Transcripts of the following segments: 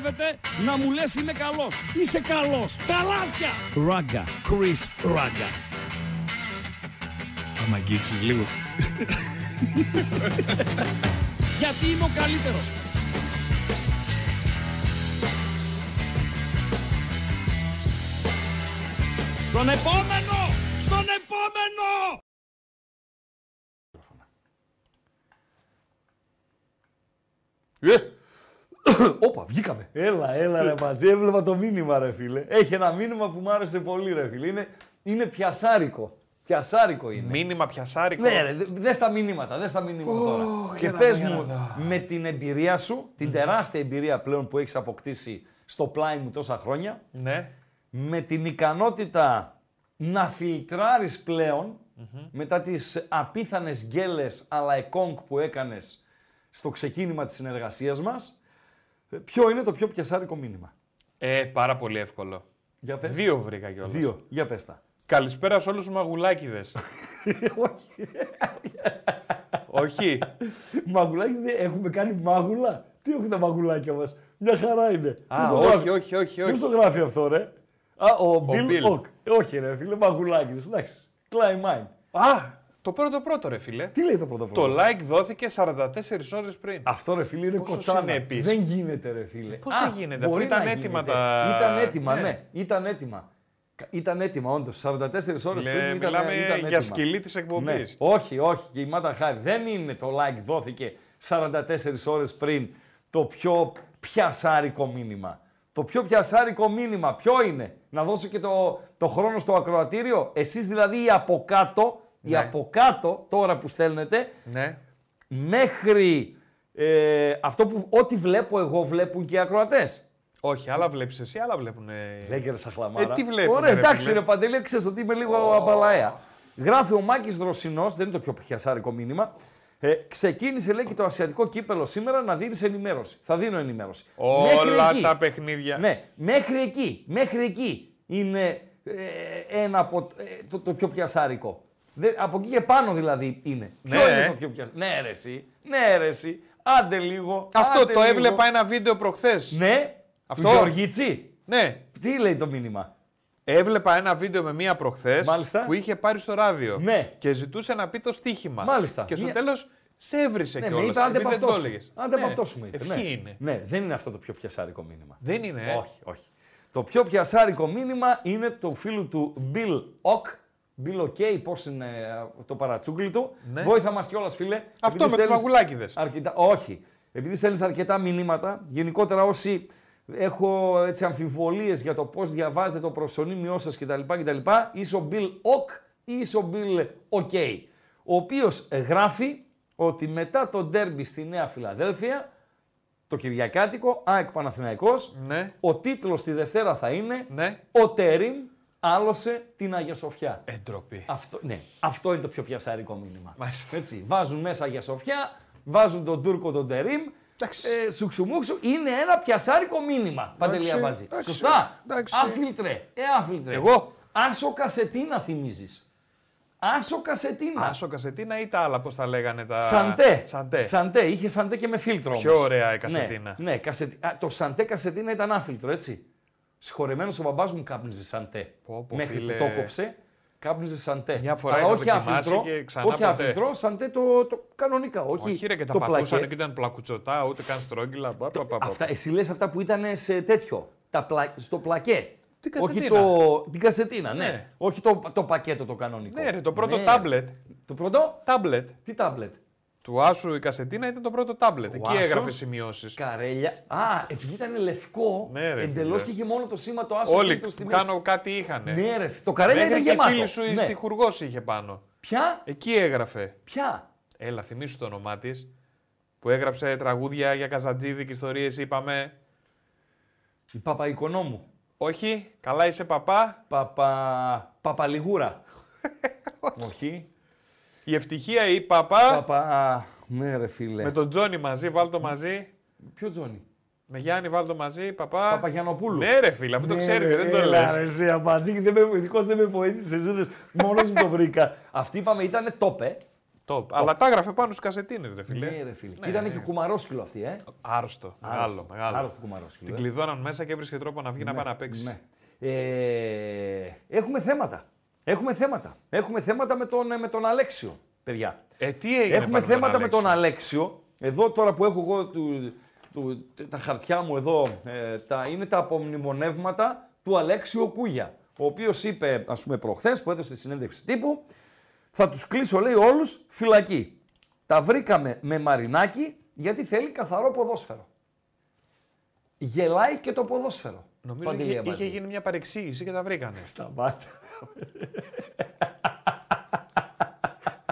απαγορεύεται να μου λες είμαι καλός. Είσαι καλός. Τα λάθια. Ράγκα. Chris Ράγκα. Άμα αγγίξεις λίγο. Γιατί είμαι ο καλύτερος. Στον επόμενο! Στον επόμενο! Ε! Όπα, βγήκαμε. Έλα, έλα ρε Ματζή, έβλεπα το μήνυμα ρε φίλε. Έχει ένα μήνυμα που μου άρεσε πολύ ρε φίλε. Είναι, είναι πιασάρικο. Πιασάρικο είναι. Μήνυμα πιασάρικο. Ναι, ρε, δες τα μηνύματα, δες τα μηνύματα τώρα. Και για να πες δω, για μου, να δω. με την εμπειρία σου, την τεράστια εμπειρία πλέον που έχεις αποκτήσει στο πλάι μου τόσα χρόνια, Ναι. με την ικανότητα να φιλτράρεις πλέον μετά τις απίθανες γκέλες αλλά εκόνκ που έκανες στο ξεκίνημα της συνεργασίας μας, ε, ποιο είναι το πιο πιασάρικο μήνυμα; Ε, πάρα πολύ εύκολο. Για πες. Δύο βρήκα κιόλας. Δύο. Για πες τα. Καλησπέρα σε όλους τους μαγουλάκιδες. Όχι. Μαγουλάκι, δεν έχουμε κάνει μάγουλα. Τι έχουν τα μαγουλάκια μας; Μια χαρά είναι. Α, Ποιος το όχι, γράφει; όχι, όχι, Ποιος το όχι. γράφει αυτό, ρε; Α, ο Bill Bill. Ock. Όχι, ρε φίλε, μαγουλάκι. Εντάξει. Climb mine. Α, το πρώτο πρώτο ρε φίλε. Τι λέει το πρώτο Το πρώτο; like δώθηκε 44 ώρες πριν. Αυτό ρε φίλε είναι Πόσο κοτσάνα. συνεπής. Δεν γίνεται ρε φίλε. Πώς Α, δεν γίνεται, αφού μπορεί ήταν να έτοιμα γίνεται. τα- Ήταν έτοιμα, Ναι. ναι. Ήταν έτοιμα. Κα- Ήταν έτοιμα, όντως. 44 ώρες Λέ, πριν ήταν, μιλάμε ήταν για έτοιμα. σκυλή της εκπομπής. Ναι. Όχι, όχι. Και η Μάτα Χάρη. Δεν είναι το like δόθηκε 44 ώρες πριν το πιο πιασάρικο μήνυμα. Το πιο πιασάρικο μήνυμα ποιο είναι; Να δώσω και το, το χρόνο στο ακροατήριο. Εσείς δηλαδή οι από κάτω, οι Ναι. από κάτω τώρα που στέλνετε, Ναι. μέχρι ε, αυτό που ό,τι βλέπω εγώ βλέπουν και οι ακροατές. Όχι, άλλα βλέπεις εσύ, άλλα βλέπουν. Λέγε ρε σαχλαμάρα. Ε, τι βλέπουνε, Ωραία, ρε εντάξει φίλε. ρε Παντελή, ξέρεις ότι είμαι λίγο απαλαέα. Γράφει ο Μάκης Δροσινός, δεν είναι το πιο πιασάρικο μήνυμα. Ε, ξεκίνησε λέει και το ασιατικό κύπελο σήμερα να δίνεις ενημέρωση. Θα δίνω ενημέρωση. Μέχρι Όλα εκεί. τα παιχνίδια. Ναι, μέχρι εκεί, μέχρι εκεί είναι ε, ένα από ε, το, το πιο πιασάρικο. Δεν, από εκεί και πάνω δηλαδή είναι. Ναι, Ποιο ε. είναι το πιο πιασάρικο. Ναι, ρε, εσύ. Ναι, ρε, εσύ. Άντε λίγο. Αυτό άντε το λίγο. έβλεπα ένα βίντεο προχθές. Ναι, Αυτό. Του Γεωργίτσι. Ναι. Τι λέει το μήνυμα; Έβλεπα ένα βίντεο με μία προχθές Μάλιστα. που είχε πάρει στο ράδιο. Ναι. Και ζητούσε να πει το στοίχημα. Μάλιστα. Και στο Μία- τέλος σε έβρισε Ναι, ναι, κιόλας. είπε άντε από αυτός σου. Άντε από ναι. αυτός σου μου είπε. Ευχή ναι. είναι. Ναι, δεν είναι αυτό το πιο πιασάρικο μήνυμα. Δεν είναι. ε. Όχι, όχι. Το πιο πιασάρικο μήνυμα είναι το φίλου του Bill Ock. Bill OK, πώς είναι ε, το παρατσούκλι του. Ναι. Βόηθα μας κιόλας, φίλε. Αυτό Επειδή με τους στέλνεις μαγουλάκιδες. Αρκετά, όχι. Επειδή στέλνεις αρκετά μηνύματα, γενικότερα όσοι έχω έτσι αμφιβολίες για το πώς διαβάζετε το προσωνύμιό σας κτλ. κτλ είσαι ο Bill Ock ή είσαι ο Bill OK. Ο οποίος γράφει ότι μετά το ντέρμπι στη Νέα Φιλαδέλφια, το Κυριακάτικο, ΑΕΚ Παναθηναϊκός, Ναι. ο τίτλος τη Δευτέρα θα είναι Ναι. «Ο Τέριμ άλωσε την Αγία Σοφιά». Ντροπή. Αυτό, ναι, αυτό είναι το πιο πιασάρικο μήνυμα. Μάλιστα. Έτσι, βάζουν μέσα για Σοφιά, βάζουν τον Τούρκο τον Τερίμ, Εντάξει. ε, σουξουμούξου, είναι ένα πιασάρικο μήνυμα. Παντελή Αμπατζή. εντάξει, Σωστά. εντάξει. Άφιλτρε. Ε, άφιλτρε. Εγώ. Άσο κασετίνα θυμίζεις. Άσο κασετίνα. Άσο κασετίνα ή τα άλλα, πώς τα λέγανε τα. Σαντέ. Σαντέ. Σαντέ. Είχε σαντέ και με φίλτρο όμως. Πιο ωραία η κασετίνα. Ναι, ναι κασετι... Α, το σαντέ κασετίνα ήταν άφιλτρο, έτσι. Συγχωρεμένος ο μπαμπάς μου κάπνιζε σαντέ. Πω, πω, Μέχρι φίλε. που το κόψε, κάπνιζε σαντέ. Μια φορά Αλλά είχα όχι δοκιμάσει άφιλτρο. και ξανά όχι ποτέ. άφιλτρο, σαντέ το, το κανονικά. Όχι, Όχι, ρε, και τα το πατούσαν πλακέ. και ήταν πλακουτσοτά, ούτε καν στρόγγυλα. Πα, πα, πα, πα. Αυτά, εσύ λες αυτά που ήταν σε τέτοιο, τα πλα... στο πλακέ. Την Όχι κασετίνα. το... την κασετίνα, ναι. Ναι. Όχι το, το πακέτο το κανονικό. Ναι, ρε, το πρώτο Ναι. τάμπλετ. Το πρώτο, Τάμπλετ. τι τάμπλετ. Του Άσου η κασετίνα ήταν το πρώτο τάμπλετ. Ο Εκεί Άσος. έγραφε σημειώσεις. Καρέλια. Α, επειδή ήταν λευκό, Ναι, ρε, εντελώς φίλε. και είχε μόνο το σήμα το άσος Όλοι φίλτρο στη μέση. κάνω κάτι είχανε. Ναι, ρε. Το καρέλια Μέχρι ήταν και γεμάτο. φίλη σου η ναι. στιχουργός είχε πάνω. Ποια, Εκεί έγραφε. ποια; Έλα, θυμίσου το όνομά της. Που έγραψε τραγούδια για Καζατζίδη και ιστορίες, είπαμε. Η Παπαϊκονόμου. Όχι, καλά είσαι παπά. Παπα... Παπαλιγούρα. Όχι. Η ευτυχία ή παπά. Παπα... Ναι ρε φίλε. Με τον Τζόνι μαζί, βάλ το μαζί. Ποιο Τζόνι; Με Γιάννη, βάλ το μαζί, παπά. Παπαγιανοπούλου. Ναι, ρε φίλε, αυτό το Ναι, ξέρει, ρε, δεν το έλα, λες. ρε, εσύ, αμπατζίκι, δεν με, ειδικός δεν με βοήθησε. Είδες, μόνος μου το βρήκα. Αυτή είπαμε ήταν τόπε. Αλλά τα έγραφε πάνω στις κασετίνες, ρε φίλε. Ναι, ρε φίλε. Και ήταν και κουμαρόσκυλο αυτή, ε. Άρρωστο. Μεγάλο, μεγάλο. Άρρωστο κουμαρόσκυλο. Την ε. κλειδώναν μέσα και έβρισκε τρόπο να βγει να πάει να παίξει. Ναι. Ε, έχουμε θέματα. Έχουμε θέματα. Έχουμε θέματα με τον, με τον Αλέξιο, παιδιά. Ε, τι έγινε Έχουμε πάνω θέματα με τον Αλέξη; Αλέξιο. Εδώ τώρα που έχω εγώ του, του- τα χαρτιά μου εδώ, ε, τα, είναι τα απομνημονεύματα του Αλέξιου Κούγια. Ο οποίος είπε, ας πούμε, προχθές που έδωσε τη συνέντευξη τύπου, θα τους κλείσω, λέει, όλους φυλακή. Τα βρήκαμε με μαρινάκι γιατί θέλει καθαρό ποδόσφαιρο. Γελάει και το ποδόσφαιρο. Νομίζω Παντελή είχε, Αμπατζή. είχε γίνει μια παρεξήγηση και τα βρήκανε. Σταμάτα.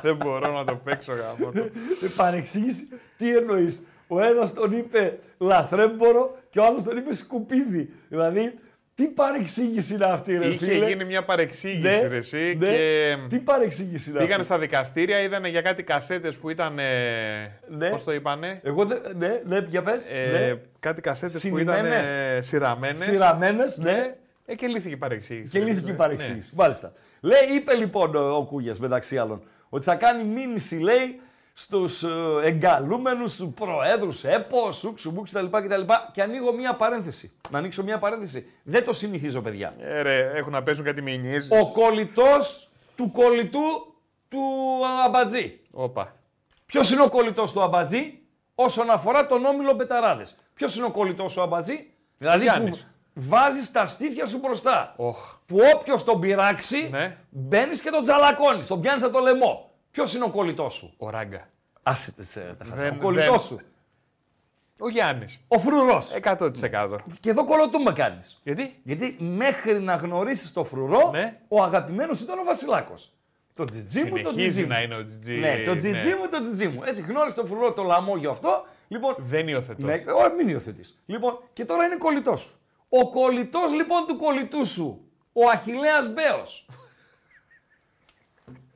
Δεν μπορώ να το παίξω γάμο. το. Με παρεξήγηση, τι εννοείς; Ο ένας τον είπε λαθρέμπορο και ο άλλος τον είπε σκουπίδι. Δηλαδή, τι παρεξήγηση είναι αυτή, ρε Είχε φίλε; γίνει μια παρεξήγηση, Ναι, ρε εσύ, ναι. και Τι παρεξήγηση είναι πήγανε αυτή; στα δικαστήρια, είδανε για κάτι κασέτες που ήταν, ε, Ναι. πώς το είπανε, Εγώ δεν. Ναι, ναι, για πες. ε, ναι. κάτι κασέτες που ήταν Συνημμένες. ε, σειραμένες. Σειραμένες, ναι. Ε, και λύθηκε η παρεξήγηση. Και ρε λύθηκε η φίλε. παρεξήγηση. Μάλιστα. Λέει, είπε λοιπόν ο, ο Κούγιας μεταξύ άλλων, ότι θα κάνει μήνυση, λέει, στους ε, εγκαλούμενους, του προέδρους ΕΠΟ, σούξου, μπούξου κτλ, κτλ. Και ανοίγω μία παρένθεση. Να ανοίξω μία παρένθεση. Δεν το συνηθίζω, παιδιά. Ε, ρε, έχουν να παίζουν κάτι μηνύες. Ο κολλητός του κολλητού του Αμπατζή. Όπα. Ποιος είναι ο κολλητός του Αμπατζή; Όσον αφορά τον όμιλο Μπεταράδες. Ποιος είναι ο κολλητός του Αμπατζή, δηλαδή που Γιάννης. Βάζεις τα στήθια σου μπροστά. Οχ. Που όποιος τον πειράξει, Ναι. μπαίνεις και τον τζαλακώνεις, τον πιάνεις από το λαιμό. Ποιος είναι ο κολλητός σου; Ο Ράγκα. Άσε τε, ε, τα χάσα. Δεν- Ο κολλητός δεν- σου. Ο Γιάννης. Ο φρουρός. 100%. Και εδώ κολοτούμα κάνεις. Γιατί; Γιατί μέχρι να γνωρίσεις το φρουρό, Ναι. ο αγαπημένος ήταν ο Βασιλάκος. Το τζιτζί μου, το τζιτζί Συνεχίζει μου. να είναι ο Τζιτζί. Ναι, το τζιτζί μου, το τζιτζί μου. Έτσι γνώρισε το φρουρό το λαμόγιο αυτό. Λοιπόν, Δεν υιοθετώ. ναι, όχι, μην υιοθετείς. Λοιπόν, και τώρα είναι κολλητός σου. Ο κολλητός λοιπόν του κολλητού σου, ο Αχηλέας Μπέος,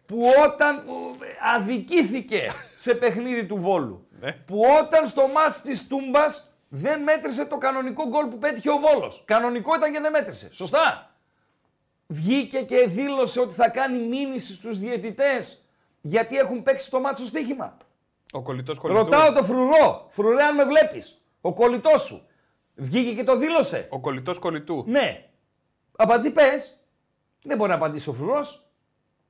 που όταν που αδικήθηκε σε παιχνίδι του Βόλου, Ναι. που όταν στο μάτς της Τούμπας δεν μέτρησε το κανονικό γκολ που πέτυχε ο Βόλος. Κανονικό ήταν και δεν μέτρησε. Σωστά. Βγήκε και δήλωσε ότι θα κάνει μήνυση στους διαιτητές γιατί έχουν παίξει το μάτς στο στοίχημα. Ο κολλητός κολλητού. Ρωτάω το φρουρό. Φρουρέ, αν με βλέπεις. Ο κολλητός σου. Βγήκε και το δήλωσε. Ο κολλητός κολλητού. Ναι. Αμπατζή πες. Δεν μπορεί να απαντήσει ο Φρουρός.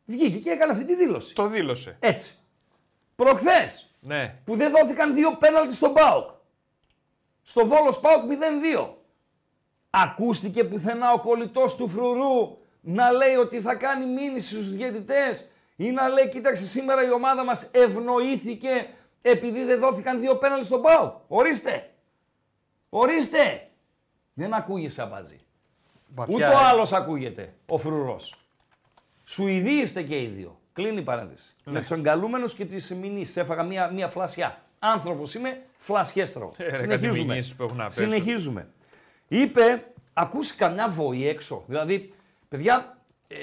Βγήκε και έκανε αυτή τη δήλωση. Το δήλωσε. Έτσι. Προχθές Ναι. που δεν δόθηκαν δύο πέναλτι στον Πάοκ. Στο Βόλος Πάοκ 0-2. Ακούστηκε πουθενά ο κολλητός του Φρουρού να λέει ότι θα κάνει μήνυση στους διαιτητές ή να λέει κοίταξε σήμερα η ομάδα μας ευνοήθηκε επειδή δεν δόθηκαν δύο πέναλτι στον Πάοκ. Ορίστε. Ορίστε. Δεν ακούγεσαι αμπατζή. Βαθιά, Ούτε ε. ο άλλος ακούγεται, ο φρουρός. Σουηδοί είστε και οι δύο. Κλείνει η παρένθεση. Ναι. Με τους εγκαλούμενους και τις μηνύσεις. Έφαγα μία, μία φλασιά. Άνθρωπος είμαι, φλασιέ τρώω. Ε, ρε, κάτι Συνεχίζουμε. μηνύσεις που έχουν να πέσουν. Συνεχίζουμε. Είπε, ακούσει καμιά βοή έξω. Δηλαδή, παιδιά, ε,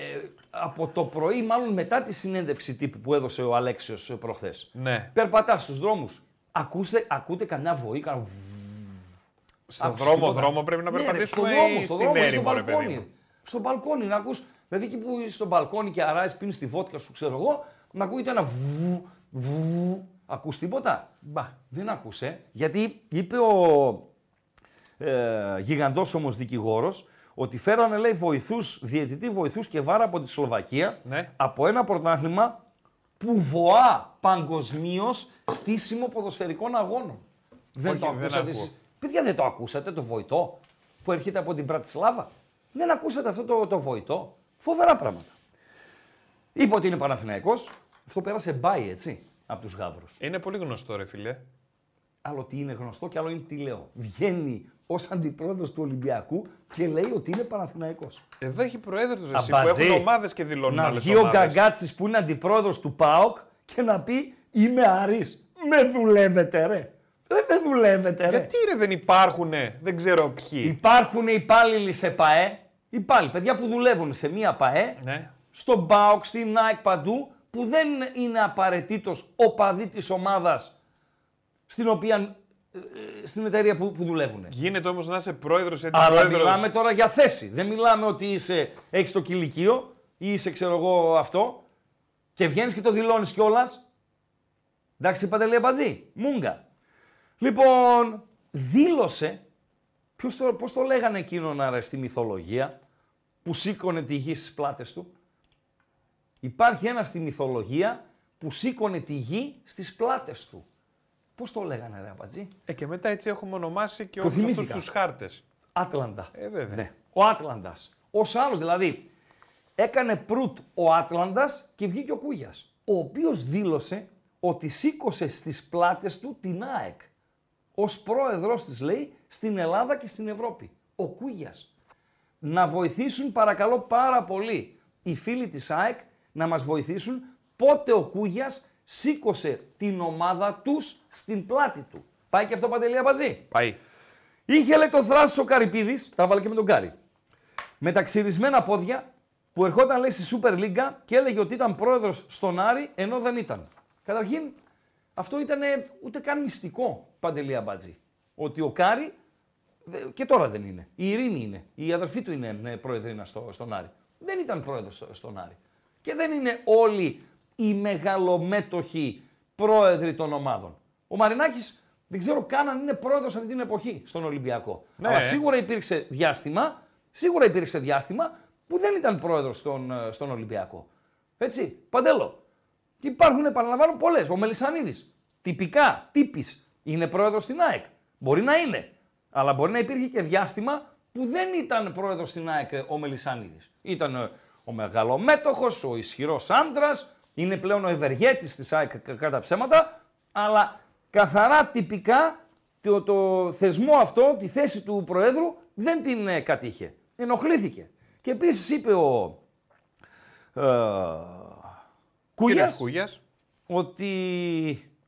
από το πρωί, μάλλον μετά τη συνέντευξη τύπου που έδωσε ο Αλέξιος προχθές, Ναι. περπατάς στους δρόμους. Ακούστε, ακούτε καμιά βοή, κανένα Στον Άκουσε δρόμο, τίποτα. δρόμο πρέπει να Ναι, ρε, περπατήσουμε στον δρόμο, ή στον στην δρόμο ή στο έρημο, ρε παιδί μπαλκόνι. μου. Στο μπαλκόνι να ακούς, δηλαδή εκεί που είσαι στο μπαλκόνι και αράζει πίνεις τη βότκα σου, ξέρω εγώ, να ακούγεται ένα βου, βου. Ακούς τίποτα. Μπα, δεν ακούσε. Γιατί είπε ο ε, γιγαντός όμως δικηγόρος ότι φέρανε λέει βοηθούς, διαιτητή βοηθούς και βάρα από τη Σλοβακία Ναι. από ένα πρωτάθλημα που βοά παγκοσμίως στήσιμο ποδοσφαιρικών αγώνων. Δεν Όχι, το δεν ακούσατε ακούω. εσείς. Παιδιά δεν το ακούσατε το βοητό που έρχεται από την Πρατισλάβα; Δεν ακούσατε αυτό το, το βοητό; Φοβερά πράγματα. Είπε ότι είναι Παναθηναϊκός. Αυτό πέρασε μπάι έτσι από τους γάβρους. Είναι πολύ γνωστό, ρε φίλε. Άλλο τι είναι γνωστό και άλλο είναι τι λέω. Βγαίνει ως αντιπρόεδρος του Ολυμπιακού και λέει ότι είναι Παναθηναϊκός. Εδώ έχει προέδρους ρε, εσύ, που Αμπατζή. έχουν ομάδες και δηλώνουν να άλλες βγει ο ομάδες. Γκαγκάτσης που είναι αντιπρόεδρος του ΠΑΟΚ και να πει είμαι Άρης. Με δουλεύετε ρε. Δεν με δουλεύετε ρε. Γιατί ρε δεν υπάρχουνε, δεν ξέρω ποιοι. Υπάρχουν υπάλληλοι σε ΠΑΕ, υπάλληλοι, παιδιά που δουλεύουν σε μία ΠΑΕ, Ναι. στον ΠΑΟΚ, στην ΑΕΚ παντού, που δεν είναι απαραίτητος οπαδοί της ομάδας στην οποία, ε, ε, στην εταιρεία που, που δουλεύουν. Γίνεται όμως να είσαι πρόεδρος ή Αλλά αντιπρόεδρο. μιλάμε τώρα για θέση. Δεν μιλάμε ότι είσαι, έχεις το κηλικείο ή είσαι ξέρω εγώ αυτό και βγαίνεις και το δηλώνεις κιόλας. Εντάξει, Παντελή Αμπατζή, μούγκα. Λοιπόν, δήλωσε, ποιος το, πώς το λέγανε εκείνον άρα στη μυθολογία, που σήκωνε τη γη στις πλάτες του; Υπάρχει ένα στη μυθολογία που σήκωνε τη γη στις πλάτες του. Πώς το λέγανε ρε Αμπατζή. Ε, και μετά έτσι έχουμε ονομάσει και Το όλους αυτούς θυμήθηκα. τους χάρτες. Άτλαντα. Ε, βέβαια. Ναι. Ο Άτλαντας. Ω άλλος δηλαδή. Έκανε προύτ ο Άτλαντας και βγήκε ο Κούγιας. Ο οποίος δήλωσε ότι σήκωσε στις πλάτες του την ΑΕΚ. Ω πρόεδρος της λέει στην Ελλάδα και στην Ευρώπη. Ο Κούγιας. Να βοηθήσουν παρακαλώ πάρα πολύ οι φίλοι της ΑΕΚ να μας βοηθήσουν πότε ο Κούγιας σήκωσε την ομάδα τους στην πλάτη του. Πάει και αυτό Παντελή Αμπατζή; Πάει. Είχε λέει το θράσο ο Καρυπίδης, τα 'βαλε και με τον Κάρι. Με τα ξυρισμένα πόδια που ερχόταν λέει στη Super League και έλεγε ότι ήταν πρόεδρος στον Άρη ενώ δεν ήταν. Καταρχήν, αυτό ήταν ούτε καν μυστικό Παντελή Αμπατζή. Ότι ο Κάρι δε- και τώρα δεν είναι. Η Ειρήνη είναι. Η αδερφή του είναι ναι, προεδρίνα στο, στον Άρη. Δεν ήταν πρόεδρος στο, στον Άρη. Και δεν είναι όλοι οι μεγαλομέτοχοι πρόεδροι των ομάδων. Ο Μαρινάκης δεν ξέρω καν αν είναι πρόεδρος αυτή την εποχή στον Ολυμπιακό. Ναι. Αλλά σίγουρα υπήρξε διάστημα, σίγουρα υπήρξε διάστημα που δεν ήταν πρόεδρος στον, ε, στον Ολυμπιακό. Έτσι, παντέλο. Και υπάρχουν, επαναλαμβάνω, πολλές. Ο Μελισανίδης. Τυπικά, τύπης, είναι πρόεδρος στην ΑΕΚ. Μπορεί να είναι. Αλλά μπορεί να υπήρχε και διάστημα που δεν ήταν πρόεδρος στην ΑΕΚ ε, ο Μελισανίδης. Ήταν ε, ο μεγαλομέτωχος, ο ισχυρός άντρας, είναι πλέον ο ευεργέτης της ΑΕΚ κα- κατά ψέματα, αλλά καθαρά τυπικά το, το θεσμό αυτό, τη θέση του Προέδρου, δεν την ε, κατήχε. Ενοχλήθηκε. Και επίσης είπε ο. Ε, Κούγιας, Κύριος Κούγιας. ότι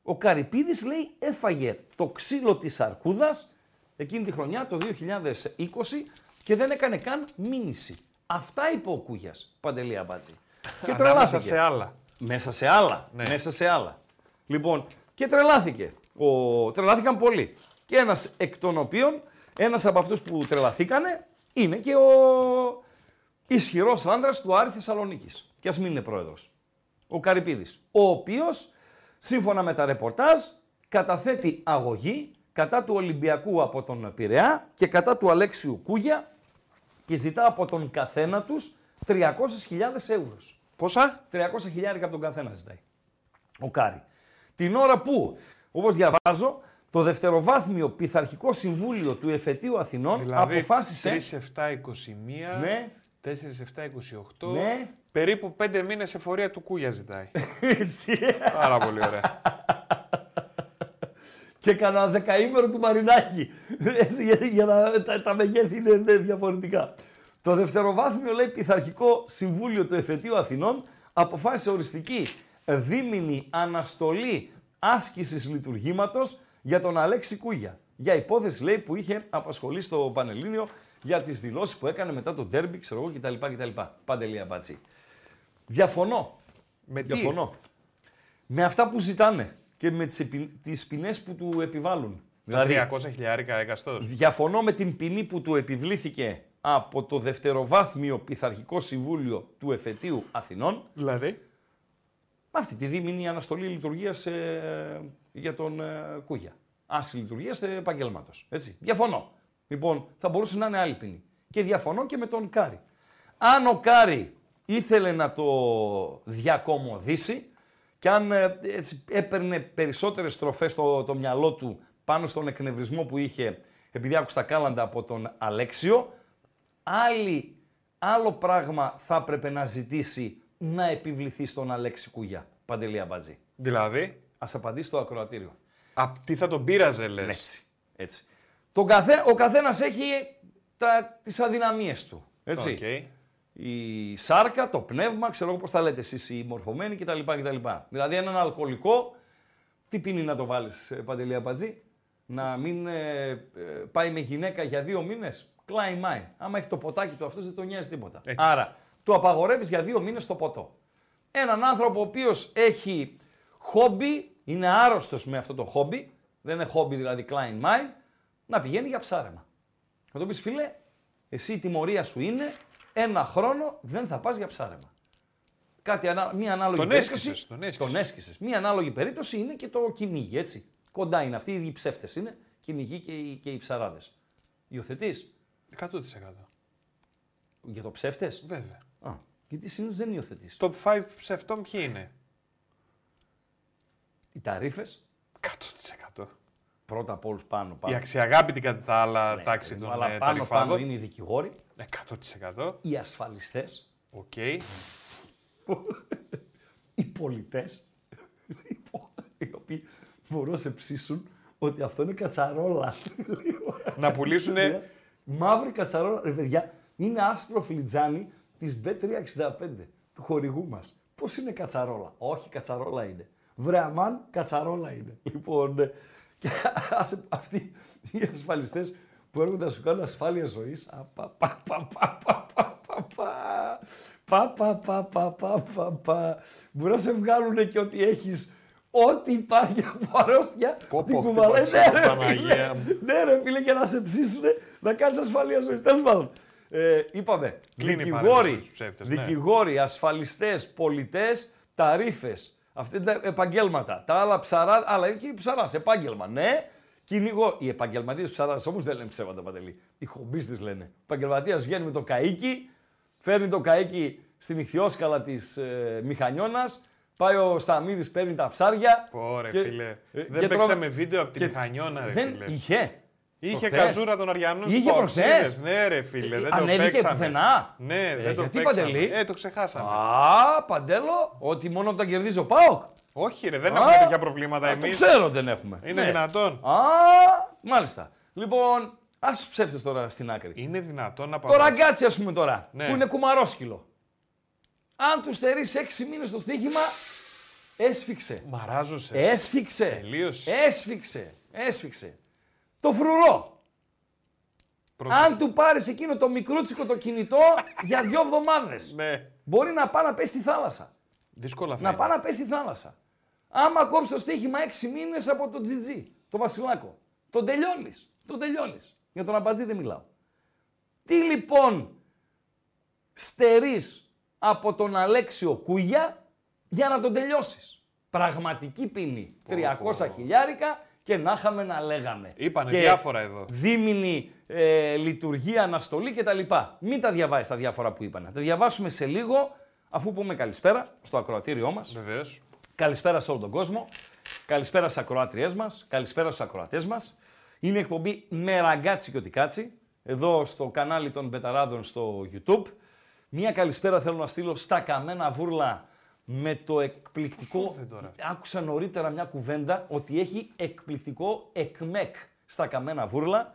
ο Καρυπίδης λέει έφαγε το ξύλο της Αρκούδας εκείνη τη χρονιά το 2020 και δεν έκανε καν μήνυση. Αυτά είπε ο Κούγιας, Παντελή Αμπάτζη. Και Ανάμεσα τρελάθηκε. σε άλλα. Μέσα σε άλλα. Ναι. Μέσα σε άλλα. Λοιπόν, και τρελάθηκε. Ο... Τρελάθηκαν πολλοί. Και ένας εκ των οποίων, ένας από αυτούς που τρελαθήκανε, είναι και ο ισχυρός άντρας του Άρη Θεσσαλονίκης. Και ας μην είναι πρόεδρος. Ο Καρυπίδης. Ο οποίος, σύμφωνα με τα ρεπορτάζ, καταθέτει αγωγή κατά του Ολυμπιακού από τον Πειραιά και κατά του Αλέξιου Κούγια και ζητά από τον καθένα τους 300.000 ευρώ. Πόσα; 300 χιλιάρικα από τον καθένα ζητάει. Ο Κάρι. Την ώρα που, όπως διαβάζω, το δευτεροβάθμιο πειθαρχικό συμβούλιο του Εφετείου Αθηνών Δηλαδή, αποφάσισε. 3-7-21, Ναι, 4-7-28. ναι. Περίπου 5 μήνες εφορία του Κούγια ζητάει. Έτσι. Πάρα πολύ ωραία. και κανένα δεκαήμερο του Μαρινάκη. Έτσι, για, για να, τα, τα μεγέθη είναι ναι, διαφορετικά. Το δευτεροβάθμιο, λέει, πειθαρχικό συμβούλιο του Εφετείου Αθηνών αποφάσισε οριστική δίμηνη αναστολή άσκησης λειτουργήματος για τον Αλέξη Κούγια. Για υπόθεση, λέει, που είχε απασχολήσει στο Πανελλήνιο για τις δηλώσεις που έκανε μετά το ντέρμπι, ξέρω εγώ, κτλ. κτλ. Παντελία Μπατσί. Διαφωνώ. Με τι; Διαφωνώ. Με αυτά που ζητάνε και με τις, επι... τις ποινές που του επιβάλλουν. Δηλαδή, Τα 300 χιλιάρικα έκαστο. διαφωνώ με την ποινή που του επιβλήθηκε από το δευτεροβάθμιο πειθαρχικό συμβούλιο του Εφετείου Αθηνών, Δηλαδή; με αυτή τη δίμηνη αναστολή λειτουργίας για τον ε, Κούγια. Άσκηση λειτουργίας επαγγέλματος. Έτσι. Διαφωνώ. Λοιπόν, θα μπορούσε να είναι άλλη ποινή. Και διαφωνώ και με τον Κάρι. Αν ο Κάρι ήθελε να το διακομωδήσει και αν ε, έτσι, έπαιρνε περισσότερες στροφές στο το μυαλό του πάνω στον εκνευρισμό που είχε επειδή άκουσε τα κάλαντα από τον Αλέξιο, άλλη, άλλο πράγμα θα έπρεπε να ζητήσει να επιβληθεί στον Αλέξη Κουγιά. Παντελή Αμπατζή. Δηλαδή; Ας απαντήσει το ακροατήριο. Απ' τι θα τον πείραζε, λες; Έτσι. έτσι. Τον καθέ, ο καθένας έχει τα, τις αδυναμίες του. Έτσι. Η σάρκα, το πνεύμα, ξέρω εγώ πώς τα λέτε εσείς, οι μορφωμένοι κτλ. κτλ. Δηλαδή έναν αλκοολικό, τι πίνει να το βάλεις, ε, Παντελή Αμπατζή, να μην ε, ε, πάει με γυναίκα για δύο μήνες. Klein mine. Άμα έχει το ποτάκι του αυτός δεν τον νοιάζει τίποτα. Έτσι. Άρα, του απαγορεύεις για δύο μήνες το ποτό. Έναν άνθρωπο ο οποίος έχει χόμπι, είναι άρρωστος με αυτό το χόμπι, δεν είναι χόμπι δηλαδή Klein mine, να πηγαίνει για ψάρεμα. Θα το πεις φίλε, εσύ η τιμωρία σου είναι ένα χρόνο δεν θα πας για ψάρεμα. Κάτι, ανα- μία ανάλογη Τον περίπτωση. έσκησες, τον έσκησες. Τον έσκησες. Μία ανάλογη περίπτωση είναι και το κυνήγι, έτσι. Κοντά είναι αυτοί, οι ίδιοι ψεύτες είναι, κυνηγοί και οι, και οι ψαράδες. Υιοθετείς; 100%. για το ψεύτες; Βέβαια. Α, γιατί συνήθως δεν υιοθετείς. Top 5 ψευτών ποιοι είναι; Οι ταρίφες, 100%. Πρώτα από όλους πάνω Η πάνω. αξιαγάπητη κατά τα άλλα Ναι, τάξη παιδί των μου, αλλά ε, πάνω πάνω ταριφάδων. είναι οι δικηγόροι, 100%. οι ασφαλιστές, Οκ. οι πολιτές, οι οποίοι μπορούν να σε ψήσουν ότι αυτό είναι κατσαρόλα. Να πουλήσουν Μαύρη κατσαρόλα, ρε παιδιά, είναι άσπρο φλιτζάνι της B365 του χορηγού μας. Πώς είναι κατσαρόλα, Όχι, κατσαρόλα είναι. Βρεαμάν, κατσαρόλα είναι. Λοιπόν, ε, και άσε αυτοί οι ασφαλιστέ που έρχονται να σου κάνουν ασφάλεια ζωή. Πα, πα, πα, πα, πα, πα, πα, πα. Πα, πα, πα, πα, πα, πα, πα. Μπορεί να σε βγάλουν και ότι έχει ό,τι υπάρχει από αρρώστια. Πω, την πω, κουβαλάει. χτύπαξε, Ναι, ρε, Παναγία φίλε. μου. Ναι, ρε φίλε, και να σε ψήσουν να κάνει ασφαλεία ζωή. Τέλο πάντων. Ε, είπαμε, Κλείνει η δικηγόροι, παρένθεση με τους ψεύτες, ναι. δικηγόροι, ασφαλιστές, πολιτές, ταρίφες. Αυτά είναι τα επαγγέλματα. Τα άλλα ψαρά, άλλα και οι ψαράς, επάγγελμα, ναι. Κυνηγό. Οι επαγγελματίες ψαράδε όμως δεν λένε ψέματα παντελή. Οι χομπίστες λένε. Ο επαγγελματία βγαίνει με το καίκι, φέρνει το καίκι στην ηχθιόσκαλα της ε, μηχανιώνας, πάει ο Σταμίδης, παίρνει τα ψάρια. Ωραία, και- φίλε. ε, Δεν και παίξαμε τρώμε- βίντεο από τη και- μηχανιώνα, ρε δεν φίλε. είχε. Είχε προχθές. κατζούρα των Αριανών Είχε Sports, προχθές. είδες; Ναι, ρε φίλε, Ε, δεν το ανέβηκε παίξαμε. πουθενά. Ναι, Ε, δεν το γιατί, παίξαμε. Παντελή; Ε, το ξεχάσαμε. Α, παντέλο, ότι μόνο όταν κερδίζει ο Πάοκ. Όχι, ρε, δεν Α, έχουμε τέτοια προβλήματα Α, Το εμείς. ξέρω δεν έχουμε. Είναι Ναι. δυνατόν. Α, μάλιστα. Λοιπόν, ας τους ψεύτες τώρα στην άκρη. Είναι δυνατόν να Το πάμε. ραγκάτσι, ας πούμε τώρα, Ναι. που είναι κουμαρόσκυλο. Αν τους στερήσει 6 μήνες στο στοίχημα, έσφιξε. Μαράζωσες. Έσφιξε. Τελείωσες. Έσφιξε. Έσφιξε. Το φρουρό. Αν του πάρεις εκείνο το μικρούτσικο το κινητό για δύο εβδομάδες. Ναι. Μπορεί να πάει να πέσει στη θάλασσα. Δύσκολα θα Να είναι. πάει να πέσει στη θάλασσα. Άμα κόψεις το στοίχημα 6 μήνες από τον Τζιτζί, το Βασιλάκο, τον τελειώνεις. Τον τελειώνεις. Για τον Αμπατζή δεν μιλάω. Τι λοιπόν στερείς από τον Αλέξιο Κούγια για να τον τελειώσεις; Πραγματική ποινή. 300 χιλιάρικα και να είχαμε να λέγαμε. Είπανε και διάφορα εδώ. Δίμηνη ε, λειτουργία, αναστολή κτλ. Μην τα διαβάσεις τα διάφορα που είπαν. Θα τα διαβάσουμε σε λίγο, αφού πούμε καλησπέρα στο ακροατήριό μας. Βεβαίως. Καλησπέρα σε όλο τον κόσμο. Καλησπέρα στις ακροάτριές μας. Καλησπέρα στους ακροατές μας. Είναι εκπομπή με Ραγκάτση και ό,τι Κάτσει. Εδώ στο κανάλι των Πεταράδων στο YouTube. Μία καλησπέρα θέλω να στείλω στα Καμένα Βούρλα με το εκπληκτικό. ήρθε τώρα; Άκουσα νωρίτερα μια κουβέντα ότι έχει εκπληκτικό εκμεκ στα Καμένα Βούρλα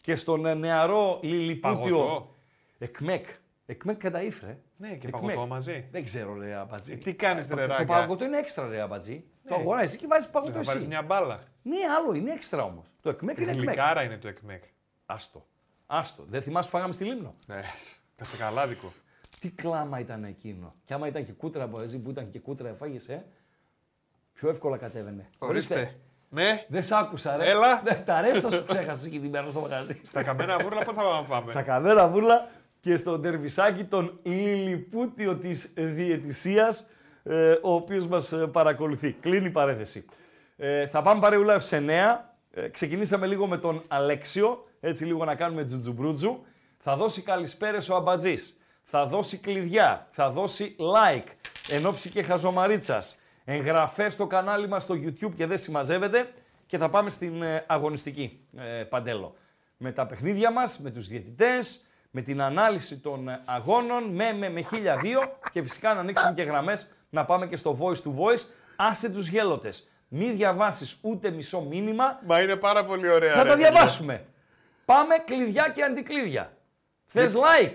και στον ε, νεαρό λιλιπούτιο. Παγωτό. Εκμεκ. Εκμεκ κανταΐφ ρε. Ναι, και Εκμεκ. παγωτό μαζί. Δεν ξέρω, ρε Αμπατζή. Ε, τι κάνεις, Το- ρε, Το Ράγκα; παγωτό είναι έξτρα, ρε Αμπατζή. Το αγοράζεις και βάζεις παγωτό Θα πάρεις εσύ. μια μπάλα. Ναι, άλλο είναι έξτρα όμως. Το εκμεκ είναι εκμεκ. Γλυκάρα είναι το εκμεκ. Άστο. Άστο. Δεν θυμάσαι που φάγαμε στη Λίμνο; Ναι. Κατσεκαλάδικο. Τι κλάμα ήταν εκείνο. Και άμα ήταν και κούτρα από έτσι που ήταν και κούτρα εφάγε, ε, πιο εύκολα κατέβαινε. Ναι. Δεν σ' άκουσα, ρε. Έλα. Ναι, τα ρέστα σου ξέχασε εκεί την μέρα στο μαγαζί. Στα καμένα βούρλα πού θα πάμε; Να πάμε. Στα καμέρα βούλα και στο ντερβισάκι τον λιλιπούτιο της διαιτησίας, ε, ο οποίος μας ε, παρακολουθεί. Κλείνει η παρέθεση. Ε, θα πάμε παρεούλα σε 9. Ε, ξεκινήσαμε λίγο με τον Αλέξιο, έτσι λίγο να κάνουμε τζουτζουμπρούτζου. Θα δώσει καλησπέρες ο Αμπατζής. Θα δώσει κλειδιά. Θα δώσει like. Ενόψη και χαζομαρίτσας. Εγγραφές στο κανάλι μας στο YouTube και δεν συμμαζεύεται. Και θα πάμε στην ε, αγωνιστική, ε, Παντέλο. Με τα παιχνίδια μας, με τους διαιτητές, με την ανάλυση των ε, αγώνων, με, με, με χίλια δύο και φυσικά να ανοίξουμε και γραμμές να πάμε και στο voice to voice. Άσε τους γέλοτες. Μη διαβάσεις ούτε μισό μήνυμα, Μα είναι πάρα πολύ ωραία. θα ρε, τα παιδιά. διαβάσουμε. Πάμε κλειδιά και αντικλείδια. Θες like;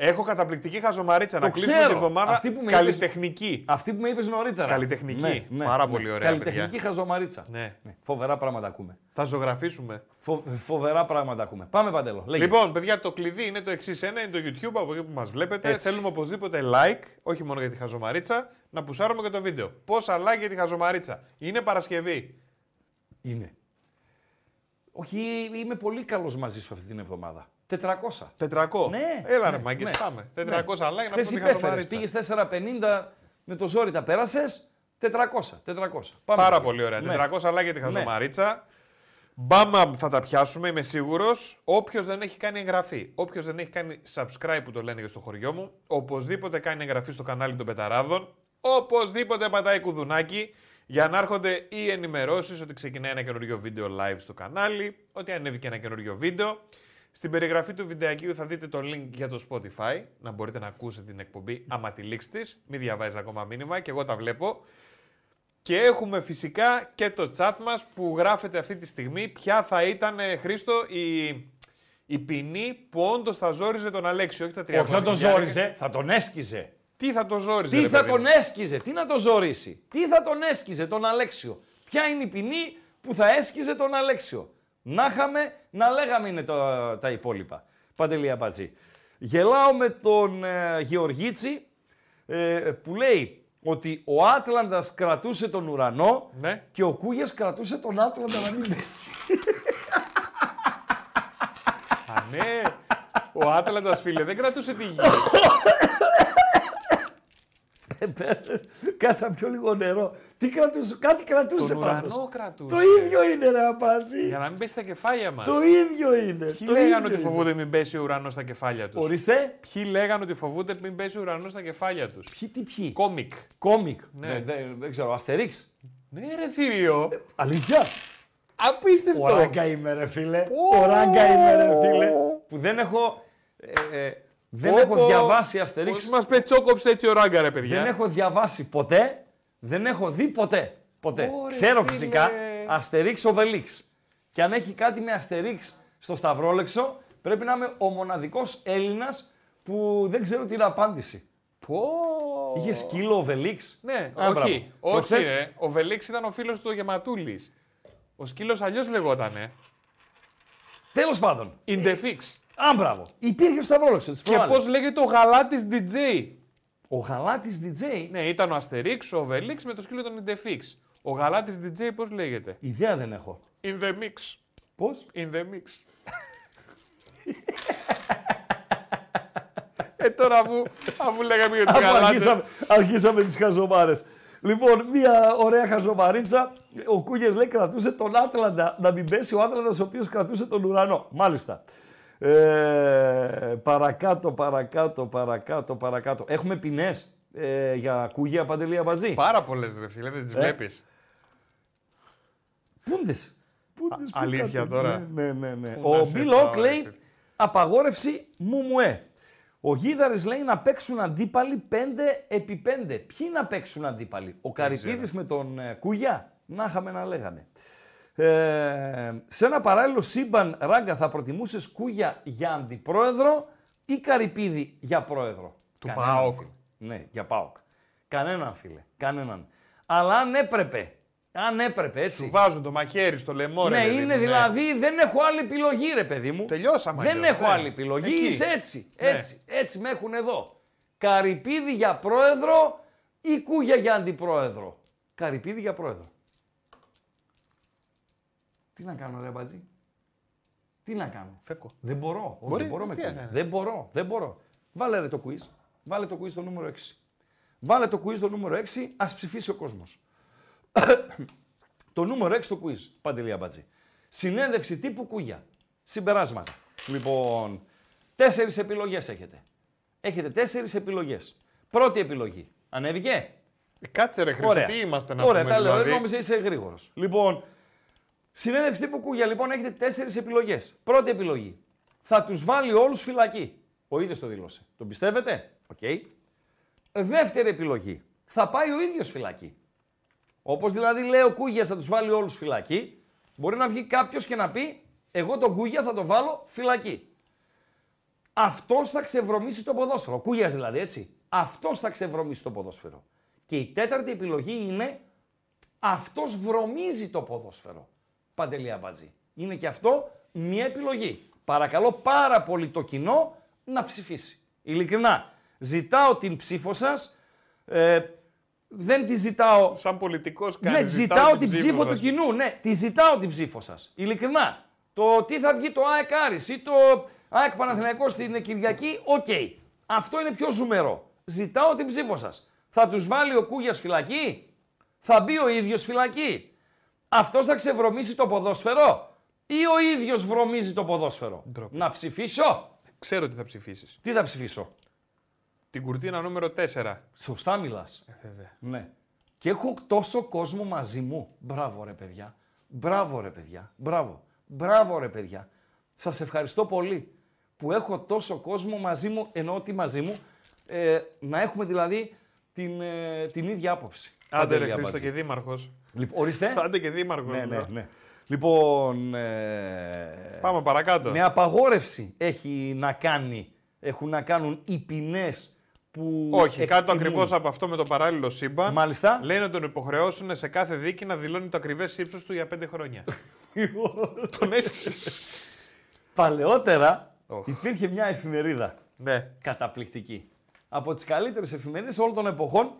Έχω καταπληκτική χαζομαρίτσα. Το να κλείσουμε ξέρω. τη εβδομάδα Αυτή που με είπες- καλλιτεχνική. Αυτή που με είπες νωρίτερα. Καλλιτεχνική. Πάρα πολύ ωραία, Καλλιτεχνική παιδιά. χαζομαρίτσα. Ναι. Φοβερά πράγματα ακούμε. Θα ζωγραφίσουμε. Φο- φοβερά πράγματα ακούμε. Πάμε παντέλο. Λέγε. Λοιπόν, παιδιά, το κλειδί είναι το εξής. Ένα είναι το YouTube από εκεί που μας βλέπετε. Έτσι. Θέλουμε οπωσδήποτε like, όχι μόνο για τη χαζομαρίτσα, να πουσάρουμε και το βίντεο. Πόσα like για τη χαζομαρίτσα; Είναι Παρασκευή. Είναι. Όχι, είμαι πολύ καλός μαζί σου αυτή την εβδομάδα. 400. 400. Ναι. Έλα ναι, ρε μάγκες, ναι. πάμε. 400 Ναι. like να πούμε Χθες τη υπέφερες, χαζομαρίτσα. πήγες 450 με το ζόρι τα πέρασες. 400. 400. Πάμε. Πάρα πολύ ωραία. Ναι. 400 like για τη χαζομαρίτσα. Μπάμα θα τα πιάσουμε, είμαι σίγουρος. Όποιος δεν έχει κάνει εγγραφή, όποιος δεν έχει κάνει subscribe που το λένε και στο χωριό μου, οπωσδήποτε κάνει εγγραφή στο κανάλι των Πεταράδων. Οπωσδήποτε πατάει κουδουνάκι για να έρχονται οι ενημερώσεις ότι ξεκινάει ένα καινούριο βίντεο live στο κανάλι, ότι ανέβηκε ένα καινούριο βίντεο. Στην περιγραφή του βιντεακίου θα δείτε το link για το Spotify, να μπορείτε να ακούσετε την εκπομπή άμα τη λήξη της. Μην διαβάζεις ακόμα μήνυμα και εγώ τα βλέπω. Και έχουμε φυσικά και το chat μας που γράφεται αυτή τη στιγμή ποια θα ήταν, ε, Χρήστο, η, η ποινή που όντως θα ζόριζε τον Αλέξη, όχι τα 300 Όχι, θα τον χιλιάρικα. ζόριζε, θα τον έσκιζε. Τι θα τον ζόριζε, Τι ρε θα παιδί τον μου; έσκιζε, τι να τον ζωρίσει. Τι θα τον έσκιζε τον Αλέξιο; Ποια είναι η ποινή που θα έσκιζε τον Αλέξιο; Να είχαμε, να λέγαμε είναι το- τα υπόλοιπα. Παντελή Αμπατζή. Γελάω με τον ε, Γεωργίτσι ε, που λέει ότι ο Άτλαντας κρατούσε τον ουρανό Ναι. και ο Κούγιας κρατούσε τον Άτλαντα να μην πέσει. Α, ναι. Ο Άτλαντας, φίλε, δεν κρατούσε τη γη. Κάτσα πιο λίγο νερό. Τι κρατούσε, κάτι κρατούσε Τον πάντως. ουρανό κρατούσε. Το ίδιο είναι ρε Αμπατζή. Για να μην πέσει στα κεφάλια μας. Το ίδιο είναι. Ποιοι το λέγανε ίδιο ότι είναι. φοβούνται μην πέσει ο ουρανός στα κεφάλια τους; Ορίστε. Ποιοι λέγανε ότι φοβούνται μην πέσει ο ουρανός στα κεφάλια τους; Ποιοι τι ποιοι; Κόμικ. Κόμικ. Ναι. Ναι. Δεν, δεν ξέρω. Αστερίξ. Ναι ρε θηρίο. Αλήθεια. Απίστευτο. Ο Ράγκα είμαι ρε φίλε. Πω. Ο Ράγκα είμαι ρε φίλε. Που δεν έχω... ε, ε, δεν Πω, έχω πω. διαβάσει Αστερίξ. Πώς μας πετσόκοψε έτσι ο Ράγκα ρε παιδιά. Δεν έχω διαβάσει ποτέ. Δεν έχω δει ποτέ. Ποτέ. Ωρε, Ξέρω φίλε. φυσικά Αστερίξ Οβελίξ. Και αν έχει κάτι με Αστερίξ στο Σταυρόλεξο, πρέπει να είμαι ο μοναδικός Έλληνας που δεν ξέρω την απάντηση. Πω. Είχε σκύλο Οβελίξ. Ναι, Α, μπράβο. όχι. Όχι, Προχθές- ρε. Ο Βελίξ ήταν ο φίλος του Γεματούλης. Ο σκύλος αλλιώς λεγότανε. Τέλος πάντων. In the fix. Α, μπράβο. Υπήρχε ο Σταυρόλεξο της Και προάλλες. πώς λέγεται ο γαλάτης DJ. Ο γαλάτης DJ. Ναι, ήταν ο Αστερίξ, ο Βελίξ με το σκύλο των In the fix. Ο γαλάτης DJ πώς λέγεται; Ιδέα δεν έχω. In the mix. Πώς; In the mix. ε, τώρα αφού, αφού λέγαμε για τους Αφού γαλάτες. αρχίσαμε, αρχίσαμε τις χαζομάρες. Λοιπόν, μια ωραία χαζομαρίτσα. Ο Κούγε λέει κρατούσε τον Άτλαντα να μην πέσει ο Άτλαντας ο οποίος κρατούσε τον ουρανό. Μάλιστα. Ε, παρακάτω, παρακάτω, παρακάτω, παρακάτω. Έχουμε ποινές ε, για Κούγια Παντελία Μπατζή. Πάρα πολλές ρε φίλε, δεν τις Ε. βλέπεις. Πούντες. Πούντες, Α, αλήθεια πού κάτω. τώρα. Ναι, ναι, ναι. Πού να Ο σε Μπιλόκ πάω, λέει ρε. απαγόρευση μου μου ε. Ο Γίδαρης λέει να παίξουν αντίπαλοι 5 επί 5. Ποιοι να παίξουν αντίπαλοι. Ο Καρυπίδης με τον ε, Κούγια; Να είχαμε να λέγανε. Ε, σε ένα παράλληλο σύμπαν, Ράγκα, θα προτιμούσες Κούγια για αντιπρόεδρο ή Καρυπίδη για πρόεδρο; Του Κανέναν, ΠΑΟΚ. φίλε. Ναι, για ΠΑΟΚ. Κανέναν, φίλε. Κανέναν. Αλλά αν έπρεπε, αν έπρεπε, έτσι. Του βάζουν το μαχαίρι στο λαιμό, ρε Ναι, παιδί μου, είναι δηλαδή, δεν έχω άλλη επιλογή, ρε παιδί μου. Τελειώσαμε Δεν αλλιώς, έχω ναι. άλλη επιλογή. Εκεί. Είσαι έτσι. Ναι. Έτσι. Έτσι με έχουν εδώ. Καρυπίδη για πρόεδρο ή Κούγια για αντιπρόεδρο; Καρυπίδη για πρόεδρο. Τι να κάνω, ρε Μπατζή; Τι να κάνω; Φεύγω. Δεν μπορώ. Όχι, Μπορεί, δεν μπορώ με τι Κούγια. έκανε; Δεν μπορώ. Δεν μπορώ. Βάλε ρε το quiz. Βάλε το quiz στο νούμερο 6. Βάλε το quiz στο νούμερο 6. Ας ψηφίσει ο κόσμος. Το νούμερο 6 το quiz. Παντελία Μπατζή. Συνέντευξη τύπου Κούγια. Συμπεράσματα. Λοιπόν, τέσσερις επιλογές έχετε. Έχετε τέσσερις επιλογές. Πρώτη επιλογή. Ανέβηκε; Ε, Κάτσε ρε Χρήστο, Ωραία. τι είμαστε να Ωραία, πούμε τα λέω. δηλαδή; Νόμιζα είσαι γρήγορος. Λοιπόν, συνέντευξη τύπου Κούγια. Λοιπόν, έχετε τέσσερις επιλογές. Πρώτη επιλογή. Θα τους βάλει όλους φυλακή. Ο ίδιος το δήλωσε. Τον πιστεύετε; Οκ. Δεύτερη επιλογή. Θα πάει ο ίδιος φυλακή. Όπως δηλαδή λέει ο Κούγια θα τους βάλει όλους φυλακή, μπορεί να βγει κάποιος και να πει: Εγώ τον Κούγια θα τον βάλω φυλακή. Αυτός θα ξεβρωμίσει το ποδόσφαιρο. Ο Κούγιας δηλαδή, έτσι. Αυτός θα ξεβρωμίσει το ποδόσφαιρο. Και η τέταρτη επιλογή είναι αυτός βρωμίζει το ποδόσφαιρο. Παντελή Αμπατζή. Είναι και αυτό μια επιλογή. Παρακαλώ πάρα πολύ το κοινό να ψηφίσει. Ειλικρινά. Ζητάω την ψήφο σας. Ε, δεν τη ζητάω Σαν πολιτικός κάνει. ναι, ζητάω την ψήφο του κοινού. Ναι, τη ζητάω την ψήφο σας. Ειλικρινά. Το τι θα βγει το ΑΕΚ Άρης ή το ΑΕΚ Παναθηναϊκός στην Κυριακή, οκ. Αυτό είναι πιο ζουμερό. Ζητάω την ψήφο σας. Θα τους βάλει ο Κούγιας φυλακή, θα μπει ο ίδιος φυλακή; Αυτός θα ξεβρωμίσει το ποδόσφαιρο ή ο ίδιος βρωμίζει το ποδόσφαιρο; Ντροπή. Να ψηφίσω. Ξέρω τι θα ψηφίσεις. Τι θα ψηφίσω; Την κουρτίνα νούμερο 4. Σωστά μιλάς. Βέβαια. Ναι. Και έχω τόσο κόσμο μαζί μου. Μπράβο ρε παιδιά. Μπράβο ρε παιδιά. Μπράβο. Μπράβο ρε παιδιά. Σας ευχαριστώ πολύ που έχω τόσο κόσμο μαζί μου, ενώ ότι μαζί μου, ε, να έχουμε δηλαδή την, ε, την ίδια άποψη. Άντε ρε Παντελή Χρήστο Αμπατζή. και δήμαρχος. Λοιπόν, ορίστε. Άντε και δήμαρχος. ναι, ναι, ναι. Λοιπόν, ε, Πάμε παρακάτω. με απαγόρευση έχει να κάνει, έχουν να κάνουν οι ποινές που Όχι, κάτω εκτιμούν. ακριβώς από αυτό με το παράλληλο σύμπαν. Μάλιστα. Λένε να τον υποχρεώσουν σε κάθε δίκη να δηλώνει το ακριβές ύψος του για πέντε χρόνια. τον έσυσε. Παλαιότερα Οχ. υπήρχε μια εφημερίδα ναι. καταπληκτική. Από τις καλύτερες εφημερίδες όλων των εποχών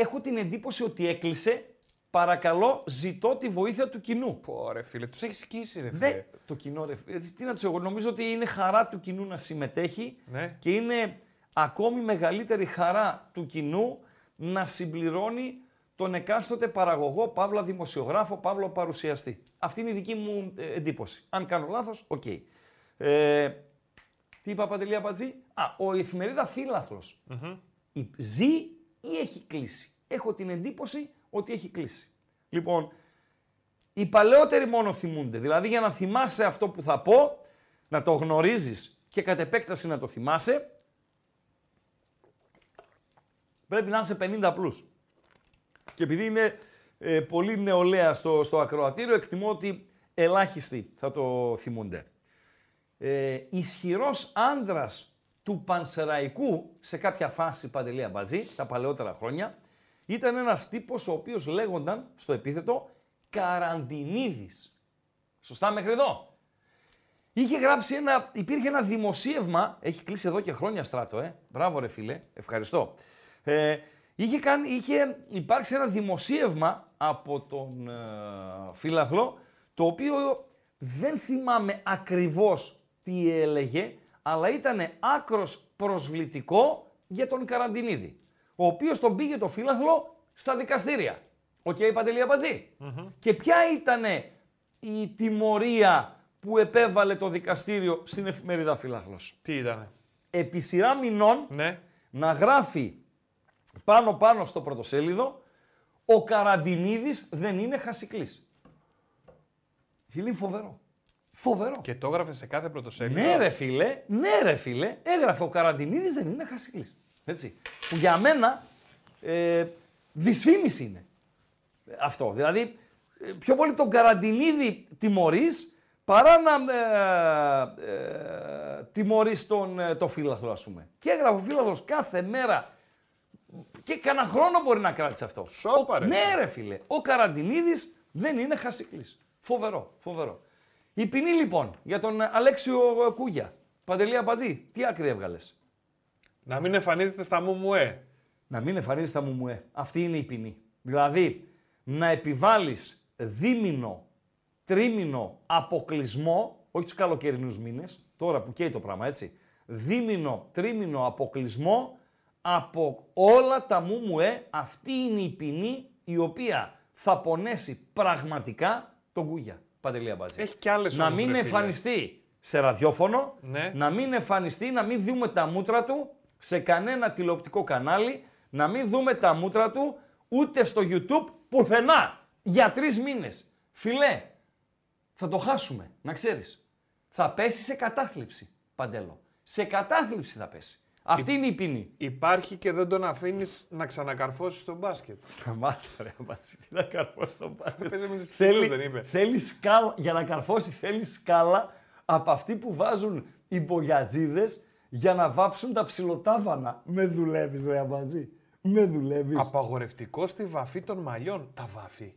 έχω την εντύπωση ότι έκλεισε «Παρακαλώ, ζητώ τη βοήθεια του κοινού». Πόρε φίλε, τους έχεις σκίσει ρε φίλε. Ναι, το κοινό ρε. ε, Τι να τους εγώ, νομίζω ότι είναι χαρά του κοινού να συμμετέχει Ναι. και είναι ακόμη μεγαλύτερη χαρά του κοινού να συμπληρώνει τον εκάστοτε παραγωγό, παύλα δημοσιογράφο, παύλα παρουσιαστή. Αυτή είναι η δική μου ε, εντύπωση. Αν κάνω λάθος, οκ. Ε, τι είπα Παντελή Αμπατζή. Α, ο η εφημερίδα Φίλαθλος. Η- Ζει ή έχει κλείσει. Έχω την εντύπωση ότι έχει κλείσει. Λοιπόν, οι παλαιότεροι μόνο θυμούνται. Δηλαδή για να θυμάσαι αυτό που θα πω, να το γνωρίζεις και κατ' επέκταση να το θυμάσαι, πρέπει να είσαι 50 πλούς. Και επειδή είναι ε, πολύ νεολαία στο, στο ακροατήριο, εκτιμώ ότι ελάχιστοι θα το θυμούνται. Ε, ισχυρός άντρας του Πανσεραϊκού σε κάποια φάση Παντελή Αμπατζή, τα παλαιότερα χρόνια, ήταν ένας τύπος ο οποίος λέγονταν στο επίθετο Καραντινίδης. Σωστά μέχρι εδώ. Είχε γράψει ένα, υπήρχε ένα δημοσίευμα, έχει κλείσει εδώ και χρόνια στράτο, ε. Μπράβο ρε φίλε, ευχαριστώ. Ε, είχε, κάνει, είχε υπάρξει ένα δημοσίευμα από τον ε, Φύλαθλο, το οποίο δεν θυμάμαι ακριβώς τι έλεγε, αλλά ήταν άκρος προσβλητικό για τον Καραντινίδη, ο οποίος τον πήγε το Φίλαθλο στα δικαστήρια. OK, okay, Παντελή Και ποια ήταν η τιμωρία που επέβαλε το δικαστήριο στην εφημερίδα Φίλαθλος. Τι ήταν. Επί σειρά μηνών Ναι. να γράφει πάνω-πάνω στο πρωτοσέλιδο ο Καραντινίδης δεν είναι χασικλής. Φίλοι, φοβερό. Φοβερό. Και το έγραφε σε κάθε πρωτοσέλιδο. Ναι ρε φίλε, ναι ρε φίλε, έγραφε ο Καραντινίδης δεν είναι χασικλής. Έτσι. Που για μένα ε, δυσφήμιση είναι αυτό. Δηλαδή, ε, πιο πολύ τον Καραντινίδη τιμωρείς παρά να ε, ε, τιμωρείς τον, ε, το φύλαθλο, ας πούμε. Και έγραφε ο φύλαθλος κάθε μέρα και κανένα χρόνο μπορεί να κράτησε αυτό. Σόπα, Ο- ρε. Ναι ρε φίλε, ο Καραντινίδης δεν είναι χασικλής. Φοβερό, φοβερό. Η ποινή λοιπόν για τον Αλέξιο ε, Κούγια. Παντελή Αμπατζή, τι άκρη έβγαλες; Να μην εμφανίζεται στα μου μου ε. Να μην εμφανίζεις τα μουμουέ. Αυτή είναι η ποινή. Δηλαδή, να επιβάλλεις δίμηνο, τρίμηνο αποκλεισμό, όχι τους καλοκαιρινούς μήνες, τώρα που καίει το πράγμα έτσι, δίμηνο, τρίμηνο αποκλεισμό από όλα τα μουμουέ. Αυτή είναι η ποινή η οποία θα πονέσει πραγματικά τον Κούγια. Παντελή Αμπατζή. Έχει κι άλλες Να όμως, μην ρε φίλε. εμφανιστεί σε ραδιόφωνο, Ναι. να μην εμφανιστεί, να μην δούμε τα μούτρα του σε κανένα τηλεοπτικό κανάλι, να μην δούμε τα μούτρα του ούτε στο YouTube πουθενά για τρεις μήνες. Φιλέ, θα το χάσουμε, να ξέρεις. Θα πέσει σε κατάθλιψη, Παντέλο. Σε κατάθλιψη θα πέσει. Αυτή είναι η ποινή. Υπάρχει και δεν τον αφήνεις να ξανακαρφώσεις στο μπάσκετ. Σταμάτα ρε μπάτσι, τι να καρφώσεις τον μπάσκετ. Παίζει με τους θέλει, φίλους, δεν είπε. θέλει σκάλα, για να καρφώσει θέλει σκάλα από αυτή που βάζουν οι μπογιατζίδες για να βάψουν τα ψιλοτάβανα. Με δουλεύεις ρε αμπατζή. Με δουλεύεις. Απαγορευτικό στη βαφή των μαλλιών. Τα βάφει.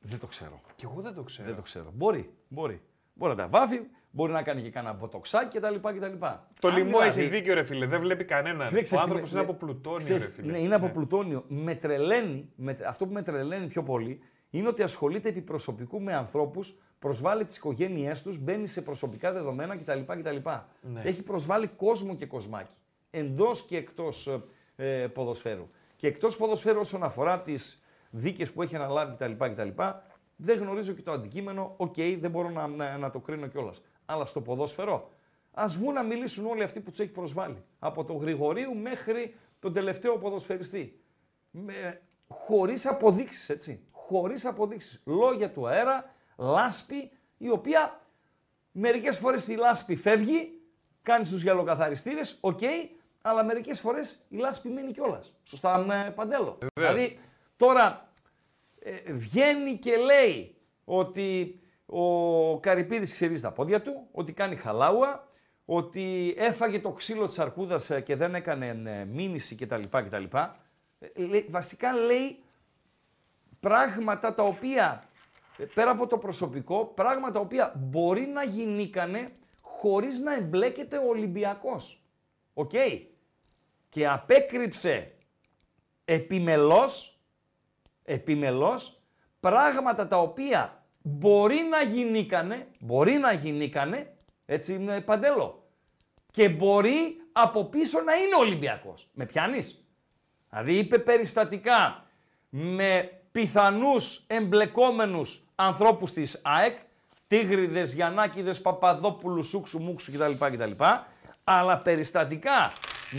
Δεν το ξέρω. Και εγώ δεν το ξέρω. Δεν το ξέρω. Μπορεί, μπορεί. Μπορεί να τα βάφει, μπορεί να κάνει και κανένα μποτοξάκι κτλ. κτλ. Το Αν λιμό δηλαδή- έχει δίκιο, ρε φίλε. Δεν βλέπει κανέναν. Φίλε, Ο ξέρεις τι άνθρωπος με- είναι με- από πλουτόνιο, ξέρεις, ρε φίλε. Ναι, είναι από πλουτόνιο. Με τρελαίνει, με, αυτό που με τρελαίνει πιο πολύ είναι ότι ασχολείται επί προσωπικού με ανθρώπους, προσβάλλει τις οικογένειές τους, μπαίνει σε προσωπικά δεδομένα κτλ. κτλ. Ναι. Έχει προσβάλει κόσμο και κοσμάκι. Εντός και εκτός ε, ποδοσφαίρου. Και εκτός ποδοσφαίρου όσον αφορά τις δίκες που έχει αναλάβει κτλ. κτλ. Δεν γνωρίζω και το αντικείμενο. Οκ, δεν μπορώ να, να, να το κρίνω κιόλας. Αλλά στο ποδόσφαιρο, ας βγουν να μιλήσουν όλοι αυτοί που τους έχει προσβάλει. Από τον Γρηγορίου μέχρι τον τελευταίο ποδοσφαιριστή. Με, χωρίς αποδείξεις, έτσι. Χωρίς αποδείξεις. Λόγια του αέρα, λάσπη, η οποία μερικές φορές η λάσπη φεύγει, κάνει τους γυαλοκαθαριστήρες, οκ, αλλά μερικές φορές η λάσπη μένει κιόλας. Σωστά, ρε Παντέλο. Βεβαίως. Δηλαδή, τώρα ε, βγαίνει και λέει ότι ο Καρυπίδης ξυρίζει τα πόδια του, ότι κάνει χαλάουα, ότι έφαγε το ξύλο της αρκούδας ε, και δεν έκανε ε, μήνυση κτλ. κτλ. Ε, λέει- βασικά λέει πράγματα τα οποία, ε, πέρα από το προσωπικό, πράγματα τα οποία μπορεί να γινήκανε χωρίς να εμπλέκεται ο Ολυμπιακός. Οκ. Και απέκρυψε επιμελώς, επιμελώς, πράγματα τα οποία μπορεί να γινήκανε, μπορεί να γινήκανε, έτσι είναι παντέλο, και μπορεί από πίσω να είναι Ολυμπιακός. Με πιάνεις; Δηλαδή είπε περιστατικά με πιθανούς εμπλεκόμενους ανθρώπους της ΑΕΚ, Τίγριδες, Γιαννάκηδες, Παπαδόπουλους, Σούξου, Μούξου κτλ. κτλ. Αλλά περιστατικά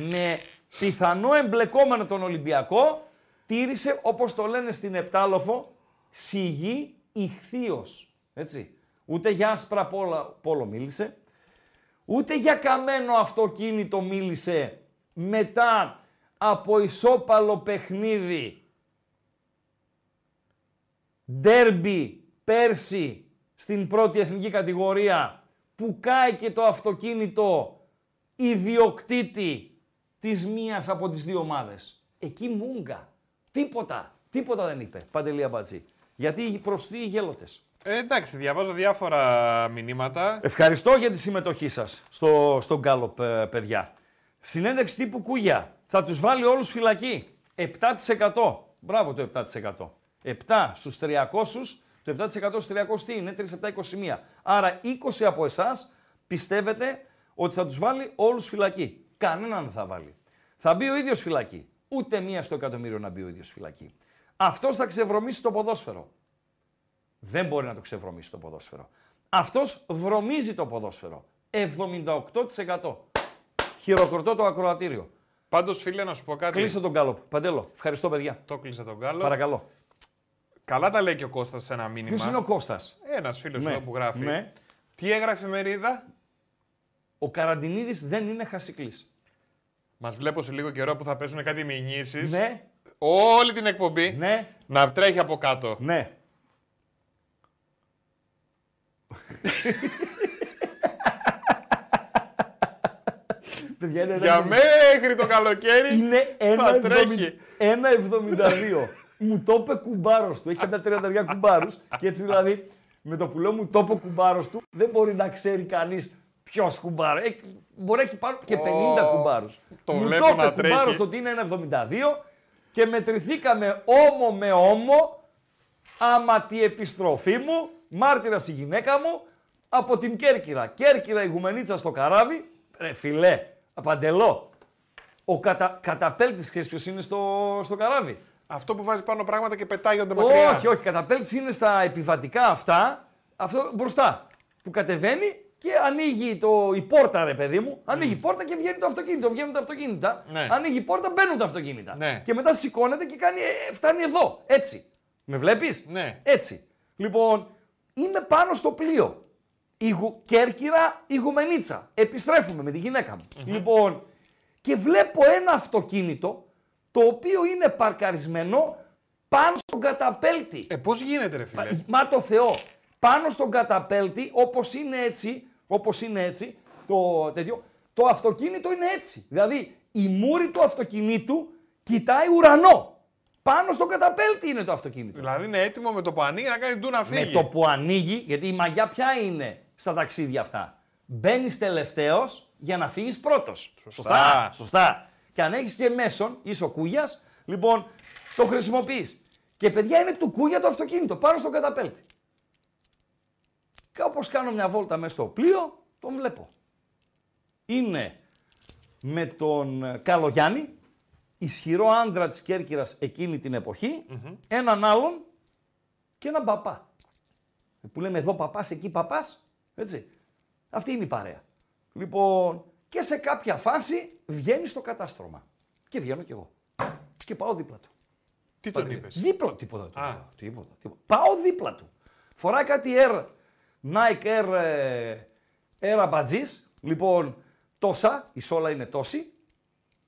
με πιθανό εμπλεκόμενο τον Ολυμπιακό, τήρησε, όπως το λένε στην Επτάλοφο, σιγή ηχθείος. Έτσι. Ούτε για άσπρα πόλα- πόλο μίλησε, Ούτε για καμένο αυτοκίνητο μίλησε μετά από ισόπαλο παιχνίδι. Ντέρμπι πέρσι στην πρώτη εθνική κατηγορία που κάει και το αυτοκίνητο ιδιοκτήτη της μίας από τις δύο ομάδες. Εκεί μούγκα. Τίποτα. Τίποτα δεν είπε. Παντελία Μπατζή. Γιατί προς τι οι γέλοτες. Ε, εντάξει, διαβάζω διάφορα μηνύματα. Ευχαριστώ για τη συμμετοχή σας στο, στο Γκάλοπ, ε, παιδιά. Συνέντευξη τύπου Κούγια. Θα τους βάλει όλους φυλακή. 7%. Μπράβο το 7%. 7 στους 300, το 7% στους 300 τι είναι, 3, 7, 21. Άρα 20 από εσάς πιστεύετε ότι θα τους βάλει όλους φυλακή. Κανέναν δεν θα βάλει. Θα μπει ο ίδιος φυλακή. Ούτε μία στο εκατομμύριο να μπει ο ίδιος φυλακή. Αυτός θα ξεβρωμίσει το ποδόσφαιρο. Δεν μπορεί να το ξεβρωμίσει το ποδόσφαιρο. Αυτός βρωμίζει το ποδόσφαιρο. 78%. Χειροκροτώ το ακροατήριο. Πάντως, φίλε, να σου πω κάτι. Κλείστε τον γκάλοπ. Παντέλο, ευχαριστώ παιδιά. Το κλείσα τον γκάλο. Παρακαλώ. Καλά τα λέει και ο Κώστας σε ένα μήνυμα. Ποιος είναι ο Κώστας; Ένας φίλος Ναι, εδώ που γράφει. ναι. Τι έγραφε η μερίδα; Ο Καραντινίδης δεν είναι χασικλής. Μας βλέπω σε λίγο καιρό που θα παίζουν κάτι μηνύσεις. Ναι, Όλη την εκπομπή ναι, να τρέχει από κάτω. ναι. Παιδιά, είναι Για ένα- μέχρι το καλοκαίρι Είναι θα τρέχει. 1,72. μου το είπε κουμπάρος του. Έχει κατά 33 κουμπάρους. Και έτσι δηλαδή με το που λέω μου το είπε κουμπάρος του, δεν μπορεί να ξέρει κανείς ποιος κουμπάρος. Έχει- Μπορεί να έχει πάρει και 50 Ω, κουμπάρους. το μου βλέπω το είπε να τρέχει. κουμπάρος του ότι είναι 1,72 και μετρηθήκαμε όμο με όμο. Άμα τη επιστροφή μου, μάρτυρας η γυναίκα μου, από την Κέρκυρα. Κέρκυρα η γουμενίτσα στο καράβι, ρε φιλέ, απαντελώ. Ο κατα, καταπέλτης, ξέρεις ποιος είναι στο, στο καράβι; Αυτό που βάζει πάνω πράγματα και πετάγονται μακριά. Όχι, όχι, καταπέλτης είναι στα επιβατικά αυτά, αυτό μπροστά, που κατεβαίνει και ανοίγει το, η πόρτα, ρε παιδί μου. Ανοίγει η πόρτα και βγαίνει το αυτοκίνητο. Βγαίνουν τα αυτοκίνητα. Ναι. Ανοίγει η πόρτα, μπαίνουν τα αυτοκίνητα. Ναι. Και μετά σηκώνεται και κάνει, ε, φτάνει εδώ. Έτσι. Με βλέπεις; Ναι. Έτσι. Λοιπόν, είμαι πάνω στο πλοίο. Η Γου... Κέρκυρα, η Γουμενίτσα. Επιστρέφουμε με τη γυναίκα μου. Λοιπόν, και βλέπω ένα αυτοκίνητο το οποίο είναι παρκαρισμένο πάνω στον καταπέλτη. Ε, πώς γίνεται, ρε φίλε; Μα το Θεό. Πάνω στον καταπέλτη, όπως είναι έτσι, όπως είναι έτσι, το τέτοιο, το αυτοκίνητο είναι έτσι. Δηλαδή, η μούρη του αυτοκινήτου κοιτάει ουρανό. Πάνω στον καταπέλτη είναι το αυτοκίνητο. Δηλαδή είναι έτοιμο με το που ανοίγει να κάνει ντου να φύγει. Με το που ανοίγει, γιατί η μαγιά ποια είναι στα ταξίδια αυτά. Μπαίνεις τελευταίος για να φύγεις πρώτος. Σωστά. Σωστά. Και αν έχεις και μέσον, είσαι ο κούγιας, λοιπόν το χρησιμοποιείς. Και παιδιά είναι του κούγια το αυτοκίνητο πάνω στον καταπέλτη. Κάπως κάνω μια βόλτα μέσα στο πλοίο, τον βλέπω. Είναι με τον ε, Καλογιάννη, ισχυρό άντρα της Κέρκυρας εκείνη την εποχη έναν άλλον και έναν παπά. Που λέμε εδώ παπάς, εκεί παπάς, έτσι. Αυτή είναι η παρέα. Λοιπόν, και σε κάποια φάση βγαίνει στο κατάστρωμα. Και βγαίνω κι εγώ. Και πάω δίπλα του. Τι τον είπες; Δίπλα, τίποτα. του. Α. Τίποτα, τίποτα. Πάω δίπλα του. Φοράει κάτι Air, Nike Air, ε, Air αμπατζής. Λοιπόν, τόσα, η σόλα είναι τόση.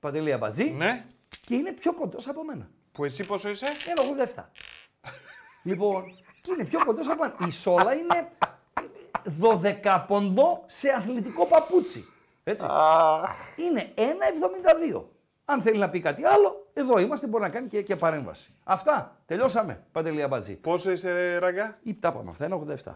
Παντελή αμπατζή. Ναι. Και είναι πιο κοντός από μένα. Που εσύ πόσο είσαι; Ένα 87. λοιπόν, και είναι πιο κοντός από μένα. Η σόλα είναι 12 ποντό σε αθλητικό παπούτσι. Έτσι. Είναι 1,72. Αν θέλει να πει κάτι άλλο, εδώ είμαστε, μπορεί να κάνει και, και παρέμβαση. Αυτά. Τελειώσαμε. Παντελή αμπατζή. Πόσο είσαι, ράγκα; Ή τα πάμε αυτά, 1,87.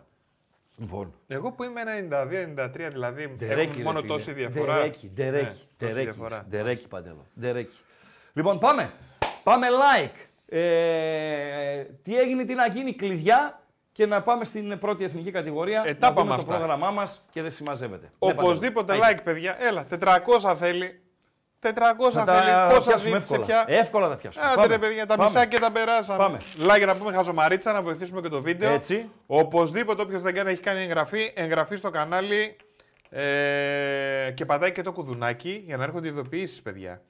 Λοιπόν. Εγώ που είμαι 92-93, δηλαδή Ντερέκι, έχουμε ρε μόνο φίλε. τόση διαφορά. Ντερέκι, Ναι, ντερέκι, τόση ντερέκι, διαφορά. ντερέκι, Παντέλο. Ντερέκι. Λοιπόν, πάμε. Πάμε like. Ε, τι έγινε, τι να γίνει, κλειδιά και να πάμε στην πρώτη εθνική κατηγορία. Ε, τα να δούμε πάμε το αυτά. πρόγραμμά μας και δεν συμμαζεύεται. Ναι, Οπωσδήποτε Παντέλο. like, παιδιά. Έλα, 400 θέλει. 400 Θα θέλει. τα Πόσα πιάσουμε δίνει σε εύκολα. πια. Εύκολα τα πιάσουμε. Άντε Πάμε. ρε παιδιά, τα Πάμε. μισάκια τα περάσαμε. Πάμε. Like να πούμε χαζομαρίτσα, να βοηθήσουμε και το βίντεο. Έτσι. Οπωσδήποτε όποιος δεν κάνει, έχει κάνει εγγραφή, εγγραφή στο κανάλι ε, και πατάει και το κουδουνάκι για να έρχονται ειδοποιήσεις, παιδιά.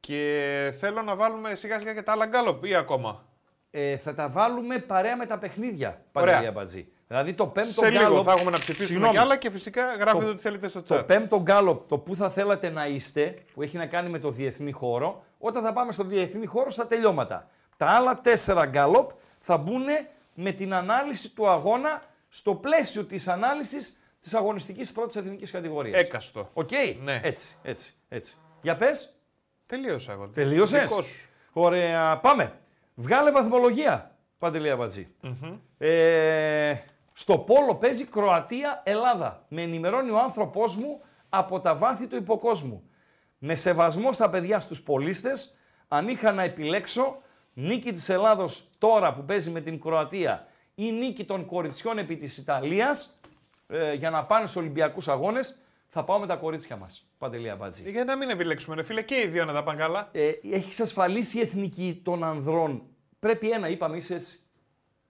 Και θέλω να βάλουμε σιγά σιγά και τα άλλα γκάλωπ ή ακόμα. Ε, θα τα βάλουμε παρέα με τα παιχνίδια, Ωραία. Παντελή Αμπατζή. Δηλαδή το πέμπτο Σε λίγο γκάλοπ- θα έχουμε να ψηφίσουμε Συγγνώμη. κι άλλα και φυσικά γράφετε Το- ό,τι θέλετε στο Το chat. πέμπτο γκάλοπ, το που θα θέλατε να είστε, που έχει να κάνει με το διεθνή χώρο, όταν θα πάμε στο διεθνή χώρο στα τελειώματα. Τα άλλα τέσσερα γκάλοπ θα μπουν με την ανάλυση του αγώνα στο πλαίσιο της ανάλυσης της αγωνιστικής πρώτης εθνικής κατηγορίας. Έκαστο. Οκ, Ναι. έτσι, έτσι, έτσι. Για πες, Τελείωσα εγώ. τελείωσες; Δικό σου. Ωραία, πάμε. Βγάλε βαθμολογία, Παντελή Αμπατζή. Ε, στο πόλο παίζει Κροατία-Ελλάδα. Με ενημερώνει ο άνθρωπός μου από τα βάθη του υποκόσμου. Με σεβασμό στα παιδιά στους πολίστες, αν είχα να επιλέξω νίκη της Ελλάδος τώρα που παίζει με την Κροατία ή νίκη των κοριτσιών επί της Ιταλίας ε, για να πάνε στους Ολυμπιακούς Αγώνες, θα πάω με τα κορίτσια μας. Παντελή Αμπατζή. Για να μην επιλέξουμε, ρε φίλε, και οι δύο να τα πάνε καλά. Ε, έχεις εξασφαλίσει η εθνική των ανδρών πρέπει ένα, είπαμε, είσαι έτσι.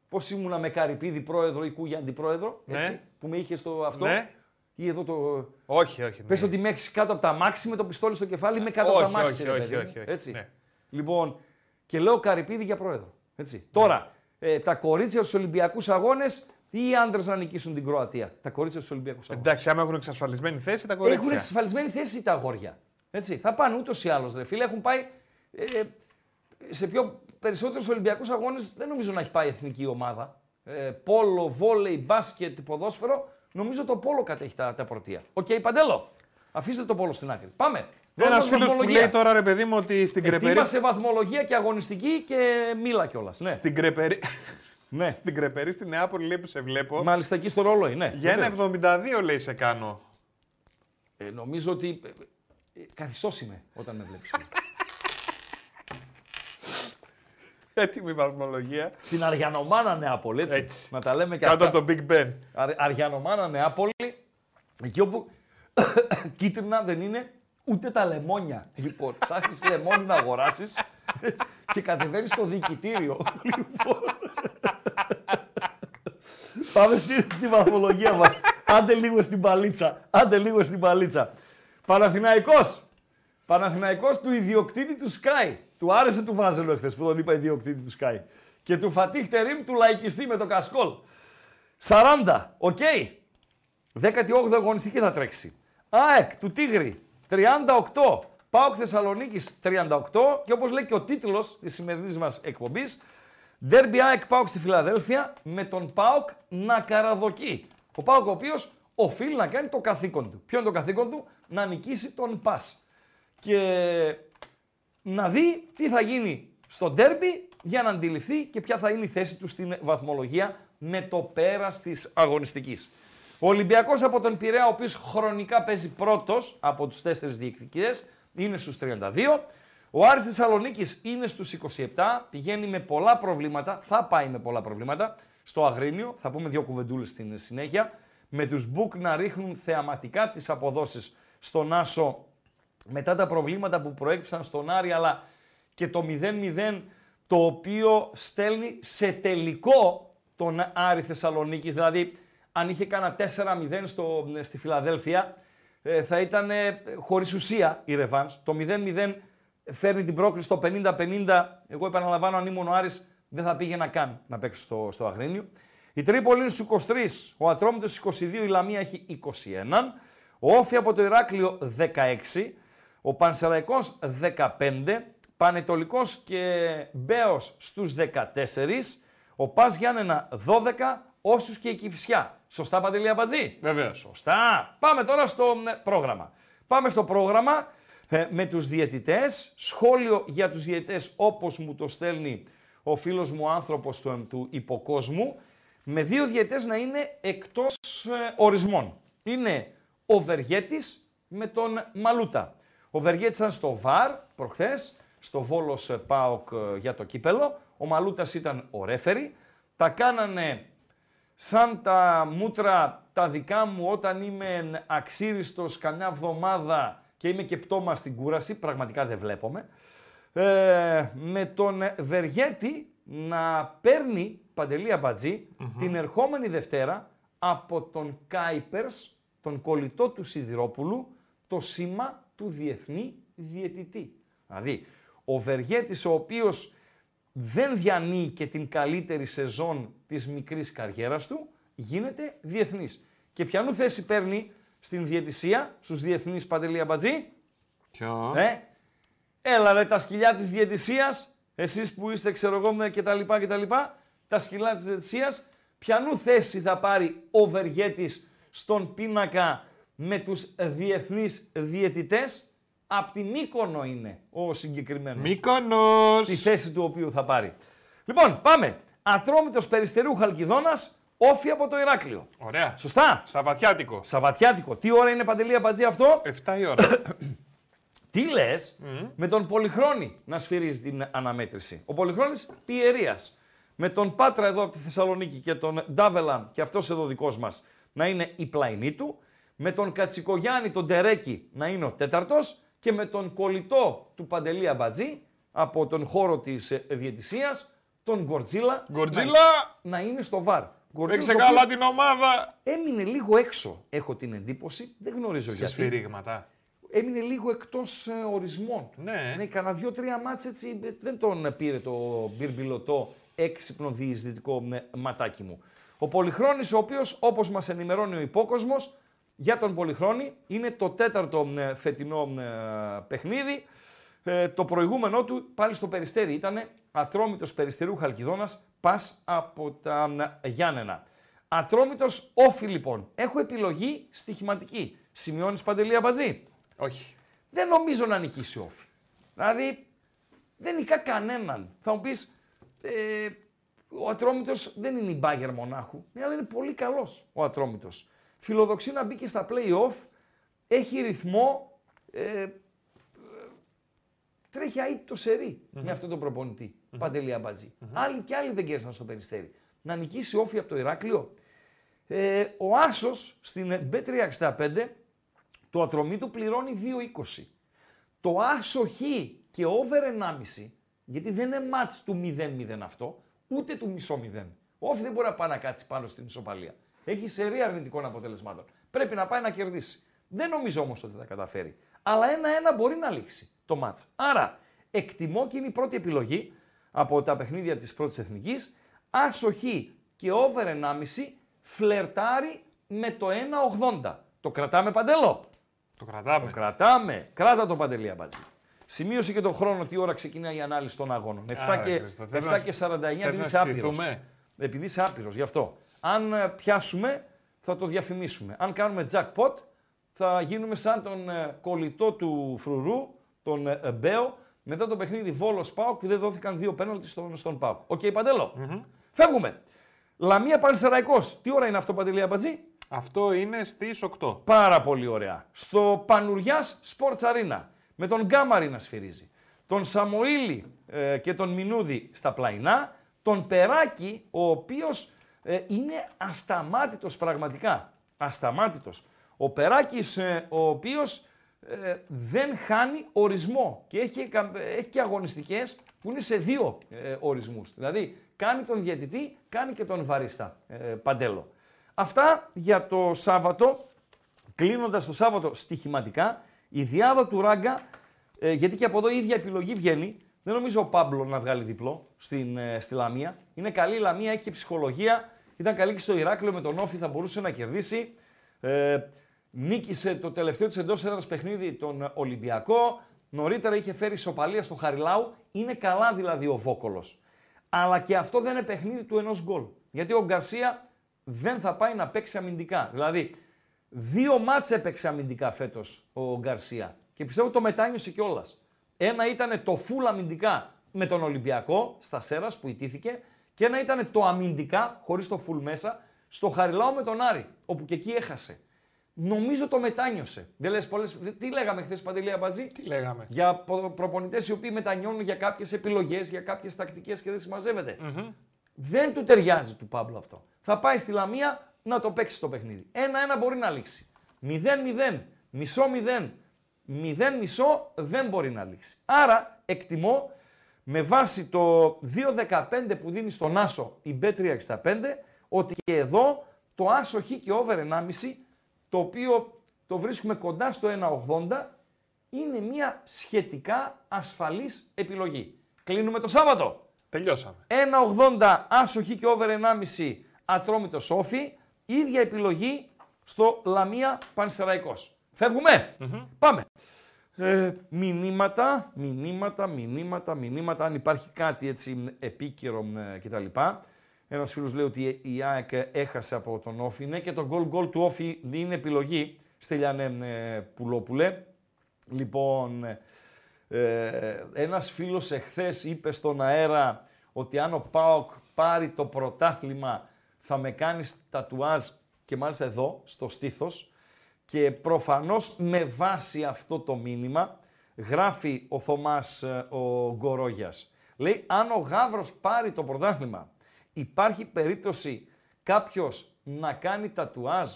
Πώς ήμουνα με Καρυπίδη πρόεδρο ή Κούγια αντιπρόεδρο, Ναι. έτσι, που με είχε στο αυτό. Ναι. Ή εδώ το. Όχι, όχι. ναι. Πες ότι με έχεις κάτω από τα μάξι με το πιστόλι στο κεφάλι, είμαι κάτω από Όχι, τα μάξι. όχι, ρε όχι, παιδί μου. όχι, όχι, Έτσι. ναι. Λοιπόν, και λέω Καρυπίδη για πρόεδρο. Έτσι. Τώρα, ε, τα κορίτσια στους Ολυμπιακούς Αγώνες ή οι άντρες να νικήσουν την Κροατία; Τα κορίτσια στους Ολυμπιακούς Αγώνες. Εντάξει, άμα έχουν εξασφαλισμένη θέση τα κορίτσια. Έχουν εξασφαλισμένη θέση τα αγόρια; Έτσι. Θα πάνε ούτως ή άλλως. Φίλε, έχουν πάει ε, σε πιο περισσότερους Ολυμπιακούς Αγώνες. Δεν νομίζω να έχει πάει η εθνική ομάδα. Ε, πόλο, βόλεϊ, μπάσκετ, ποδόσφαιρο. Νομίζω το πόλο κατέχει τα, τα πρωτεία. Οκ, Παντέλο. Αφήστε το πόλο στην άκρη. Πάμε. Δώσ' Ένα μας φίλος που βαθμολογία. λέει τώρα ρε παιδί μου ότι στην κρεπερί. Ετοίμασε βαθμολογία και αγωνιστική και μίλα κιόλας. Ναι. Στην κρεπερί. ναι. στην κρεπερί στη Νεάπολη λέει που σε βλέπω. Μάλιστα εκεί στο ρόλο ναι. Για ένα βεβαίως. 72 λέει σε κάνω. Ε, νομίζω ότι. Ε, ε, καθιστός είμαι όταν με βλέπεις. Έτοιμη βαθμολογία. Στην Αριανομάνα Νεάπολη, έτσι. Έτσι. Να τα λέμε και Κάτω αυτά. από το Big Ben. Αρ, Αριανομάνα Νεάπολη, εκεί όπου κίτρινα δεν είναι ούτε τα λεμόνια. Λοιπόν, ψάχνεις λεμόνι να αγοράσεις και κατεβαίνεις στο διοικητήριο. Λοιπόν. Πάμε στη, στη βαθμολογία μας. Άντε λίγο στην παλίτσα. Άντε λίγο στην παλίτσα. Παναθηναϊκός. Παναθηναϊκός του ιδιοκτήτη του ΣΚΑΪ. Του άρεσε του Βάζελο εχθές που τον είπα ιδιοκτήτη του ΣΚΑΪ. Και του Φατίχ Τερίμ του λαϊκιστή με το κασκόλ. 40. Οκ. 18 αγωνιστική θα τρέξει. ΑΕΚ του Τίγρη 38. ΠΑΟΚ Θεσσαλονίκης 38 και όπως λέει και ο τίτλος της σημερινής μας εκπομπής ντέρμπι ΑΕΚ ΠΑΟΚ στη Φιλαδέλφεια με τον ΠΑΟΚ να καραδοκεί. Ο ΠΑΟΚ ο οποίος οφείλει να κάνει το καθήκον του. Ποιο είναι το καθήκον του; Να νικήσει τον ΠΑΣ. Και να δει τι θα γίνει στο ντέρμπι για να αντιληφθεί και ποια θα είναι η θέση του στην βαθμολογία με το πέρας της αγωνιστικής. Ο Ολυμπιακός από τον Πειραιά, ο οποίος χρονικά παίζει πρώτος από τους τέσσερις διεκδικητές, είναι στους 32. Ο Άρης Θεσσαλονίκης είναι στους 27, πηγαίνει με πολλά προβλήματα, θα πάει με πολλά προβλήματα στο Αγρίνιο, θα πούμε δύο κουβεντούλες στην συνέχεια, με τους Μπουκ να ρίχνουν θεαματικά τις αποδόσεις στον Άσο μετά τα προβλήματα που προέκυψαν στον Άρη, αλλά και το 0-0 το οποίο στέλνει σε τελικό τον Άρη Θεσσαλονίκης. Δηλαδή, αν είχε κάνα 4-0 στο, στη Φιλαδέλφια, ε, θα ήταν ε, χωρίς ουσία η Ρεβάνς. Το 0-0 φέρνει την πρόκληση στο 50-50. Εγώ επαναλαμβάνω, αν ήμουν ο Άρης, δεν θα πήγαινα καν να παίξει στο, στο Αγρίνιο. Η Τρίπολη είναι στους 23, ο Ατρόμητος στους 22, η Λαμία έχει 21, ο Όφη από το Ηράκλειο 16, ο Πανσεραϊκός 15, Πανετολικός και Μπέος στους 14, ο Πας Γιάννενα 12, όσους και η Κηφισιά. Σωστά Παντελία Μπατζή. Βεβαίως. Σωστά. Πάμε τώρα στο ε, πρόγραμμα. Πάμε στο πρόγραμμα ε, με τους διαιτητές. Σχόλιο για τους διαιτητές όπως μου το στέλνει ο φίλος μου άνθρωπος του, του υποκόσμου. Με δύο διαιτητές να είναι εκτός ε, ορισμών. Είναι ο Βεργέτης με τον Μαλούτα. Ο Βεργέτης ήταν στο ΒΑΡ προχθές, στο Βόλος ε, ΠΑΟΚ ε, για το κύπελο. Ο Μαλούτας ήταν ο ρέφερη. Τα κάνανε σαν τα μούτρα τα δικά μου όταν είμαι αξίριστος καμιά εβδομάδα και είμαι και πτώμα στην κούραση, πραγματικά δεν βλέπομαι, ε, με τον Βεργέτη να παίρνει, Παντελή Αμπατζή, την ερχόμενη Δευτέρα από τον Κάιπερς, τον κολλητό του Σιδηρόπουλου, το σήμα του Διεθνή Διαιτητή. Δηλαδή, ο Βεργέτης ο οποίος δεν διανύει και την καλύτερη σεζόν της μικρής καριέρας του, γίνεται διεθνής. Και ποιανού θέση παίρνει στην διαιτησία, στους διεθνείς Παντελή Αμπατζή, Ποιο; ε, έλα ρε τα σκυλιά της διαιτησίας, εσείς που είστε ξέρω εγώ και τα λοιπά και τα λοιπά, τα σκυλιά της διαιτησίας, ποιανού θέση θα πάρει ο Βεργέτης στον πίνακα με τους διεθνείς διαιτητές, απ' τη Μύκονο είναι ο συγκεκριμένος Μύκονος. τη θέση του οποίου θα πάρει. Λοιπόν, πάμε. Ατρόμητος Περιστερίου Χαλκιδόνας, όφη από το Ηράκλειο. Ωραία. Σωστά. Σαββατιάτικο. Σαββατιάτικο. Τι ώρα είναι Παντελή Αμπατζή αυτό; 7 η ώρα. Τι λες, με τον Πολυχρόνη να σφυρίζει την αναμέτρηση; Ο Πολυχρόνης Πιερίας. Με τον Πάτρα εδώ από τη Θεσσαλονίκη και τον Ντάβελαν και αυτός εδώ δικός μας να είναι η πλαϊνή του. Με τον Κατσικογιάννη τον Τερέκη να είναι ο τέταρτος και με τον κολλητό του Παντελή Αμπατζή από τον χώρο της ε, διαιτησίας τον Γκορτζίλα Γκορτζίλα! να, να είναι στο βαρ. Γκορτζίλας, Παίξε ο οποίος καλά την ομάδα. Έμεινε λίγο έξω, έχω την εντύπωση. Δεν γνωρίζω Σε γιατί. σφυρίγματα. Έμεινε λίγο εκτός ορισμών. Ναι. ναι κανένα δύο-τρία μάτς έτσι ε, δεν τον πήρε το μπυρμπιλωτό έξυπνο διεισδυτικό ε, ματάκι μου. Ο Πολυχρόνης, ο οποίος όπως μας ενημερώνει ο υπόκοσμος, για τον Πολυχρόνη είναι το τέταρτο ε, φετινό ε, παιχνίδι. Ε, το προηγούμενό του πάλι στο Περιστέρι ήταν Ατρόμητος Περιστερού Χαλκιδόνας, πας από τα ε, Γιάννενα. Ατρόμητος όφη λοιπόν. Έχω επιλογή στοιχηματική. Σημειώνεις Παντελή Αμπατζή; Όχι. Δεν νομίζω να νικήσει όφη. Δηλαδή δεν νικά κανέναν. Θα μου πεις, ε, ο Ατρόμητος δεν είναι η μπάγκερ μονάχου, ναι, αλλά είναι πολύ καλός ο Ατρόμητος. Φιλοδοξεί να μπει και στα play-off, έχει ρυθμό, ε, τρέχει αίτητο σερί με αυτόν τον προπονητή, mm-hmm. Παντελή Αμπατζή. Άλλοι και άλλοι δεν κέρδισαν στο Περιστέρι. Να νικήσει όφη από το Ηράκλειο. Ε, ο Άσος στην B365 το ατρομή του πληρώνει 2,20. Το άσο χ και over 1,5, γιατί δεν είναι μάτς του 0-0 αυτό, ούτε του μισό 0. Ο Όφη δεν μπορεί να πάει να κάτσει πάνω στην ισοπαλία. Έχει σερή αρνητικών αποτελεσμάτων. Πρέπει να πάει να κερδίσει. Δεν νομίζω όμως ότι θα τα καταφέρει. Αλλά ένα-ένα μπορεί να λήξει το μάτς. Άρα, εκτιμώ και είναι η πρώτη επιλογή από τα παιχνίδια της πρώτης εθνικής. Άσο χ και over 1,5 φλερτάρει με το 1,80. Το κρατάμε παντελό. Το κρατάμε. Το κρατάμε. Κράτα το παντελή αμπατζή. Σημείωσε και τον χρόνο τι ώρα ξεκινάει η ανάλυση των αγώνων. 7 Άρα, και, Χρήστο, θες 7 να- και 49 θες επειδή να είσαι άπειρος. στηθούμε; Επειδή είσαι άπειρος, γι' αυτό. Αν ε, πιάσουμε, θα το διαφημίσουμε. Αν κάνουμε jackpot, θα γίνουμε σαν τον ε, κολλητό του φρουρού, τον ε, ε, Μπέο, μετά το παιχνίδι Βόλος Πάουκ που δεν δόθηκαν δύο πέναλτι στον, στον Πάουκ. Οκ, παντελο Φεύγουμε. Λαμία Πανσεραϊκός. Τι ώρα είναι αυτό, Παντελή Αμπατζή; Αυτό είναι στις 8. Πάρα πολύ ωραία. Στο Πανουριάς Sports Arena με τον Γκάμαρη να σφυρίζει. Τον Σαμοήλη ε, και τον Μινούδη στα πλαϊνά. Τον Περάκη, ο οποίος ε, είναι ασταμάτητος πραγματικά. Ασταμάτητος. Ο Περάκης, ε, ο οποίος ε, δεν χάνει ορισμό και έχει, εκα- έχει και αγωνιστικές που είναι σε δύο ε, ορισμούς. Δηλαδή, κάνει τον διαιτητή, κάνει και τον βαρίστα, ε, παντέλο. Αυτά για το Σάββατο. Κλείνοντας το Σάββατο στοιχηματικά, η διάδα του Ράγκα, ε, γιατί και από εδώ η ίδια επιλογή βγαίνει. Δεν νομίζω ο Πάμπλο να βγάλει διπλό στην, ε, στη Λαμία. Είναι καλή η Λαμία, έχει και ψυχολογία. Ήταν καλή και στο Ηράκλειο με τον Όφη, θα μπορούσε να κερδίσει. Ε, νίκησε το τελευταίο της εντός έδρας παιχνίδι τον Ολυμπιακό. Νωρίτερα είχε φέρει ισοπαλία στο Χαριλάου. Είναι καλά δηλαδή ο Βόκολος. Αλλά και αυτό δεν είναι παιχνίδι του ενός γκολ. Γιατί ο Γκαρσία δεν θα πάει να παίξει αμυντικά. Δηλαδή, δύο μάτσε έπαιξε αμυντικά φέτος ο Γκαρσία. Και πιστεύω το μετάνιωσε κιόλας. Ένα ήταν το φουλ αμυντικά με τον Ολυμπιακό στα Σέρας που ιτήθηκε. Και ένα ήταν το αμυντικά, χωρίς το φουλ μέσα, στο Χαριλάου με τον Άρη, όπου και εκεί έχασε. Νομίζω το μετάνιωσε. Δεν λες πολλές... Τι λέγαμε χθες Παντελή Αμπατζή; Τι λέγαμε; Για προπονητές οι οποίοι μετανιώνουν για κάποιες επιλογές, για κάποιες τακτικές και δεν συμμαζεύεται. Δεν του ταιριάζει του Παύλου αυτό. Θα πάει στη Λαμία να το παίξει το παιχνίδι. Ένα-ένα μπορεί να λήξει. 0-0, μισό-0, 0 μισό δεν μπορεί να λήξει. Άρα εκτιμώ με βάση το 2-15 που δίνει στον Άσο η B365 ότι και εδώ το Άσο Χ και over 1,5 το οποίο το βρίσκουμε κοντά στο 1,80 είναι μια σχετικά ασφαλής επιλογή. Κλείνουμε το Σάββατο. Τελειώσαμε. 1,80 άσο χ και over 1,5 ατρόμητο σόφι. Ίδια επιλογή στο Λαμία Πανσεραϊκός. Φεύγουμε. Πάμε. Ε, μηνύματα, μηνύματα, μηνύματα, μηνύματα, αν υπάρχει κάτι έτσι επίκαιρο ε, κτλ. Ένας φίλος λέει ότι η ΑΕΚ έχασε από τον Όφη. Ναι και το γκολ γκολ του Όφη είναι επιλογή. Στέλιανε ε, Πουλόπουλε. Λοιπόν, ε, ένας φίλος εχθές είπε στον αέρα ότι αν ο ΠΑΟΚ πάρει το πρωτάθλημα θα με κάνεις τατουάζ και μάλιστα εδώ, στο στήθος. Και προφανώς με βάση αυτό το μήνυμα γράφει ο Θωμάς ε, ο Γκορόγιας. Λέει, αν ο Γάβρος πάρει το πρωτάθλημα, υπάρχει περίπτωση κάποιος να κάνει τατουάζ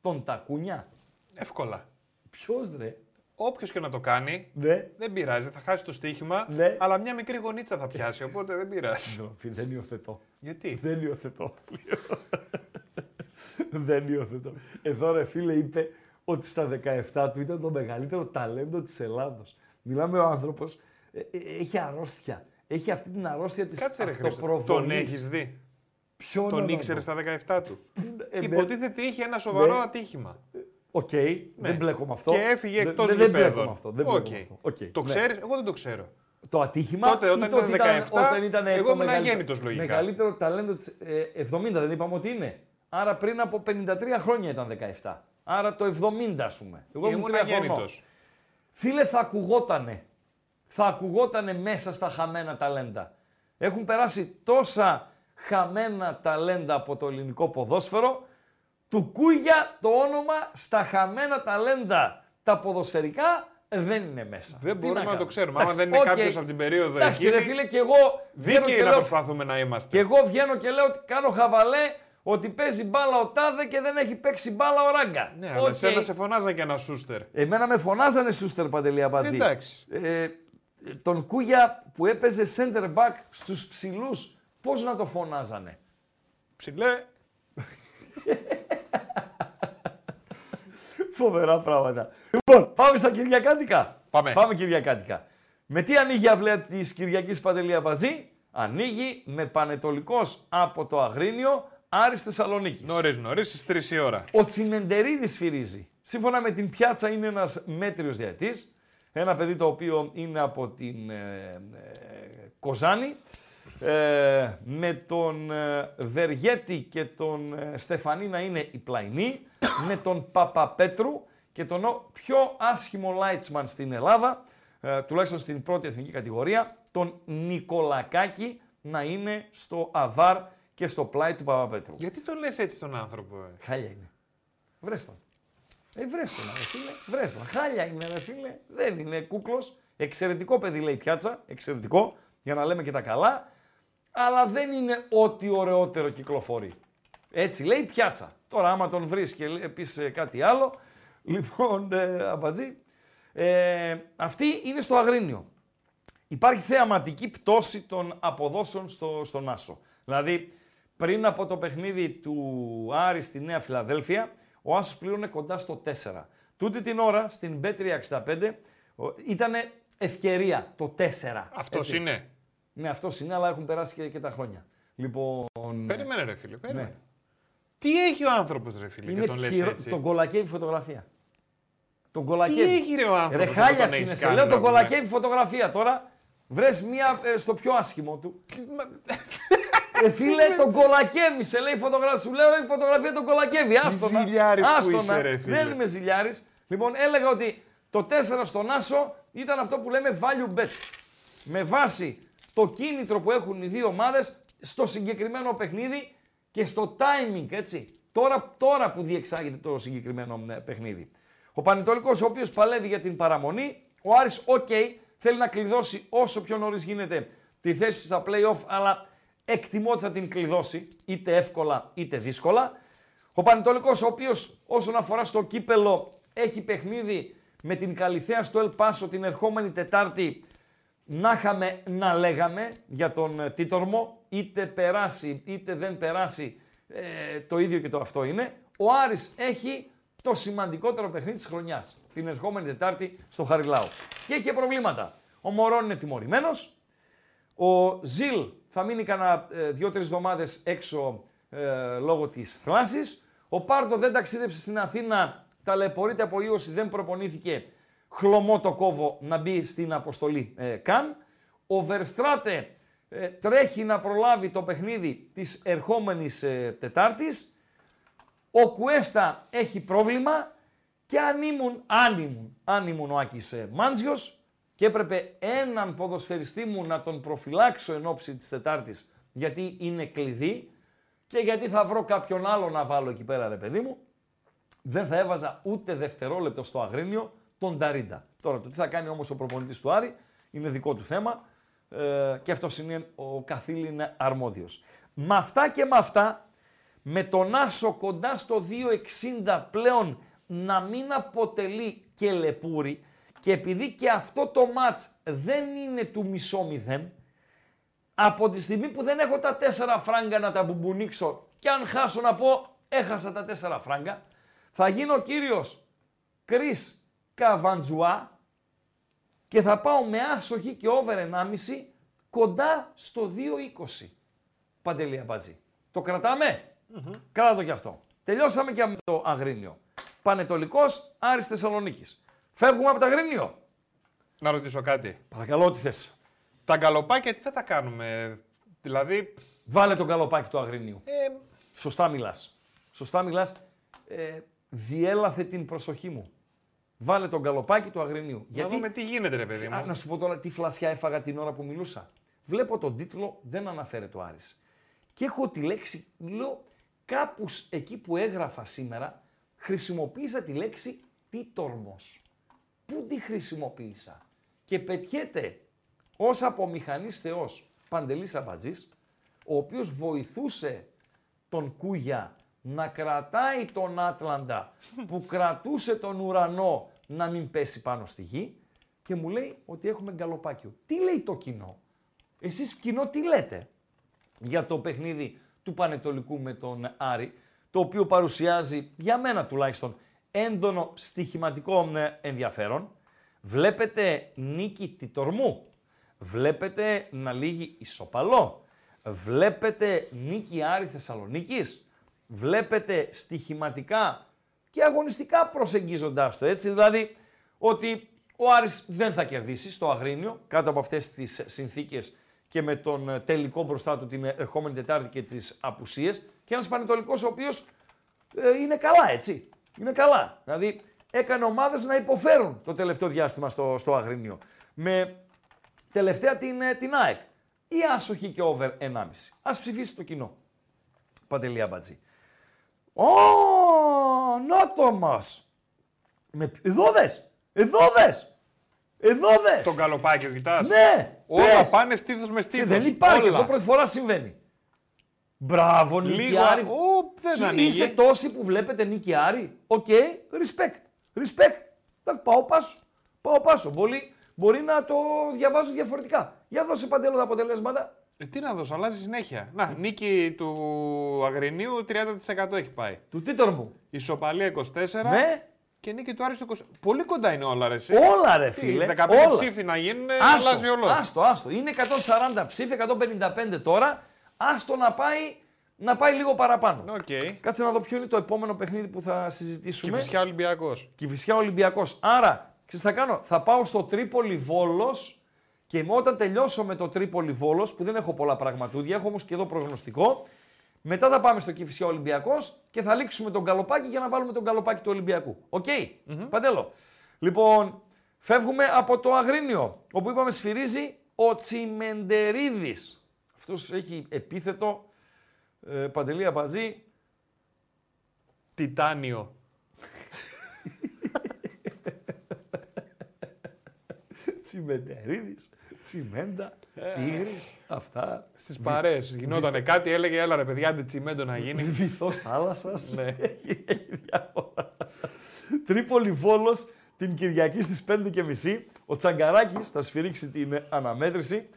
τον Τακούνια; Εύκολα. Ποιος ρε; όποιος και να το κάνει, Ναι. δεν πειράζει, θα χάσει το στοίχημα, Ναι. αλλά μια μικρή γονίτσα θα πιάσει, οπότε δεν πειράζει. No, δεν υιοθετώ. Γιατί; Δεν υιοθετώ. δεν υιοθετώ. Εδώ ρε φίλε είπε ότι στα 17 του ήταν το μεγαλύτερο ταλέντο της Ελλάδος. Μιλάμε ο άνθρωπος, ε, ε, έχει αρρώστια. Έχει αυτή την αρρώστια της Κάτσε ρε Χρήστο, αυτοπροβολής. τον έχεις δει; Ποιον Τον να ήξερες δω. στα 17 του; Ε, με- Υποτίθεται είχε ένα σοβαρό Ναι. ατύχημα. Οκ, δεν μπλέκω με αυτό. Και έφυγε Δεν- εκτός δεν, δεν γηπέδων. μπλέκω με αυτό. Δεν μπλέκω Οκ. με αυτό. Οκ, Το ναι. ξέρεις, εγώ δεν το ξέρω. Το ατύχημα Τότε, όταν ή το ήταν ότι 17, όταν ήταν εγώ το ήμουν μεγαλύτερο- αγέννητος λογικά. Μεγαλύτερο ταλέντο της ε, 70 δεν είπαμε ότι είναι. Άρα πριν από 53 χρόνια ήταν 17. Άρα το 70 ας πούμε. Εγώ ήμουν Ήμουν τρία χρονών. αγέννητο. Φίλε θα ακουγότανε. Θα ακουγότανε μέσα στα χαμένα ταλέντα. Έχουν περάσει τόσα χαμένα ταλέντα από το ελληνικό ποδόσφαιρο. Του Κούγια το όνομα στα χαμένα ταλέντα τα ποδοσφαιρικά δεν είναι μέσα. Δεν Τι μπορούμε να, κάνουμε. το ξέρουμε. Άμα Εντάξει, δεν είναι οκ. κάποιος από την περίοδο Εντάξει, εκείνη, ρε φίλε, και εγώ βγαίνω δίκαιοι και να λέω, προσπαθούμε να είμαστε. και εγώ βγαίνω και λέω ότι κάνω χαβαλέ ότι παίζει μπάλα ο Τάδε και δεν έχει παίξει μπάλα ο Ράγκα. Ναι, αλλά Οκ. εσένα σε φωνάζαν και ένα σούστερ. Εμένα με φωνάζανε Σούστερ Παντελή Αμπατζή. Εντάξει. Ε, τον Κούγια που έπαιζε center back στους ψηλούς, πώς να το φωνάζανε; Ψηλέ, Φοβερά πράγματα. Λοιπόν, πάμε στα Κυριακάτικα. Πάμε. Πάμε Κυριακάτικα. Με τι ανοίγει η αυλαία της Κυριακής Παντελή Αμπατζή; Ανοίγει με Πανετολικός από το Αγρίνιο, Άρης Θεσσαλονίκης. νωρίς νωρίς στις 3 η ώρα. Ο Τσιμεντερίδης σφυρίζει. Σύμφωνα με την πιάτσα είναι ένας μέτριος διαιτής. Ένα παιδί το οποίο είναι από την ε, ε, Κοζάνη. Ε, με τον ε, Βεργέτη και τον ε, Στεφανή να είναι η πλαϊνή. με τον Παπαπέτρου και τον ο- πιο άσχημο Λάιτσμαν στην Ελλάδα, ε, τουλάχιστον στην πρώτη εθνική κατηγορία, τον Νικολακάκη να είναι στο αβάρ και στο πλάι του Παπαπέτρου. Γιατί το λες έτσι τον άνθρωπο, ε; Χάλια είναι. Βρες τον. Ε, βρες τον, ρε φίλε. Βρες τον. Χάλια είναι, ρε φίλε. Δεν είναι κούκλος. Εξαιρετικό παιδί, λέει η πιάτσα. Εξαιρετικό, για να λέμε και τα καλά. Αλλά δεν είναι ό,τι ωραιότερο κυκλοφορεί. Έτσι λέει η πιάτσα. Τώρα, άμα τον βρεις και λέ- πεις ε, κάτι άλλο, λοιπόν, ε, αμπατζή, ε, αυτή είναι στο Αγρίνιο. Υπάρχει θεαματική πτώση των αποδόσεων στο, στον Άσο. Δηλαδή, πριν από το παιχνίδι του Άρη στη Νέα Φιλαδέλφια, ο Άσος πλήρωνε κοντά στο 4. Τούτη την ώρα, στην B365, ήταν ευκαιρία το 4. Αυτός Έτσι. είναι. Ναι, αυτός είναι, αλλά έχουν περάσει και, και τα χρόνια. Λοιπόν, Περίμενε, ρε φίλε. Περίμενε. Ναι. Τι έχει ο άνθρωπος, ρε φίλε, είναι και τον λες χειρο- έτσι; τον κολακεύει φωτογραφία. Τον Τι κολακεύει. έχει ρε ο άνθρωπος. Ρε χάλια είναι, σε λέω τον κολακεύει φωτογραφία τώρα. Βρες μία ε, στο πιο άσχημο του. Ε, φίλε, τον κολακεύει, σε λέει φωτογραφία. Σου λέω η φωτογραφία τον κολακεύει. Άστονα. ζηλιάρης που άστονα. είσαι, ρε, φίλε. Δεν είμαι ζηλιάρης. Λοιπόν, έλεγα ότι το 4 στον Άσο ήταν αυτό που λέμε value bet. Με βάση το κίνητρο που έχουν οι δύο ομάδες στο συγκεκριμένο παιχνίδι και στο timing, έτσι. Τώρα, τώρα που διεξάγεται το συγκεκριμένο ε, παιχνίδι. Ο Πανετολικός, ο οποίος παλεύει για την παραμονή, ο Άρης, οκ, θέλει να κλειδώσει όσο πιο νωρίς γίνεται τη θέση του στα play-off, αλλά εκτιμώ ότι θα την κλειδώσει, είτε εύκολα είτε δύσκολα. Ο Πανετολικός, ο οποίος όσον αφορά στο κύπελο, έχει παιχνίδι με την Καλλιθέα στο Ελ Πάσο την ερχόμενη Τετάρτη. Να είχαμε να λέγαμε για τον ε, Τίτορμο, είτε περάσει είτε δεν περάσει, ε, το ίδιο και το αυτό είναι. Ο Άρης έχει το σημαντικότερο παιχνίδι της χρονιάς, την ερχόμενη Τετάρτη στο Χαριλάου. Και έχει και προβλήματα. Ο Μωρόν είναι τιμωρημένος, ο Ζιλ θα μείνει κανένα ε, δύο-τρεις εβδομάδες έξω ε, λόγω της θλάση. Ο Πάρτο δεν ταξίδεψε στην Αθήνα, ταλαιπωρείται από ίωση, δεν προπονήθηκε. Χλωμό το κόβο να μπει στην αποστολή ε, καν. Ο Βερστράτε ε, τρέχει να προλάβει το παιχνίδι της ερχόμενης ε, Τετάρτης. Ο Κουέστα έχει πρόβλημα και αν ήμουν, αν ήμουν, αν ήμουν ο Άκης ε, Μάντζιος και έπρεπε έναν ποδοσφαιριστή μου να τον προφυλάξω εν ώψη της Τετάρτης γιατί είναι κλειδί και γιατί θα βρω κάποιον άλλο να βάλω εκεί πέρα ρε παιδί μου, δεν θα έβαζα ούτε δευτερόλεπτο στο Αγρίνιο τον Ταρίντα. Τώρα το τι θα κάνει όμως ο προπονητής του Άρη είναι δικό του θέμα ε, και αυτός είναι ο καθήλυν αρμόδιος. Με αυτά και με αυτά, με τον Άσο κοντά στο 2.60 πλέον να μην αποτελεί και λεπούρι Και επειδή και αυτό το μάτς δεν είναι του μισό μηδέν, από τη στιγμή που δεν έχω τα τέσσερα φράγκα να τα μπουμπουνίξω και αν χάσω να πω έχασα τα τέσσερα φράγκα, θα γίνω ο κύριος Κρίς Καβαντζουά και θα πάω με άσοχη και over 1,5 κοντά στο 2,20. Παντελία Μπατζή. Το κρατάμε; Mm-hmm. Κράτα το κι αυτό. Τελειώσαμε και με το Αγρίνιο. Πανετολικός Άρης Θεσσαλονίκης. Φεύγουμε από το Αγρίνιο. Να ρωτήσω κάτι. Παρακαλώ, τι θες. Τα γκαλοπάκια τι θα τα κάνουμε; Δηλαδή. Βάλε τον καλοπάκι του Αγρίνιου. Ε, Σωστά μιλάς. Σωστά μιλάς. Ε, διέλαθε την προσοχή μου. Βάλε τον καλοπάκι του Αγρινίου. να δούμε τι γίνεται, ρε παιδί Α, μου. να σου πω τώρα τι φλασιά έφαγα την ώρα που μιλούσα. Βλέπω τον τίτλο, δεν αναφέρεται ο Άρης. Και έχω τη λέξη, λέω, κάπους σ- εκεί που έγραφα σήμερα, χρησιμοποίησα τη λέξη τίτορμος. Πού τη χρησιμοποίησα; Και πετιέται ως απομηχανής θεός Παντελής Αμπατζής, ο οποίος βοηθούσε τον Κούγια να κρατάει τον Άτλαντα που κρατούσε τον ουρανό να μην πέσει πάνω στη γη και μου λέει ότι έχουμε γκαλοπάκιο. Τι λέει το κοινό; Εσείς κοινό τι λέτε; Για το παιχνίδι του Πανετολικού με τον Άρη, το οποίο παρουσιάζει για μένα τουλάχιστον έντονο στοιχηματικό ε, ενδιαφέρον. Βλέπετε νίκη τιτορμού. Βλέπετε να λύγει ισοπαλό. Βλέπετε νίκη Άρη Θεσσαλονίκης. Βλέπετε στοιχηματικά και αγωνιστικά προσεγγίζοντάς το έτσι. Δηλαδή ότι ο Άρης δεν θα κερδίσει στο Αγρίνιο κάτω από αυτές τις συνθήκες και με τον ε, τελικό μπροστά του την ερχόμενη Τετάρτη και τις απουσίες και ένας Πανετολικός ο οποίος ε, είναι καλά έτσι. Είναι καλά. Δηλαδή έκανε ομάδες να υποφέρουν το τελευταίο διάστημα στο, στο Αγρίνιο. Με τελευταία την, ε, την ΑΕΚ. Ή άσοχη και over 1,5. Ας ψηφίσει το κοινό. Παντελή Αμπατζή. Ω, να το μας. Με, εδώ δες, εδώ δες, εδώ δες. Τον καλοπάκιο κοιτάς; Ναι, Όλα πες. πάνε στήθος με στήθος. Δεν υπάρχει, Όλα. αυτό πρώτη φορά συμβαίνει. Μπράβο, Νίκη Λίγο. Άρη. Ω, δεν Sı- ανοίγει. Είστε τόσοι που βλέπετε Νίκη Άρη. Οκ, respect. Respect. Εντάξει, πάω πάσο. Πάω πάσο. Μπορεί, μπορεί να το διαβάζω διαφορετικά. Για δώσε παντέλο τα αποτελέσματα. Ε, τι να δώσω, αλλάζει συνέχεια. Να, νίκη του Αγρινίου 30% έχει πάει. Του τίτλου μου. Ισοπαλία 24 Ναι, και νίκη του Άρη στο 20. Πολύ κοντά είναι όλα, ρε. εσύ. όλα ρε Τι, φίλε. 15 όλα. ψήφοι να γίνουν, αλλάζει όλο. Άστο, άστο. Είναι 140 ψήφοι, 155 τώρα. Άστο να πάει, να πάει λίγο παραπάνω. Οκ. Κάτσε να δω ποιο είναι το επόμενο παιχνίδι που θα συζητήσουμε. Και φυσικά Ολυμπιακός. Κηφισιά Ολυμπιακός. Άρα, ξέρεις τι θα κάνω; Θα πάω στο Τρίπολη Βόλος και όταν τελειώσω με το Τρίπολη Βόλος, που δεν έχω πολλά πραγματούδια, έχω όμως και εδώ προγνωστικό, μετά θα πάμε στο Κηφισιά Ολυμπιακός και θα λήξουμε το γκαλοπάκι για να βάλουμε το γκαλοπάκι του Ολυμπιακού. Οκ, Παντέλο. Λοιπόν, φεύγουμε από το Αγρίνιο, όπου είπαμε σφυρίζει ο Τσιμεντερίδης. Αυτός έχει επίθετο, ε, Παντελή Αμπατζή, Τιτάνιο. Τσιμεντερίδης, Τσιμέντα, Τίγρης, αυτά. Στις παρέ. Γινότανε κάτι, έλεγε έλα ρε παιδιά, αντιτσιμέντο να γίνει. Βυθός θάλασσας. Ναι. Έχει έχει διάφορα. Τρίπολη Βόλος την Κυριακή στις 5.30. Ο Τσαγκαράκης θα σφυρίξει την αναμέτρηση.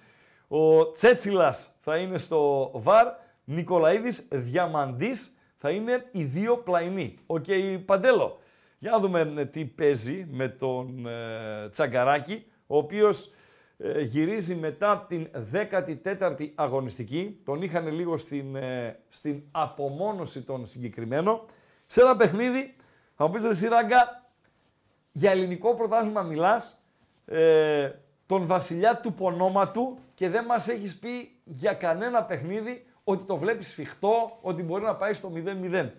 Ο Τσέτσιλας θα είναι στο VAR. Νικολαίδης Διαμαντής θα είναι οι δύο πλαϊνοί. Οκ, Παντέλο. Για να δούμε ε, τι παίζει με τον ε, Τσαγκαράκη, ο οποίος ε, γυρίζει μετά την 14η αγωνιστική. Τον είχαν λίγο στην, ε, στην απομόνωση τον συγκεκριμένο. Σε ένα παιχνίδι, θα μου πεις ρε Σιράγκα, για ελληνικό πρωτάθλημα μιλάς, ε, τον βασιλιά του πονόματου και δεν μας έχεις πει για κανένα παιχνίδι ότι το βλέπεις σφιχτό, ότι μπορεί να πάει στο 0-0.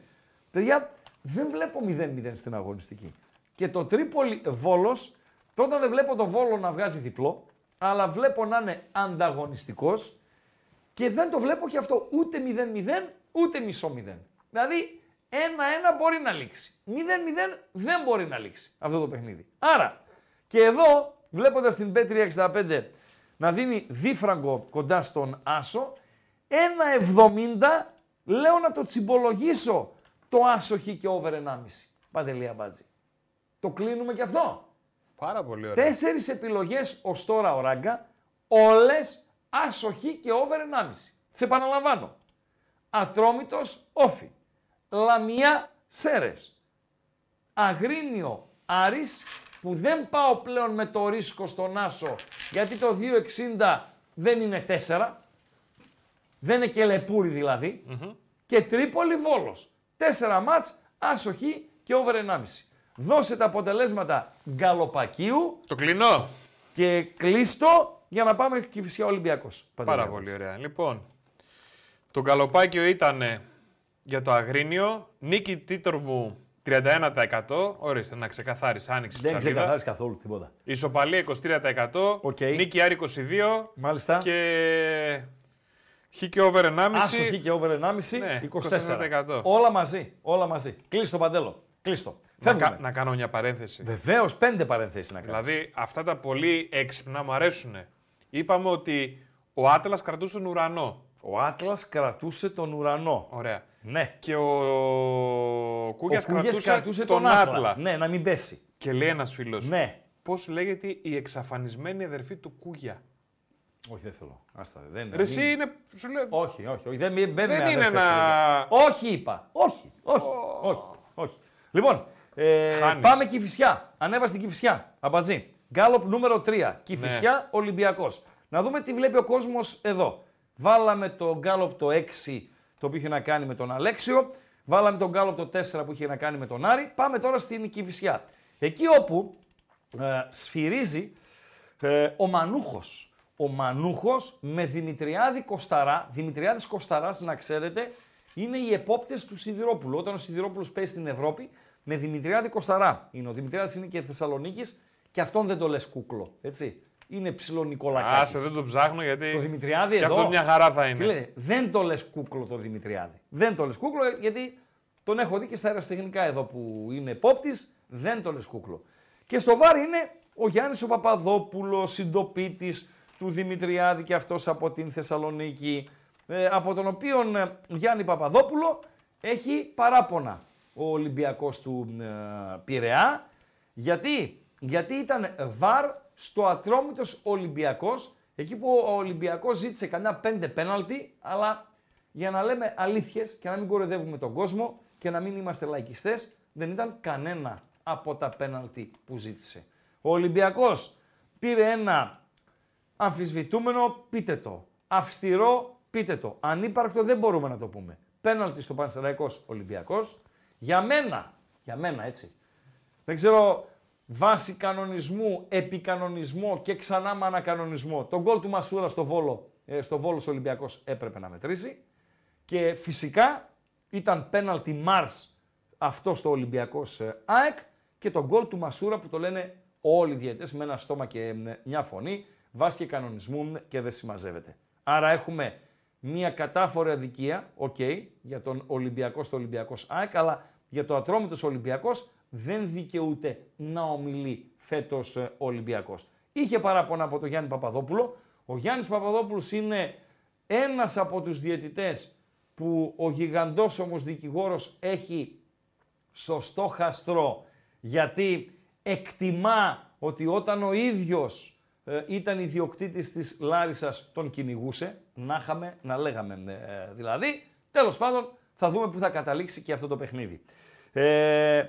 Παιδιά, δεν βλέπω 0-0 στην αγωνιστική. Και το Τρίπολη Βόλος, πρώτα δεν βλέπω το Βόλο να βγάζει διπλό, αλλά βλέπω να είναι ανταγωνιστικός και δεν το βλέπω και αυτό ούτε 0-0, ούτε μισό 0. Δηλαδή, 1-1 μπορεί να λήξει. 0-0 δεν μπορεί να λήξει αυτό το παιχνίδι. Άρα, και εδώ, βλέποντας την B365 να δίνει δίφραγκο κοντά στον Άσο, 1,70 λέω να το τσιμπολογήσω το Άσο Χ και over 1,5. Παντελία Μπάτζη. Το κλείνουμε και αυτό. Πάρα πολύ ωραία. Τέσσερις επιλογές ως τώρα ο Ράγκα, όλες άσοχη και over 1,5. Σε επαναλαμβάνω. Ατρόμητος όφι. Λαμία Σέρες. Αγρίνιο Άρης που δεν πάω πλέον με το ρίσκο στον Άσο γιατί το 2,60 δεν είναι 4. Δεν είναι και λεπούρι δηλαδή. Και Τρίπολη Βόλος. 4 μάτς, άσοχη και over 1,5. Δώσε τα αποτελέσματα γκαλοπακίου Το κλείνω. και κλείστο για να πάμε και φυσικά Ολυμπιακός. Πάρα Παντελεάκος. πολύ ωραία. Λοιπόν, το γκαλοπάκι ήταν για το Αγρίνιο. Νίκη Τίτορμου 31%. Ορίστε, να ξεκαθάρισε, άνοιξε τη Δεν σελίδα. ξεκαθάρισε καθόλου τίποτα. Ισοπαλία 23%. Οκ. Νίκη Άρη 22%. Μάλιστα. Και Χ και over 1,5. Άσο Χ και over 1,5, Ναι, 24. 24%. Όλα μαζί, όλα μαζί. Κλείστο παντέλο. Κλείστο. Να, Φεύγουμε. κα- να κάνω μια παρένθεση. Βεβαίως, πέντε παρενθέσεις να κάνεις. Δηλαδή, αυτά τα πολύ έξυπνα μου αρέσουν. Είπαμε ότι ο Άτλας κρατούσε τον ουρανό. Ο Άτλας κρατούσε τον ουρανό. Ωραία. Ναι. Και ο Κούγιας ο Κούγιας κρατούσε, τον, Άτλα. Ναι, να μην πέσει. Και λέει ένας φίλος, Ναι. πώς λέγεται η εξαφανισμένη αδερφή του Κούγια; Όχι, δεν θέλω. Άστα, δεν Ρε εσύ είναι, σου λέω, Όχι, όχι, όχι. Δεν, μην μπαίνουμε Δεν είναι αδερφές ένα- παιδιά. Όχι, είπα. Όχι, όχι, όχι, όχι. Λοιπόν, ε, Χάνεις. πάμε Κηφισιά. Ανέβα στην Κηφισιά. Αμπατζή. Γκάλοπ νούμερο 3. Κηφισιά, Ναι. Ολυμπιακός. Να δούμε τι βλέπει ο κόσμος εδώ. Βάλαμε το γκάλοπ το 6, το οποίο είχε να κάνει με τον Αλέξιο. Βάλαμε τον γκάλοπ το 4 που είχε να κάνει με τον Άρη. Πάμε τώρα στην Κηφισιά. Εκεί όπου ε, σφυρίζει ε, ο Μανούχος. Ο Μανούχος με Δημητριάδη Κοσταρά. Δημητριάδης Κοσταράς, να ξέρετε, είναι οι επόπτες του Σιδηρόπουλου. Όταν ο Σιδηρόπουλος παίζει στην Ευρώπη, με Δημητριάδη Κοσταρά. Είναι. Ο Δημητριάδης είναι και Θεσσαλονίκης και αυτόν δεν το λες κούκλο, έτσι. Είναι ψηλό Νικολακάκης. άσε δεν το ψάχνω γιατί Το Δημητριάδη και εδώ. αυτό μια χαρά θα είναι. Φίλε, δεν το λες κούκλο το Δημητριάδη. Δεν το λες κούκλο γιατί τον έχω δει και στα αεραστεχνικά εδώ που είναι επόπτη. Δεν το λες κούκλο. Και στο βάρη είναι ο Γιάννης ο Παπαδόπουλος, συντοπίτης του Δημητριάδη και αυτός από την Θεσσαλονίκη. ε, από τον οποίον ε, Γιάννη Παπαδόπουλο έχει παράπονα ο Ολυμπιακός του ε, Πειραιά. Γιατί, γιατί ήταν βαρ στο Ατρόμητος Ολυμπιακός, εκεί που ο Ολυμπιακός ζήτησε κανένα πέντε πέναλτι, αλλά για να λέμε αλήθειες και να μην κοροϊδεύουμε τον κόσμο και να μην είμαστε λαϊκιστές, δεν ήταν κανένα από τα πέναλτι που ζήτησε. Ο Ολυμπιακός πήρε ένα αμφισβητούμενο, πείτε το. Αυστηρό, πείτε το. Ανύπαρκτο δεν μπορούμε να το πούμε. Πέναλτι στο Πανσεραϊκός Ολυμπιακός. Για μένα, για μένα έτσι. Δεν ξέρω βάση κανονισμού, επικανονισμό και ξανά με ανακανονισμό. Το γκολ του Μασούρα στο Βόλο, ε, στο Βόλος Ολυμπιακός έπρεπε να μετρήσει. Και φυσικά ήταν πέναλτι Μάρς αυτό στο Ολυμπιακός ε, ΑΕΚ και το γκολ του Μασούρα που το λένε όλοι οι διαιτές με ένα στόμα και ε, μια φωνή βάσει και κανονισμού και δεν συμμαζεύεται. Άρα έχουμε μια κατάφωρη αδικία, οκ, για τον Ολυμπιακό στο Ολυμπιακός ΑΕΚ, αλλά για το Ατρόμητος Ολυμπιακός δεν δικαιούται να ομιλεί φέτος ε, ο Ολυμπιακός. Είχε παράπονα από τον Γιάννη Παπαδόπουλο. Ο Γιάννης Παπαδόπουλος είναι ένας από τους διαιτητές που ο γίγαντας όμως δικηγόρος έχει σωστό χαστρό γιατί εκτιμά ότι όταν ο ίδιος ε, ήταν ιδιοκτήτης της Λάρισας τον κυνηγούσε, να είχαμε, να λέγαμε ε, δηλαδή. Τέλος πάντων θα δούμε που θα καταλήξει και αυτό το παιχνίδι. Ε,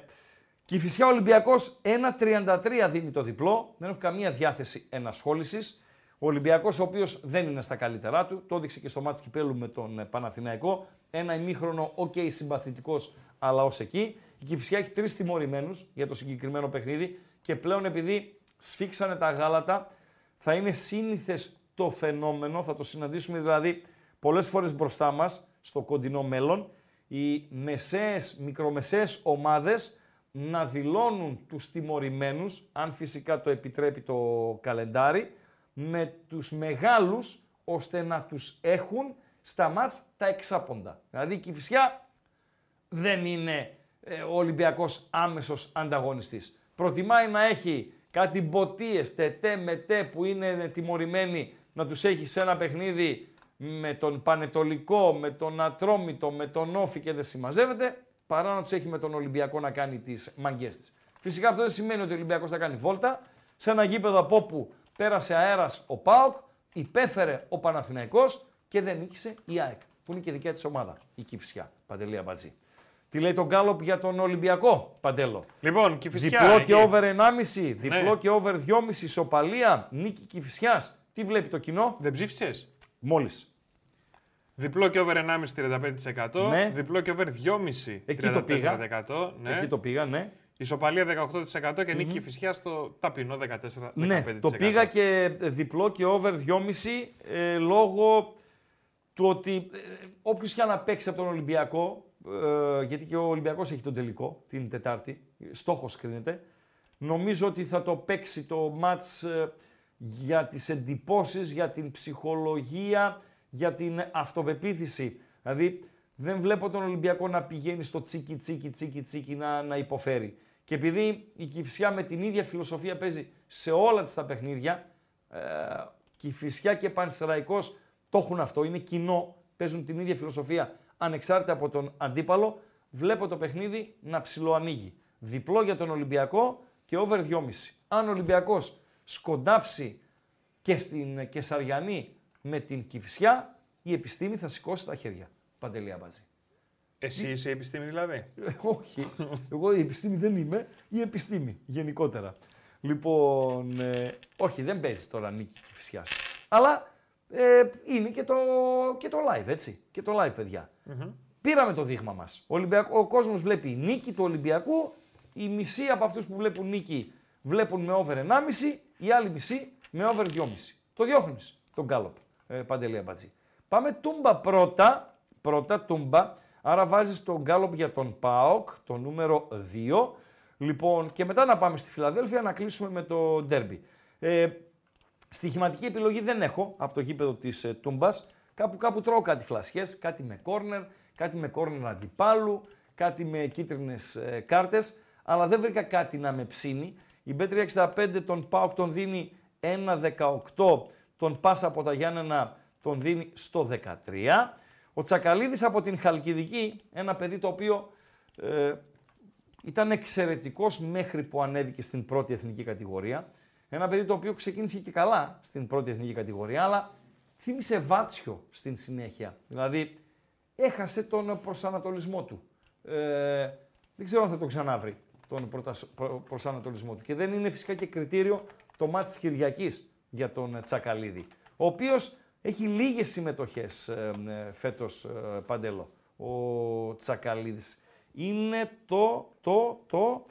και η φυσικά Ολυμπιακός 1.33 δίνει το διπλό, δεν έχω καμία διάθεση ενασχόλησης. Ο Ολυμπιακός ο οποίος δεν είναι στα καλύτερά του, το έδειξε και στο ματς κυπέλου με τον ε, Παναθηναϊκό. Ένα ημίχρονο, οκ, συμπαθητικός, αλλά ως εκεί. Η Κηφισιά έχει τρεις τιμωρημένους για το συγκεκριμένο παιχνίδι και πλέον επειδή σφίξανε τα γάλατα, θα είναι σύνηθες το φαινόμενο, θα το συναντήσουμε δηλαδή πολλές φορές μπροστά μας, στο κοντινό μέλλον, οι μεσαίες, μικρομεσαίες ομάδες να δηλώνουν τους τιμωρημένους, αν φυσικά το επιτρέπει το καλεντάρι, με τους μεγάλους, ώστε να τους έχουν στα μάτς τα εξάποντα. Δηλαδή η Κηφισιά δεν είναι ε, ο Ολυμπιακός άμεσος ανταγωνιστής. Προτιμάει να έχει κάτι μποτίες, τετέ, μετέ που είναι τιμωρημένοι να τους έχει σε ένα παιχνίδι με τον Πανετολικό, με τον Ατρόμητο, με τον Όφη και δεν συμμαζεύεται, παρά να τους έχει με τον Ολυμπιακό να κάνει τις μαγκές της. Φυσικά αυτό δεν σημαίνει ότι ο Ολυμπιακός θα κάνει βόλτα. σε ένα γήπεδο από όπου πέρασε αέρας ο ΠΑΟΚ, υπέφερε ο Παναθηναϊκός και δεν νίκησε η ΑΕΚ, που είναι και δικιά της ομάδα, η Κηφισιά, Παντελή Αμπατζή. Τι λέει τον Γκάλοπ για τον Ολυμπιακό, Παντέλο; Λοιπόν, Κηφισιά. Διπλό εκεί. και over 1,5, διπλό Ναι. και over 2,5, ισοπαλία, νίκη Κηφισιάς. Τι βλέπει το κοινό, Δεν ψήφισες; μόλις. Διπλό και over 1,5 35%. Ναι. Διπλό και over 2,5 Εκεί το πήγα. 34%. Ναι. Εκεί το πήγα, ναι. Ισοπαλία 18% και νίκη φυσικά στο ταπεινό 14%. Ναι, το πήγα και διπλό και over 2,5 ε, λόγω του ότι ε, όποιος και αν παίξει από τον Ολυμπιακό, ε, γιατί και ο Ολυμπιακός έχει τον τελικό την Τετάρτη, στόχος κρίνεται, νομίζω ότι θα το παίξει το μάτς ε, για τις εντυπώσεις, για την ψυχολογία, για την αυτοπεποίθηση. Δηλαδή δεν βλέπω τον Ολυμπιακό να πηγαίνει στο τσίκι τσίκι τσίκι τσίκι να, να υποφέρει. Και επειδή η Κηφισιά με την ίδια φιλοσοφία παίζει σε όλα τις τα παιχνίδια, ε, Κηφισιά και Πανσεραϊκός το έχουν αυτό, είναι κοινό, παίζουν την ίδια φιλοσοφία ανεξάρτητα από τον αντίπαλο, βλέπω το παιχνίδι να ψιλοανοίγει. Διπλό για τον Ολυμπιακό και over 2,5. Αν ο Ολυμπιακός σκοντάψει και στην Κεσαριανή με την Κηφισιά, η επιστήμη θα σηκώσει τα χέρια. Παντελή Αμπατζή. Εσύ είσαι η επιστήμη δηλαδή; Ε, Όχι. Εγώ η επιστήμη δεν είμαι. Η επιστήμη γενικότερα. Λοιπόν, ε, όχι, δεν παίζεις τώρα νίκη Κηφισιάς. Αλλά ε, είναι και το, και το live, έτσι. Και το live, παιδιά. Πήραμε το δείγμα μας. Ο, Ολυμπιακ- ο κόσμος βλέπει νίκη του Ολυμπιακού. Οι μισοί από αυτούς που βλέπουν νίκη βλέπουν με over 1,5. Οι άλλοι μισοί με over 2,5. Το διώχνεις, τον Γκάλοπ. Ε, Παντελή Αμπατζή. Πάμε τούμπα πρώτα. Πρώτα τούμπα. Άρα βάζεις τον Γκάλοπ για τον ΠΑΟΚ, το νούμερο 2. Λοιπόν, και μετά να πάμε στη Φιλαδέλφια να κλείσουμε με το ντέρμπι. Ε, στοιχηματική επιλογή δεν έχω από το γήπεδο της ε, Τούμπας. Κάπου κάπου τρώω κάτι φλασιές, κάτι με κόρνερ, κάτι με κόρνερ αντιπάλου, κάτι με κίτρινες ε, κάρτες, αλλά δεν βρήκα κάτι να με ψήνει. Η B365 τον ΠΑΟΚ τον δίνει 1,18, τον Πάσα από τα Γιάννενα τον δίνει στο 13. Ο Τσακαλίδης από την Χαλκιδική, ένα παιδί το οποίο ε, ήταν εξαιρετικός μέχρι που ανέβηκε στην πρώτη εθνική κατηγορία. Ένα παιδί το οποίο ξεκίνησε και καλά στην πρώτη εθνική κατηγορία, αλλά θύμισε Βάτσιο στην συνέχεια. Δηλαδή, έχασε τον προσανατολισμό του. Ε, δεν ξέρω αν θα το ξαναβρει τον προτασ- προ- προσανατολισμό του. Και δεν είναι φυσικά και κριτήριο το μάτι της Κυριακής για τον ε, Τσακαλίδη, ο οποίος έχει λίγες συμμετοχές ε, ε, φέτος ε, Παντέλο, ο Τσακαλίδης. Είναι το, το, το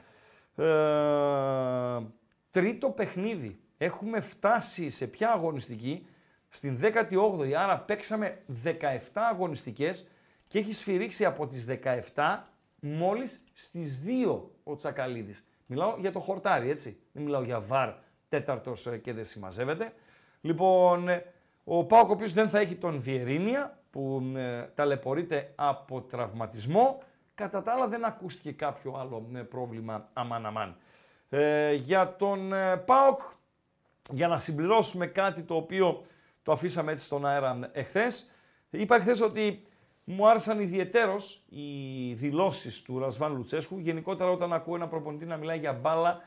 ε, τρίτο παιχνίδι. Έχουμε φτάσει σε ποια αγωνιστική, στην 18η, άρα παίξαμε 17 αγωνιστικές και έχει σφυρίξει από τις 17 μόλις στις 2 ο Τσακαλίδης. Μιλάω για το χορτάρι, έτσι. Δεν μιλάω για βαρ τέταρτος ε, και δεν συμμαζεύεται. Λοιπόν, ε, ο Πάοκ ο οποίος δεν θα έχει τον Βιερίνια που ε, ταλαιπωρείται από τραυματισμό. Κατά τα άλλα δεν ακούστηκε κάποιο άλλο ε, πρόβλημα αμάν αμάν. Ε, για τον ε, ΠΑΟΚ, για να συμπληρώσουμε κάτι το οποίο το αφήσαμε έτσι στον αέρα εχθές, είπα εχθές ότι μου άρεσαν ιδιαιτέρως οι δηλώσεις του Ρασβάν Λουτσέσκου, γενικότερα όταν ακούω ένα προπονητή να μιλάει για μπάλα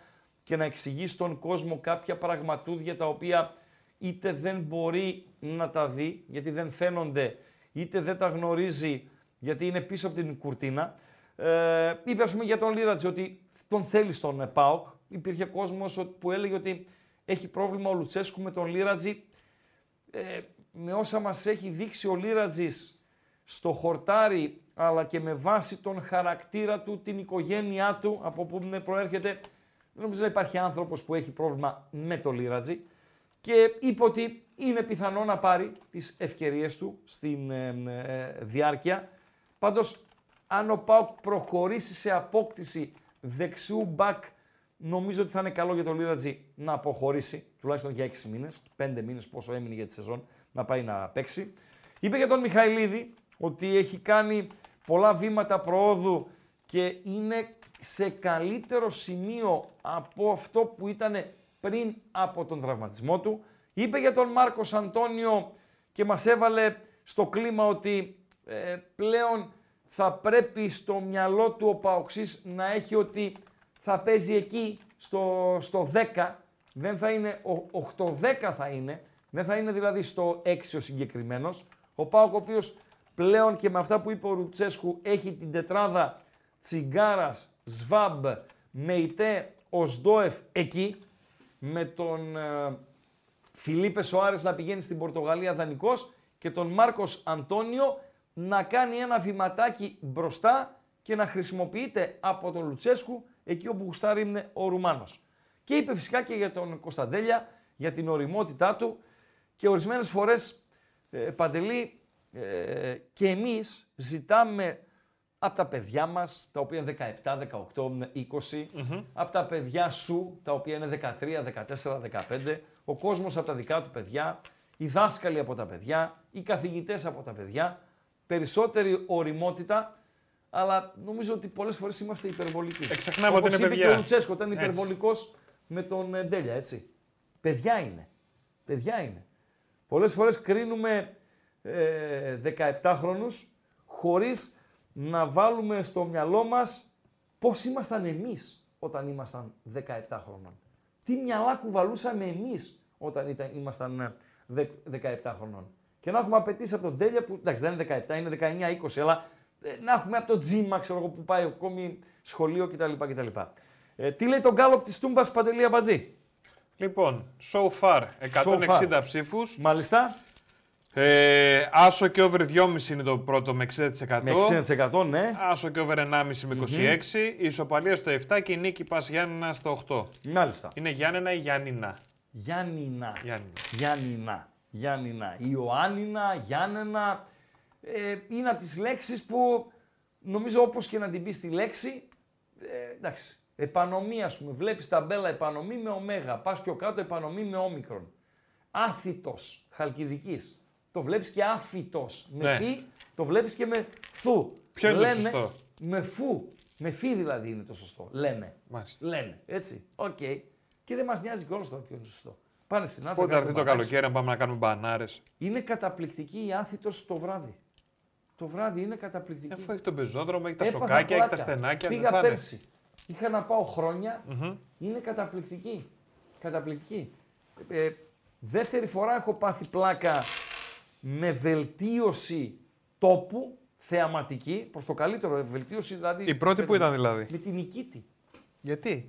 και να εξηγεί στον κόσμο κάποια πραγματούδια τα οποία είτε δεν μπορεί να τα δει, γιατί δεν φαίνονται, είτε δεν τα γνωρίζει, γιατί είναι πίσω από την κουρτίνα. Ε, είπε, ας πούμε, για τον Λίρατζη ότι τον θέλει στον ε, ΠΑΟΚ. Υπήρχε κόσμος ο- που έλεγε ότι έχει πρόβλημα ο Λουτσέσκου με τον Λίρατζη. Ε, με όσα μας έχει δείξει ο Λίρατζης στο χορτάρι, αλλά και με βάση τον χαρακτήρα του, την οικογένειά του, από που ναι, προέρχεται, δεν νομίζω να υπάρχει άνθρωπος που έχει πρόβλημα με τον Λίρατζη. Και είπε ότι είναι πιθανό να πάρει τις ευκαιρίες του στην ε, ε, διάρκεια. Πάντως, αν ο ΠΑΟΚ προχωρήσει σε απόκτηση δεξιού μπακ, νομίζω ότι θα είναι καλό για τον Λίρατζη να αποχωρήσει, τουλάχιστον για 6 μήνες, 5 μήνες πόσο έμεινε για τη σεζόν, να πάει να παίξει. Είπε για τον Μιχαηλίδη ότι έχει κάνει πολλά βήματα προόδου και είναι σε καλύτερο σημείο από αυτό που ήταν πριν από τον τραυματισμό του. Είπε για τον Μάρκος Αντώνιο και μας έβαλε στο κλίμα ότι ε, πλέον θα πρέπει στο μυαλό του ο Παοξής να έχει ότι θα παίζει εκεί στο, στο 10 δεν θα είναι 8-10 θα είναι, δεν θα είναι δηλαδή στο 6 ο συγκεκριμένος. Ο Πάοκ ο οποίος πλέον και με αυτά που είπε ο Ρουτσέσκου έχει την τετράδα Τσιγκάρας, Σβάμπ, Μεϊτέ, Οσδόεφ εκεί με τον ε, Φιλίπε Σοάρες να πηγαίνει στην Πορτογαλία δανεικός και τον Μάρκος Αντώνιο να κάνει ένα βηματάκι μπροστά και να χρησιμοποιείται από τον Λουτσέσκου εκεί όπου γουστάρει είναι ο Ρουμάνος. Και είπε φυσικά και για τον Κωνσταντέλια, για την οριμότητά του και ορισμένες φορές, ε, Παντελή, ε, και εμείς ζητάμε από τα παιδιά μας, τα οποία είναι 17, 18, 20, από τα παιδιά σου, τα οποία είναι 13, 14, 15, ο κόσμος από τα δικά του παιδιά, οι δάσκαλοι από τα παιδιά, οι καθηγητές από τα παιδιά, περισσότερη οριμότητα, αλλά νομίζω ότι πολλές φορές είμαστε υπερβολικοί. Εξεχνάμε ότι είναι είπε παιδιά. και ο Λουτσέσκο, ήταν Έτσι. υπερβολικός με τον ε, Ντέλια, έτσι. Παιδιά είναι. Παιδιά είναι. Πολλές φορές κρίνουμε ε, 17 χρόνους χωρίς να βάλουμε στο μυαλό μας πώς ήμασταν εμείς όταν ήμασταν 17 χρονών. Τι μυαλά κουβαλούσαμε εμείς όταν ήταν, ήμασταν ε, δε- 17 χρονών. Και να έχουμε απαιτήσει από τον Τέλεια που εντάξει δεν είναι 17, είναι 19-20, αλλά ε, να έχουμε από το τζίμα, ξέρω εγώ, που πάει ακόμη σχολείο κτλ. κτλ. Ε, τι λέει το γκάλωπ της Τούμπας Παντελή Αμπατζή; Λοιπόν, so far 160 So far. ψήφους. Μάλιστα, Ε, άσο και over 2,5 είναι το πρώτο με 60%. με 60% ναι. Άσο και over 1,5 με 26. Η ισοπαλία στο 7 και η νίκη πας Γιάννηνα στο 8. Μάλιστα. Είναι Γιάννενα ή Γιάννηνα; Γιάννηνα. Γιάννηνα. Γιάννηνα. Γιάννηνα. Ιωάννηνα, Γιάννενα. Ε, είναι από τις λέξεις που νομίζω όπως και να την πεις στη λέξη, ε, εντάξει, επανομή ας πούμε. Βλέπεις ταμπέλα επανομή με ωμέγα. Πας πιο κάτω επανομή με όμικρον. Άθητος, χαλκιδικής. Το βλέπεις και άφητος. Με Ναι. φι, το βλέπεις και με φου. Ποιο είναι το Λένε, σωστό; Με φου. Με φι δηλαδή είναι το σωστό. Λένε. Μάλιστα. Λένε. Έτσι. Οκ. Και δεν μας νοιάζει κιόλας τώρα ποιο είναι σωστό. Πάνε στην Άθλο. Πότε θα έρθει το καλοκαίρι να πάμε να κάνουμε μπανάρες; Είναι καταπληκτική η Άθητο το βράδυ. Το βράδυ είναι καταπληκτική. Αφού έχει τον πεζόδρομο, έχει τα Έπαθα σοκάκια, έχει τα πλάκα. στενάκια. Πήγα δεν θα είναι. πέρσι. Είχα να πάω χρόνια. Είναι καταπληκτική. Καταπληκτική. Ε, δεύτερη φορά έχω πάθει πλάκα με βελτίωση τόπου, θεαματική, προς το καλύτερο, ε, βελτίωση δηλαδή. Η πρώτη που ήταν δηλαδή. Με την Νικήτη. Γιατί;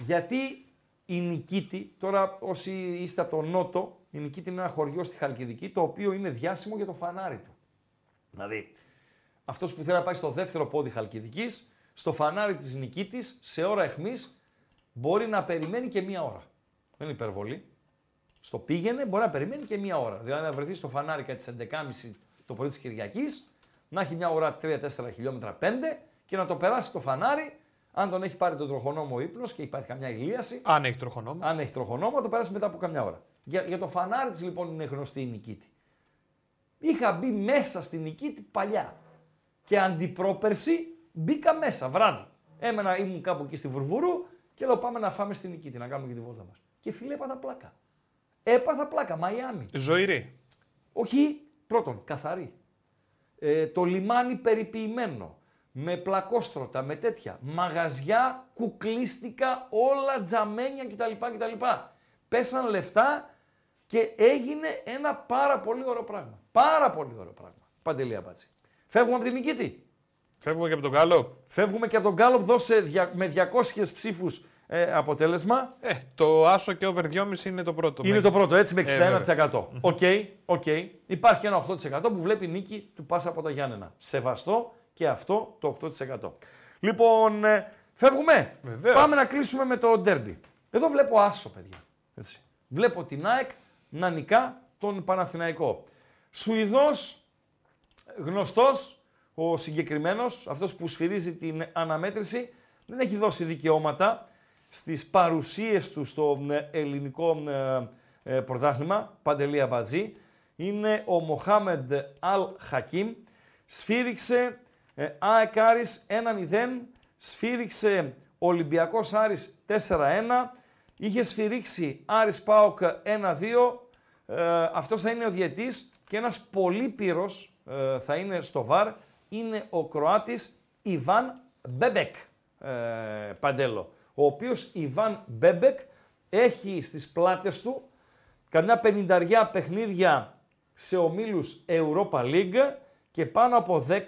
Γιατί η Νικήτη, τώρα όσοι είστε από τον Νότο, η Νικήτη είναι ένα χωριό στη Χαλκιδική, το οποίο είναι διάσημο για το φανάρι του. Δηλαδή, αυτός που θέλει να πάει στο δεύτερο πόδι Χαλκιδικής, στο φανάρι της Νικήτης, σε ώρα εχμής, μπορεί να περιμένει και μία ώρα. Δεν είναι υπερβολή. Στο πήγαινε μπορεί να περιμένει και μία ώρα. Δηλαδή να βρεθεί στο φανάρι κατά τις 11.30 το πρωί της Κυριακής, να έχει μια ώρα 3-4 χιλιόμετρα 5 και να το περάσει το φανάρι, αν τον έχει πάρει τον τροχονόμο ύπνος και υπάρχει καμιά ηλίαση, Αν έχει τροχονόμο. αν έχει τροχονόμο, θα το περάσει μετά από καμιά ώρα. Για, για το φανάρι της λοιπόν είναι γνωστή η Νικήτη. Είχα μπει μέσα στη Νικήτη παλιά. Και αντιπρόπερση μπήκα μέσα βράδυ. Έμενα, ήμουν κάπου εκεί στη Βουρβουρού και λέω πάμε να φάμε στη Νικήτη, να κάνουμε και τη βόλτα μας. Και φίλε έπαθα πλάκα. Έπαθα πλάκα, Μαϊάμι. Ζωηρή. Όχι, πρώτον, καθαρή. Ε, το λιμάνι περιποιημένο. Με πλακόστρωτα, με τέτοια. Μαγαζιά, κουκλίστικα, όλα τζαμένια κτλ. κτλ. Πέσαν λεφτά και έγινε ένα πάρα πολύ ωραίο πράγμα. Πάρα πολύ ωραίο πράγμα. Παντελή Απάτση. Φεύγουμε από την Νικήτη. Φεύγουμε και από το γκάλοπ. Φεύγουμε και από τον γκάλοπ, δώσε δια- με 200 ψήφους ε, αποτέλεσμα; Ε, το άσο και over 2,5 είναι το πρώτο. Είναι Με- το πρώτο, έτσι με Ε, 61%. Ok, ok. Υπάρχει ένα 8% που βλέπει νίκη του Πάσα από τα Γιάννενα. Σεβαστό και αυτό το 8%. Λοιπόν, ε, φεύγουμε. Βεβαίως. Πάμε να κλείσουμε με το ντέρμπι. Εδώ βλέπω άσο, παιδιά. Έτσι. Βλέπω την ΑΕΚ να νικά τον Παναθηναϊκό. Σουηδός, γνωστός, ο συγκεκριμένος, αυτός που σφυρίζει την αναμέτρηση, δεν έχει δώσει δικαιώματα στις παρουσίες του στο ε, ελληνικό ε, ε, πρωτάθλημα, Παντελή Αμπατζή. Είναι ο Μοχάμεντ Αλ Χακίμ. Σφύριξε ε, ΑΕΚ Άρης 1-0, σφύριξε Ολυμπιακός Άρης 4-1, είχε σφυρίξει Άρης ΠΑΟΚ 1-2, ε, αυτός θα είναι ο διαιτητής και ένας πολύπειρος ε, θα είναι στο VAR, είναι ο Κροάτης Ιβάν Μπέμπεκ, ε, Παντέλο. Ο οποίος Ιβάν Μπέμπεκ έχει στις πλάτες του καμιά πενηνταριά παιχνίδια σε ομίλους Europa League και πάνω από 10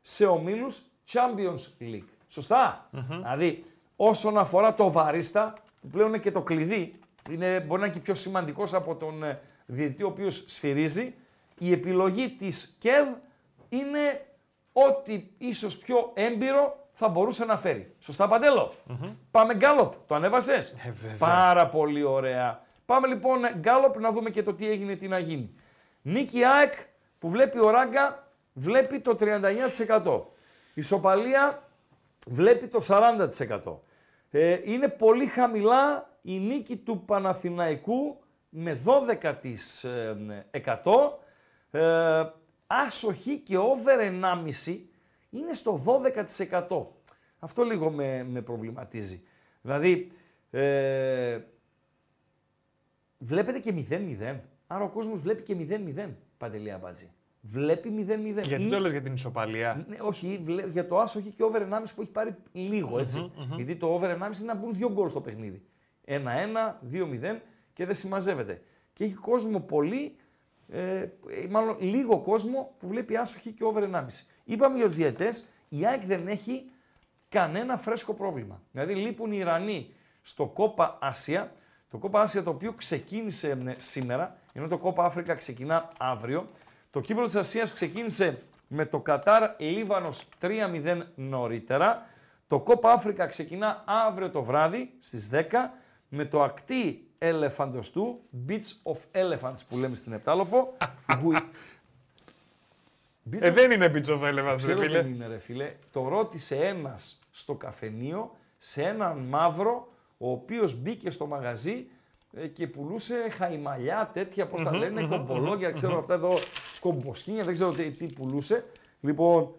σε ομίλους Champions League. σωστα Δηλαδή, όσον αφορά το βαρίστα, που πλέον είναι και το κλειδί, είναι, μπορεί να είναι και πιο σημαντικός από τον ε, διαιτητή ο οποίος σφυρίζει, η επιλογή της ΚΕΔ είναι ό,τι ίσως πιο έμπειρο θα μπορούσε να φέρει. Σωστά, Πάμε γκάλοπ. Το ανέβασες; Ε, Πάρα πολύ ωραία. Πάμε λοιπόν γκάλοπ να δούμε και το τι έγινε, τι να γίνει. Νίκη ΑΕΚ που βλέπει ο Ράγκα βλέπει το 39%. Ισοπαλία βλέπει το 40%. Ε, είναι πολύ χαμηλά η νίκη του Παναθηναϊκού με 12%. Ε, άσοχη και over 1,5 είναι στο 12%. Αυτό λίγο με, με προβληματίζει. Δηλαδή, ε, βλέπετε και 0-0. Άρα ο κόσμος βλέπει και 0-0, Παντελία Μπάτζη. Βλέπει 0-0. Γιατί Ή- το λες για την ισοπαλία; ναι, όχι, βλέ- για το άσο έχει και over 1,5 που έχει πάρει λίγο, έτσι. Γιατί το over 1,5 είναι να μπουν δύο γκολ στο παιχνίδι. 1-1, 2-0 και δεν συμμαζεύεται. Και έχει κόσμο πολύ, ε, ή μάλλον λίγο κόσμο που βλέπει άσοχη και over 1,5. Είπαμε για του διαιτέ, η ΑΕΚ δεν έχει κανένα φρέσκο πρόβλημα. Δηλαδή λείπουν οι Ιρανοί στο Κόπα Άσια, το Κόπα Άσια το οποίο ξεκίνησε ε, σήμερα, ενώ το Κόπα Αφρικα ξεκινά αύριο. Το κύπελο της Ασίας ξεκίνησε με το Κατάρ Λίβανος 3-0 νωρίτερα. Το Κόπα Αφρικα ξεκινά αύριο το βράδυ στις 10 με το ακτή ελεφαντοστού, Beach of Elephants που λέμε στην Επτάλοφο. Γουι- Beach Ε, of δεν είναι πιτσοφέλεβα, ρε Ξέρω φίλε. δεν είναι ρε φίλε. Το ρώτησε ένας στο καφενείο σε έναν μαύρο ο οποίος μπήκε στο μαγαζί ε, και πουλούσε χαϊμαλιά τέτοια, πώς τα λένε, κομπολόγια, ξέρω αυτά εδώ, κομποσκίνια, δεν ξέρω τι, τι πουλούσε. Λοιπόν,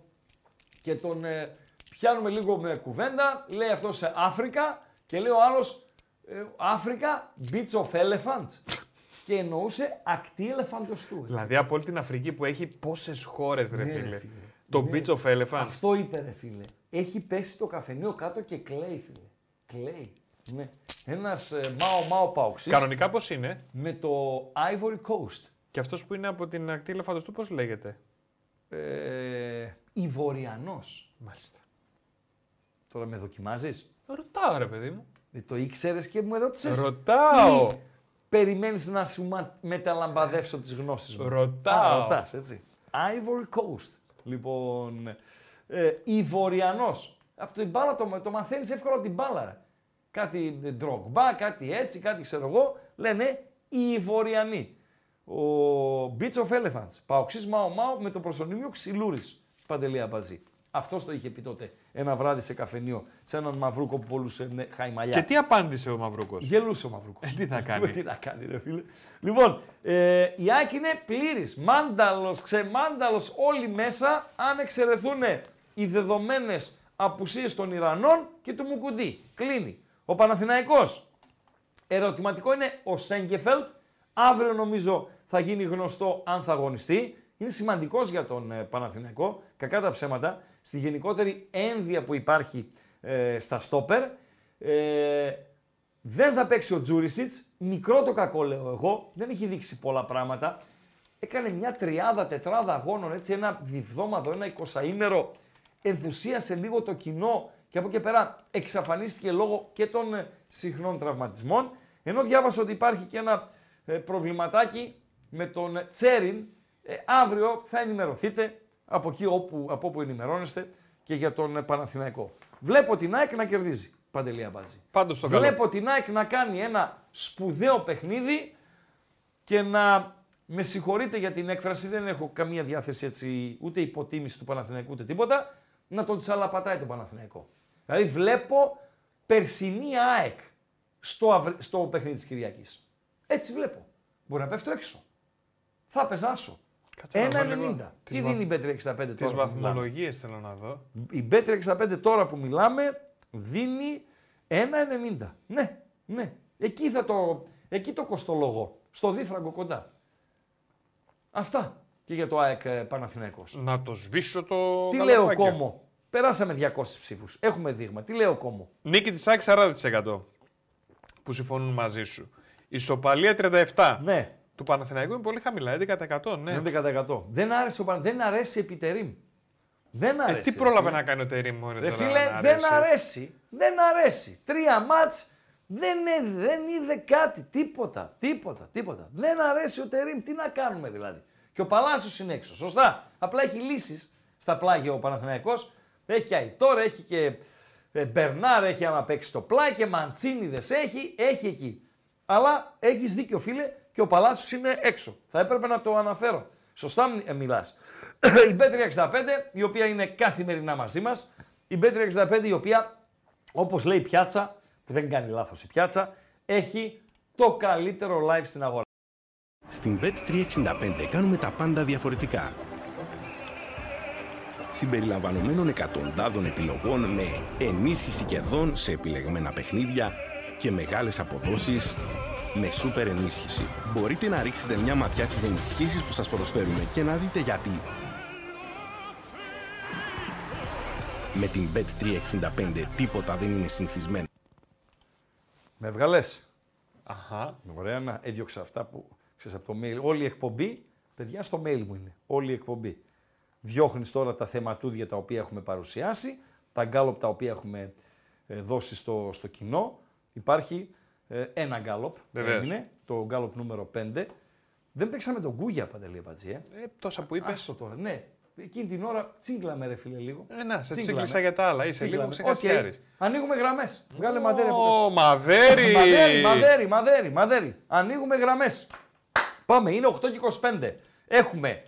και τον ε, πιάνουμε λίγο με κουβέντα, λέει αυτό σε Αφρικα και λέει ο άλλος ε, Αφρικα, beach of elephants. και εννοούσε ακτή ελεφαντοστού. έτσι. Δηλαδή από όλη την Αφρική που έχει πόσες χώρες, ρε Ναι, ρε φίλε. φίλε. Το Beach of Elephant. Αυτό είπε ρε φίλε. Έχει πέσει το καφενείο κάτω και κλαίει φίλε. Κλαίει. Ναι. Ένας ε, Μάο Μάο Παουξής Κανονικά πώς είναι; με το Ivory Coast. Και αυτός που είναι από την ακτή ελεφαντοστού, πώς λέγεται; Ε, Ιβοριανός. Μάλιστα. Τώρα με δοκιμάζεις; Ρωτάω, ρε παιδί μου. Ε, το ήξερες και μου ερώτησες. Ρωτάω. Ή περιμένεις να σου μα- μεταλαμπαδεύσω τις γνώσεις μου; Ρωτάω. Α, ρωτάς, έτσι. Ivory Coast. Λοιπόν, ε, Ιβοριανός. Από την μπάλα το, το μαθαίνεις εύκολα από την μπάλα. ρε. Κάτι ντρογκμπά, κάτι έτσι, κάτι ξέρω εγώ. Λένε Ιβοριανοί. Ο Beach of Elephants. Παοξής Μάο Μάο με το προσωνύμιο Ξυλούρης. Παντελή Αμπαζή. Αυτός το είχε πει τότε ένα βράδυ σε καφενείο, σε έναν μαυρούκο που πολλούσε ναι, χαϊμαλιά. Και τι απάντησε ο Μαυρούκος; Γελούσε ο Μαυρούκος. τι θα κάνει; τι να κάνει, ρε φίλε. Λοιπόν, ε, η Άκη είναι πλήρης. Μάνταλος, ξεμάνταλος, όλοι μέσα, αν εξαιρεθούν οι δεδομένες απουσίες των Ιρανών και του Μουκουντή. Κλείνει. Ο Παναθηναϊκός. Ερωτηματικό είναι ο Σέγκεφελτ. Αύριο νομίζω θα γίνει γνωστό αν θα αγωνιστεί. Είναι σημαντικός για τον ε, Παναθηναϊκό, κακά τα ψέματα, στη γενικότερη ένδια που υπάρχει ε, στα στόπερ. Ε, δεν θα παίξει ο Τζούρισιτς. Μικρό το κακό λέω εγώ. Δεν έχει δείξει πολλά πράγματα. Έκανε μια τριάδα, τετράδα αγώνων, έτσι ένα διβδόματο, ένα εικοσαήμερο. Ενθουσίασε λίγο το κοινό και από εκεί και πέρα εξαφανίστηκε λόγω και των ε, συχνών τραυματισμών. Ενώ διάβασα ότι υπάρχει και ένα ε, προβληματάκι με τον ε, Τσέριν. Ε, αύριο θα ενημερωθείτε από εκεί όπου, από όπου ενημερώνεστε και για τον ε, Παναθηναϊκό. Βλέπω την ΑΕΚ να κερδίζει. Παντελία Μπάζη. Πάντως το καλό. Βλέπω την ΑΕΚ να κάνει ένα σπουδαίο παιχνίδι και να με συγχωρείτε για την έκφραση, δεν έχω καμία διάθεση έτσι, ούτε υποτίμηση του Παναθηναϊκού ούτε τίποτα, να τον τσαλαπατάει τον Παναθηναϊκό. Δηλαδή βλέπω περσινή ΑΕΚ στο, αυρ- στο παιχνίδι της Κυριακής. Έτσι βλέπω. Μπορεί να πέφτω έξω. Θα πεζάσω. Κάτσε να δω 1,90. λίγο Τις τις δίνει η βαθ- Bet365 τώρα. Τι που μιλάμε; βαθμολογίες θέλω να δω. Η Bet365 τώρα που μιλάμε δίνει 1,90. Ναι, ναι. Εκεί, θα το, εκεί το κοστολογώ. Στο δίφραγκο κοντά. Αυτά και για το ΑΕΚ ε, Παναθηναϊκός. Να το σβήσω το. Τι λέω καλαμάκι. Κόμο; Περάσαμε 200 ψήφους. Έχουμε δείγμα. Τι λέω Κόμο; Νίκη της ΑΕΚ 40%. που συμφωνούν μαζί σου. Ισοπαλία 37. Ναι, Του Παναθηναϊκού είναι πολύ χαμηλά, 11%. Ναι. 11%. Δεν άρεσε ο Παν- δεν αρέσει επί Τερίμ. Δεν Ε, αρέσει. τι ρε πρόλαβε φίλε. να κάνει ο Τερήμ μόνο Ρε τώρα φίλε, να δεν αρέσει. αρέσει. Δεν αρέσει. Τρία μάτς δεν, είναι- δεν είδε κάτι. Τίποτα. Τίποτα. Τίποτα. Δεν αρέσει ο Τερίμ. Τι να κάνουμε δηλαδή. Και ο Παλάσιος είναι έξω. Σωστά. Απλά έχει λύσεις στα πλάγια ο Παναθηναϊκός. Έχει και Αϊτόρ, έχει και ε, Μπερνάρ, έχει άμα παίξει το πλάι και Μαντσίνιδες έχει. Έχει εκεί. Αλλά έχεις δίκιο φίλε και ο Παλάσιος είναι έξω. Θα έπρεπε να το αναφέρω. Σωστά ε, μιλάς. η Bet365 η οποία είναι καθημερινά μαζί μας. Η Bet365 η οποία όπως λέει η πιάτσα, που δεν κάνει λάθος η πιάτσα, έχει το καλύτερο live στην αγορά. Στην Bet365 κάνουμε τα πάντα διαφορετικά. Συμπεριλαμβανομένων εκατοντάδων επιλογών με ενίσχυση κερδών σε επιλεγμένα παιχνίδια και μεγάλες αποδόσεις με σούπερ ενίσχυση. Μπορείτε να ρίξετε μια ματιά στις ενισχύσεις που σας προσφέρουμε και να δείτε γιατί. Με την Bet365 τίποτα δεν είναι συνηθισμένο. Με βγαλές. Αχα. Ωραία, να έδιωξα αυτά που ξέρεις από το mail. Όλη η εκπομπή, παιδιά, στο mail μου είναι. Όλη η εκπομπή. Διώχνεις τώρα τα θεματούδια τα οποία έχουμε παρουσιάσει, τα γκάλοπ τα οποία έχουμε ε, δώσει στο, στο κοινό. Υπάρχει ε, ένα γκάλοπ, Βεβαίως. έμεινε, το γκάλοπ νούμερο 5. Δεν παίξαμε τον Κούγια, Παντελή Πατζή, ε. Ε, τόσα που είπες. Άστο τώρα, ναι. Εκείνη την ώρα τσίγκλαμε ρε φίλε λίγο. Ε, να, σε Τσίγκλαμε. τσίγκλισα για τα άλλα. Είσαι λίγο Τσίγκλαμε. ξεχασιάρης. Οκ. Ανοίγουμε γραμμές. Βγάλε μαδέρι από κάτω. Ω, μαδέρι! Μαδέρι, μαδέρι, μαδέρι, μαδέρι. Ανοίγουμε γραμμές. Πάμε, είναι 8 και 25. Έχουμε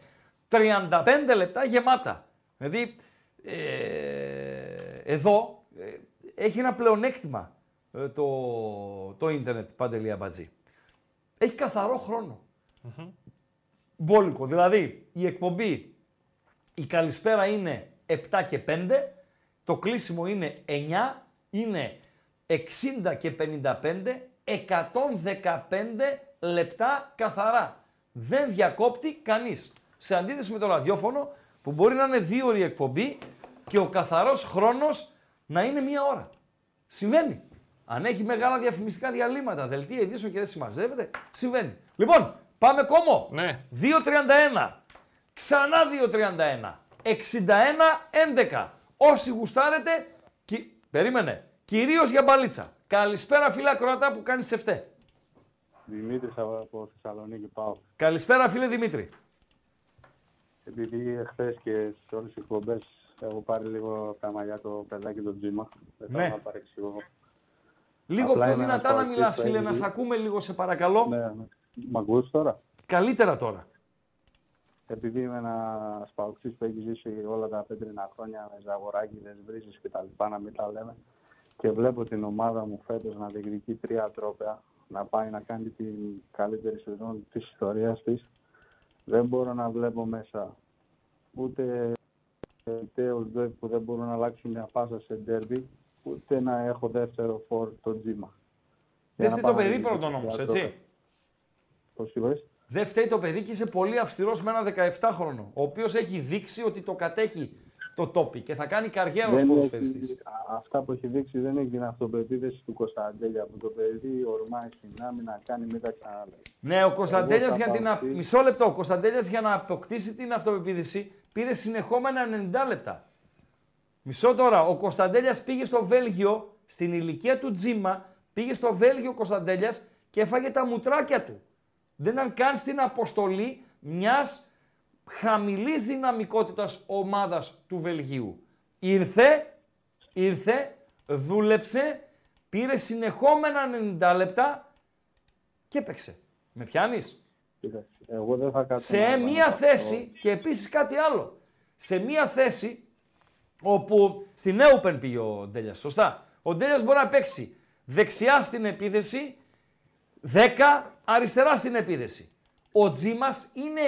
35 λεπτά γεμάτα. Δηλαδή, ε, εδώ ε, έχει ένα πλεονέκτημα ε, το, το ίντερνετ Παντελή Αμπατζή. Έχει καθαρό χρόνο. Μπόλικο. Δηλαδή, η εκπομπή, η καλησπέρα είναι 7 και 5, το κλείσιμο είναι 9, είναι 60 και 55, 115 λεπτά καθαρά. Δεν διακόπτει κανείς. Σε αντίθεση με το ραδιόφωνο που μπορεί να είναι δύο ώρη εκπομπή και ο καθαρός χρόνος να είναι μία ώρα. Συμβαίνει. Αν έχει μεγάλα διαφημιστικά διαλύματα, δελτία ειδήσεων και δεν συμμαζεύεται, συμβαίνει. Λοιπόν, πάμε κόμμο. Ναι. 2.31. Ξανά 2.31. 61-11. Όσοι γουστάρετε, κι... περίμενε, κυρίως για μπαλίτσα. Καλησπέρα φίλε Κροατά που κάνεις σεφτέ. Δημήτρη από Θεσσαλονίκη πάω. Καλησπέρα φίλε Δημήτρη. Επειδή εχθές και σε όλες τις εκπομπές έχω πάρει λίγο από τα μαλλιά το παιδάκι το τζίμα. Δεν Ναι. θέλω να παρεξηγώ. Λίγο Απλά πιο είμαι δυνατά ένας να μιλάς παοκτής φίλε, που να έχει- σε ακούμε λίγο σε παρακαλώ. Ναι, ναι. Μ' ακούς τώρα; Καλύτερα τώρα. Επειδή είμαι ένα παοκτή που έχει ζήσει όλα τα πέτρινα χρόνια με ζαγοράκιδες, βρύσει κτλ. Να μην τα λέμε. Και βλέπω την ομάδα μου φέτος να διεκδικεί τρία τρόπαια, να πάει να κάνει την καλύτερη σεζόν της ιστορίας της. Δεν μπορώ να βλέπω μέσα ούτε τελευταίους δε που δεν μπορούν να αλλάξουν μια πάσα σε ντέρμπι, ούτε να έχω δεύτερο φόρ το τζίμα. Δεν φταίει το παιδί πρώτον όμως, έτσι. Πώς είπες; Δεν φταίει το παιδί και είσαι πολύ αυστηρός με ένα 17χρονο, ο οποίος έχει δείξει ότι το κατέχει το τόπι και θα κάνει καριέρα ως Δεν ποδοσφαιριστής. έχει- α- αυτά που έχει δείξει δεν έχει την αυτοπεποίθηση του Κωνσταντέλια που το παιδί ορμάει στην άμυνα να κάνει μην τα ξαναλέει. Ναι, ο Κωνσταντέλιας Εγώ για θα την. πάω α- στη- Μισό λεπτό. Ο Κωνσταντέλιας για να αποκτήσει την αυτοπεποίθηση πήρε συνεχόμενα 90 λεπτά. Μισό τώρα. Ο Κωνσταντέλιας πήγε στο Βέλγιο, στην ηλικία του Τζίμα, πήγε στο Βέλγιο ο Κωνσταντέλιας και έφαγε τα μουτράκια του. Δεν ήταν καν στην αποστολή μιας χαμηλής δυναμικότητας ομάδας του Βελγίου. Ήρθε, ήρθε, δούλεψε, πήρε συνεχόμενα 90 λεπτά και έπαιξε. Με πιάνεις; Κοίταξε, Εγώ δεν θα κάτσω σε να μία επαναπαυθώ. θέση και επίσης κάτι άλλο. Σε μία θέση όπου στην Open πήγε ο Ντέλιας, σωστά. Ο Ντέλιας μπορεί να παίξει δεξιά στην επίθεση, 10 αριστερά στην επίθεση. Ο Τζίμας είναι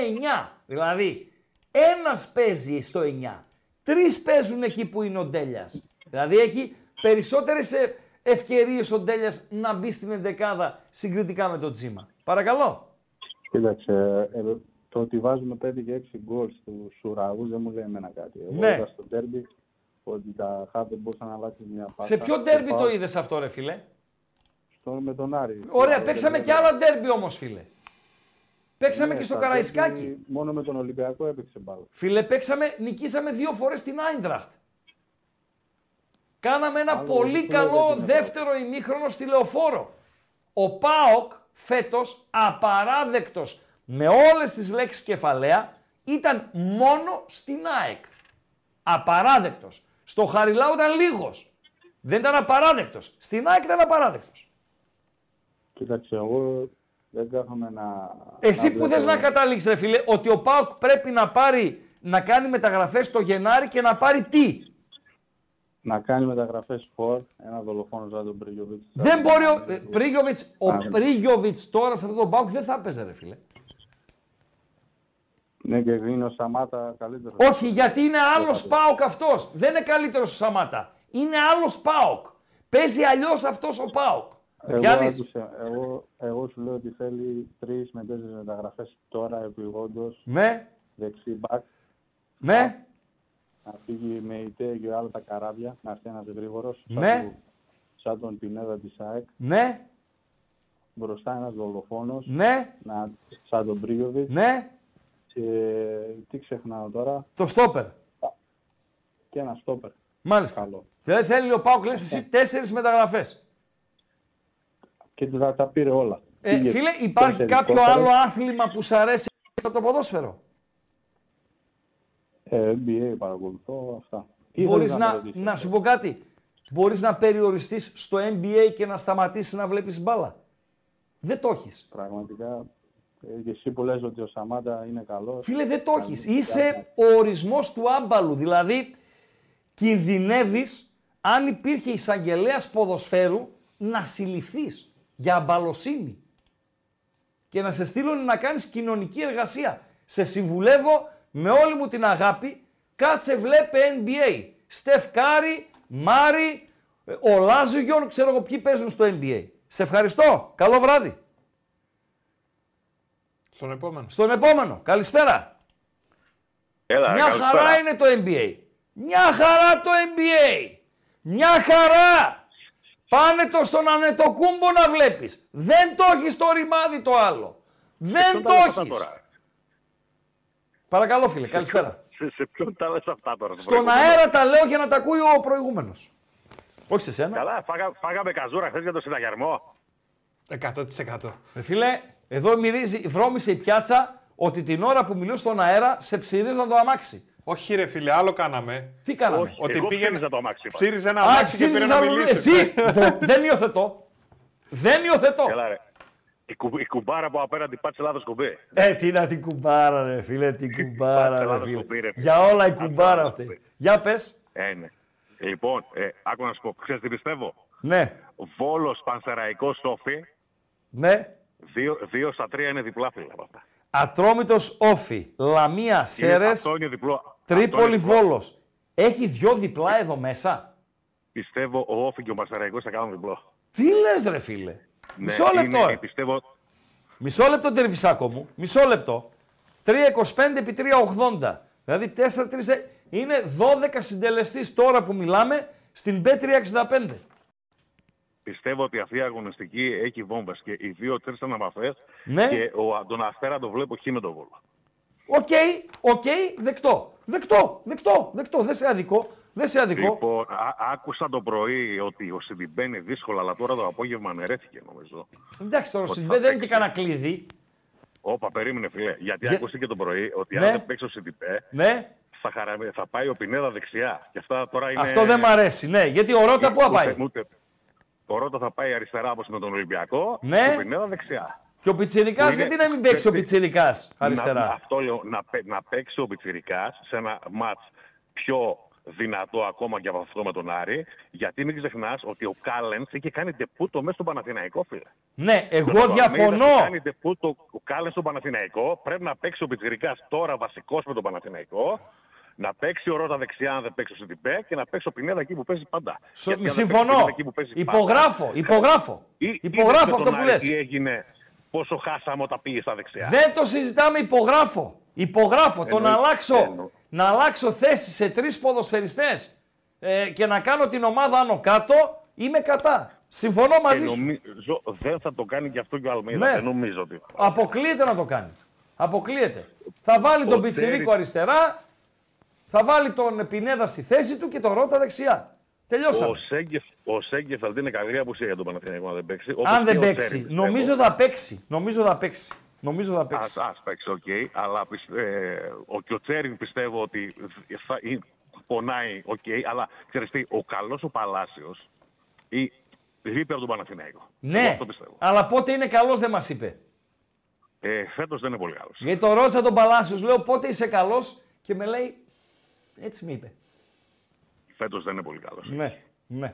9, δηλαδή ένας παίζει στο 9. Τρεις παίζουν εκεί που είναι ο Ντέλιας. Δηλαδή έχει περισσότερες ε, ευκαιρίες ο Ντέλιας να μπει στην εντεκάδα συγκριτικά με τον Τζίμα. Παρακαλώ. Κοίταξε, ε, το ότι βάζουμε 5 και 6 γκολ στους ουραγού δεν μου λέει εμένα κάτι. Εγώ Ναι. είδα στο ντέρμπι ότι τα χάπ δεν μπορούσαν να αλλάξουν μια πάσα. Σε ποιο Και ντέρμπι πάω το είδες αυτό ρε φίλε; στο, με τον Άρη. Ωραία, Στο- παίξαμε δεν- και άλλα ντέρμπι όμως, φίλε. Παίξαμε Ναι, και στο στα Καραϊσκάκι. ντέρμπι Μόνο με τον Ολυμπιακό έπαιξε μπάλα. Φίλε, παίξαμε, νικήσαμε δύο φορές την Άιντραχτ. Κάναμε ένα Άλλο πολύ δεν καλό βλέπετε να δεύτερο ημίχρονο στη Λεωφόρο. Ο ΠΑΟΚ φέτος απαράδεκτος με όλες τις λέξεις κεφαλαία ήταν μόνο στην ΑΕΚ. Απαράδεκτος. Στο Χαριλάου ήταν λίγος. Δεν ήταν απαράδεκτος. Στην ΑΕΚ ήταν απαράδεκτος. Κοίταξε, εγώ δεν κάθομαι να. Εσύ να που θες βλέπω- να καταλήξεις ρε φίλε, ότι ο ΠΑΟΚ πρέπει να πάρει, να κάνει μεταγραφές το Γενάρη και να πάρει τι; Να κάνει μεταγραφές φορ, ένα δολοφόνο σαν τον Πρίγιοβιτ. Δεν μπορεί ο ε, Πρίγιοβιτς, ο Α, ναι. Πρίγιοβιτς τώρα σε αυτό το ΠΑΟΚ δεν θα έπαιζε ρε φίλε. Ναι, και είναι ο Σαμάτα καλύτερο. Όχι, γιατί είναι άλλος ΠΑΟΚ αυτός. Δεν είναι καλύτερος ο Σαμάτα. Είναι άλλος ΠΑΟΚ. Παίζει αλλιώς αυτός ο ΠΑΟΚ. Εγώ, Πιάνεις. άκουσε, εγώ, εγώ σου λέω ότι θέλει τρεις με τέσσερις μεταγραφές τώρα επιγόντω. Ναι, Δεξί μπακ. ναι, Να φύγει με η ΤΕ και άλλα τα καράβια. Να έρθει ένας γρήγορος. Ναι. Σαν τον Πινέδα της ΑΕΚ. ναι, Μπροστά ένας δολοφόνος. ναι, Να, σαν τον Πρίγιοβιτ. ναι. Και τι ξεχνάω τώρα. Το στόπερ. Και ένα στόπερ. Μάλιστα. Καλό. Δεν θέλει ο ΠΑΟΚ, λες εσύ, τέσσερις μεταγραφές. Και τα, τα πήρε όλα. Ε, Πήγε φίλε, υπάρχει τέσσερις κάποιο κόφερες. άλλο άθλημα που σ' αρέσει από το ποδόσφαιρο; Ε, NBA παρακολουθώ αυτά. Τι Μπορείς ήθελες να, με ρωτήσεις, να σου πω κάτι. Μπορείς να περιοριστείς στο NBA και να σταματήσεις να βλέπεις μπάλα; Δεν το έχεις. Πραγματικά, ε, και εσύ που λες ότι ο Σαμάτα είναι καλός. Φίλε, δεν το έχεις. Είσαι ο ορισμός του άμπαλου. Δηλαδή, κινδυνεύεις, αν υπήρχε εισαγγελέας ποδοσφαίρου, να συλληφθείς για αμπαλοσύνη. Και να σε στείλουν να κάνεις κοινωνική εργασία. Σε συμβουλεύω με όλη μου την αγάπη, κάτσε βλέπε NBA. Στεφ Κάρι, Μάρι, ε, ο Λάζουγιον, ξέρω εγώ ποιοι παίζουν στο NBA. Σε ευχαριστώ. Καλό βράδυ. Στον επόμενο. Στον επόμενο. Καλησπέρα. Έλα, Μια καλησπέρα. χαρά είναι το NBA. Μια χαρά το NBA. Μια χαρά. Πάνε το στον Ανετοκούμπο να βλέπεις. Δεν το έχεις το ρημάδι το άλλο. Δεν Ποιον το τα λες αυτά έχεις. τώρα; Παρακαλώ φίλε, καλησπέρα. Σε, σε ποιον τα λες αυτά τώρα. στο Στον προηγούμενο; αέρα τα λέω για να τα ακούει ο προηγούμενος. Όχι σε σένα. Καλά, φάγα, φάγαμε καζούρα χθες για το συνταγερμό. 100%. Ρε φίλε, εδώ μυρίζει, βρώμησε η πιάτσα ότι την ώρα που μιλούν στον αέρα σε ψηρίζαν το αμάξι. Όχι ρε φίλε, άλλο κάναμε. Τι κάναμε; Όχι, Ότι εγώ πήγαινε- ψήριζα το αμάξι. είπα. Ψήριζε ένα Α, αμάξι και πήρε ψήριζα να άλλο- μιλήσεις. Εσύ, το- δεν υιοθετώ. Δεν υιοθετώ. Έλα ρε. Η, κου, η κουμπάρα από απέναντι πάτησε λάθος κουμπί. Ε, τι να την κουμπάρα, ρε φίλε, την κουμπάρα, ρε Ελλάδα φίλε. στο πήρε. Για όλα η Πάντα κουμπάρα Ελλάδα αυτή. στο πήρε. Για πες. Ε, ναι. Λοιπόν, ε, άκου να σου πω, ξέρεις τι πιστεύω; Ναι, Βόλος, Πανσεραϊκός, Σόφι, ναι. Δύο, δύο στα τρία είναι διπλά φύλλα από αυτά. Ατρόμητος Όφη, Λαμία, Είναι- Σέρες, Αυτό είναι διπλό. αυτό είναι Τρίπολη, διπλό. Βόλος. Έχει δυο διπλά εδώ μέσα. Πιστεύω ο Όφη και ο Πανσεραϊκός θα κάνουν διπλό. Τι λες ρε φίλε; Μισό Ναι, λεπτό, είναι- ρε. πιστεύω, Μισό λεπτό, τερφισάκο μου. Μισό λεπτό. 3,25 επί 3,80. Δηλαδή 4-3. Είναι 12 συντελεστής τώρα που μιλάμε στην B365. Πιστεύω ότι αυτή η αγωνιστική έχει βόμβες και οι δύο-τρει αναπαφέ. Ναι. Και ο, τον Αστέρα το βλέπω χει με τον Βόλο. OK, OK, δεκτό. Δεκτό, δεκτό, δεκτό. Δεν σε αδικώ. Δεν σε αδικώ. Λοιπόν, α- άκουσα το πρωί ότι ο Σιντιμπέ είναι δύσκολο, αλλά τώρα το απόγευμα αναιρέθηκε νομίζω. Εντάξει τώρα, ο Ότι Σιντμπέ θα δεν είναι και παίξει. κανένα κλειδί. Όπα, περίμενε φίλε. Γιατί Για- άκουσα και το πρωί ότι Ναι. αν δεν παίξει ο Σιντιμπέ Ναι, θα, χαρα... θα πάει ο Πινέδα δεξιά. Και αυτά τώρα είναι. αυτό δεν μ' αρέσει. Ναι, γιατί ο Ρότα πού θα πάει; Ούτε, ούτε. Ο Ρότα θα πάει αριστερά όπως με τον Ολυμπιακό. Ναι. Και ο Πινέδα δεξιά. Και ο Πιτσιρικάς, Που είναι- γιατί να μην παίξει ο παίξει- Πιτσιρικάς Να, αριστερά; αυτό λέω, να, παί- να παίξει ο Πιτσιρικάς σε ένα μάτς πιο δυνατό ακόμα και από αυτό με τον Άρη, γιατί μην ξεχνάς ότι ο Κάλεν είχε κάνει τεπούτο μέσα στον Παναθηναϊκό, φίλε. Ναι, εγώ Με τον Αλμέιδα είχε διαφωνώ. κάνει τεπούτο ο Κάλεν στον Παναθηναϊκό, πρέπει να παίξει ο Πιτσιρικάς τώρα βασικός με τον Παναθηναϊκό, να παίξει ο Ρότα δεξιά αν δεν παίξει ο Σιντιπέ και να παίξει ο Πινέδα εκεί που παίζει πάντα. Σο- Γιατί αν δεν παίξει ο Συμφωνώ. Πινέδα εκεί που παίζει πάντα, Υπογράφω, υπογράφω. ή- Υπογράφω είδες με αυτό τον που Άρη λες. Τι έγινε, πόσο χάσαμε όταν πήγε στα δεξιά. Δεν το συζητάμε, υπογράφω. Υπογράφω. Το να Εννοεί- αλλάξω, εννοώ. να αλλάξω θέση σε τρεις ποδοσφαιριστές ε, και να κάνω την ομάδα άνω κάτω, είμαι κατά. Συμφωνώ Και μαζί σου. νομίζω δεν θα το κάνει και αυτό και ο Αλμίδα. Ναι. Δεν νομίζω ότι. Αποκλείεται να το κάνει. Αποκλείεται. Θα βάλει τον Ο Πιτσιρίκο Τέρι- αριστερά, θα βάλει τον Πινέδα στη θέση του και τον Ρότα δεξιά. Τελειώσαμε. Ο, Σένκεφ, ο Σένκεφελντ είναι καλή απουσία για τον Παναθηναϊκό αν δεν παίξει. όπως Αν δεν και ο παίξει. Τέρις, πιστεύω. Νομίζω θα παίξει. Νομίζω θα παίξει. Νομίζω θα παίξει. Ας, ας παίξει, οκ. Αλλά πιστε- ε, ο, και ο Τσέριν πιστεύω ότι θα, ε, πονάει, οκ. αλλά ξέρεις τι, ο καλός ο Παλάσιος ή λείπει από τον Παναθηναϊκό. Εγώ Ναι, αυτό πιστεύω. αλλά πότε είναι καλός δεν μας είπε. Ε, φέτος δεν είναι πολύ καλός. Γιατί το ρώτησα τον Παλάσιος, λέω πότε είσαι καλός και με λέει. Έτσι με είπε. Φέτος δεν είναι πολύ καλός. Ναι, ναι.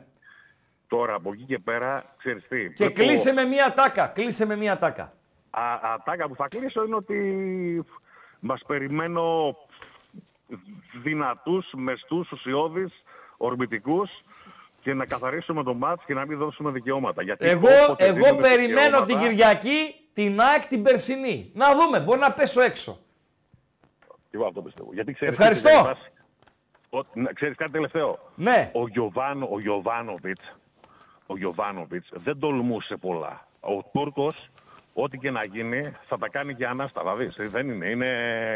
Τώρα από εκεί και πέρα, ξέρεις τι. Και βλέπω- κλείσε με μία τάκα. Κλείσε με μία τάκα. Α, ατάκα που θα κλείσω είναι ότι μας περιμένω δυνατούς, μεστούς, ουσιώδεις, ορμητικούς και να καθαρίσουμε το μάτς και να μην δώσουμε δικαιώματα. Γιατί Εγώ, όποτε εγώ δίνουμε περιμένω δικαιώματα- την Κυριακή την ΑΕΚ την περσινή. Να δούμε, μπορεί να πέσω έξω. Εγώ αυτό πιστεύω. Γιατί ξέρεις, Ευχαριστώ. τι, δεν ο- να- ξέρεις κάτι τελευταίο; Ναι, Ο, Γιωβάνο, ο Γιωβάνοβιτς, ο Γιωβάνοβιτς δεν τολμούσε πολλά. Ο Τούρκος, ό,τι και να γίνει, θα τα κάνει και ανάσταλα. Δεις, δεν είναι, είναι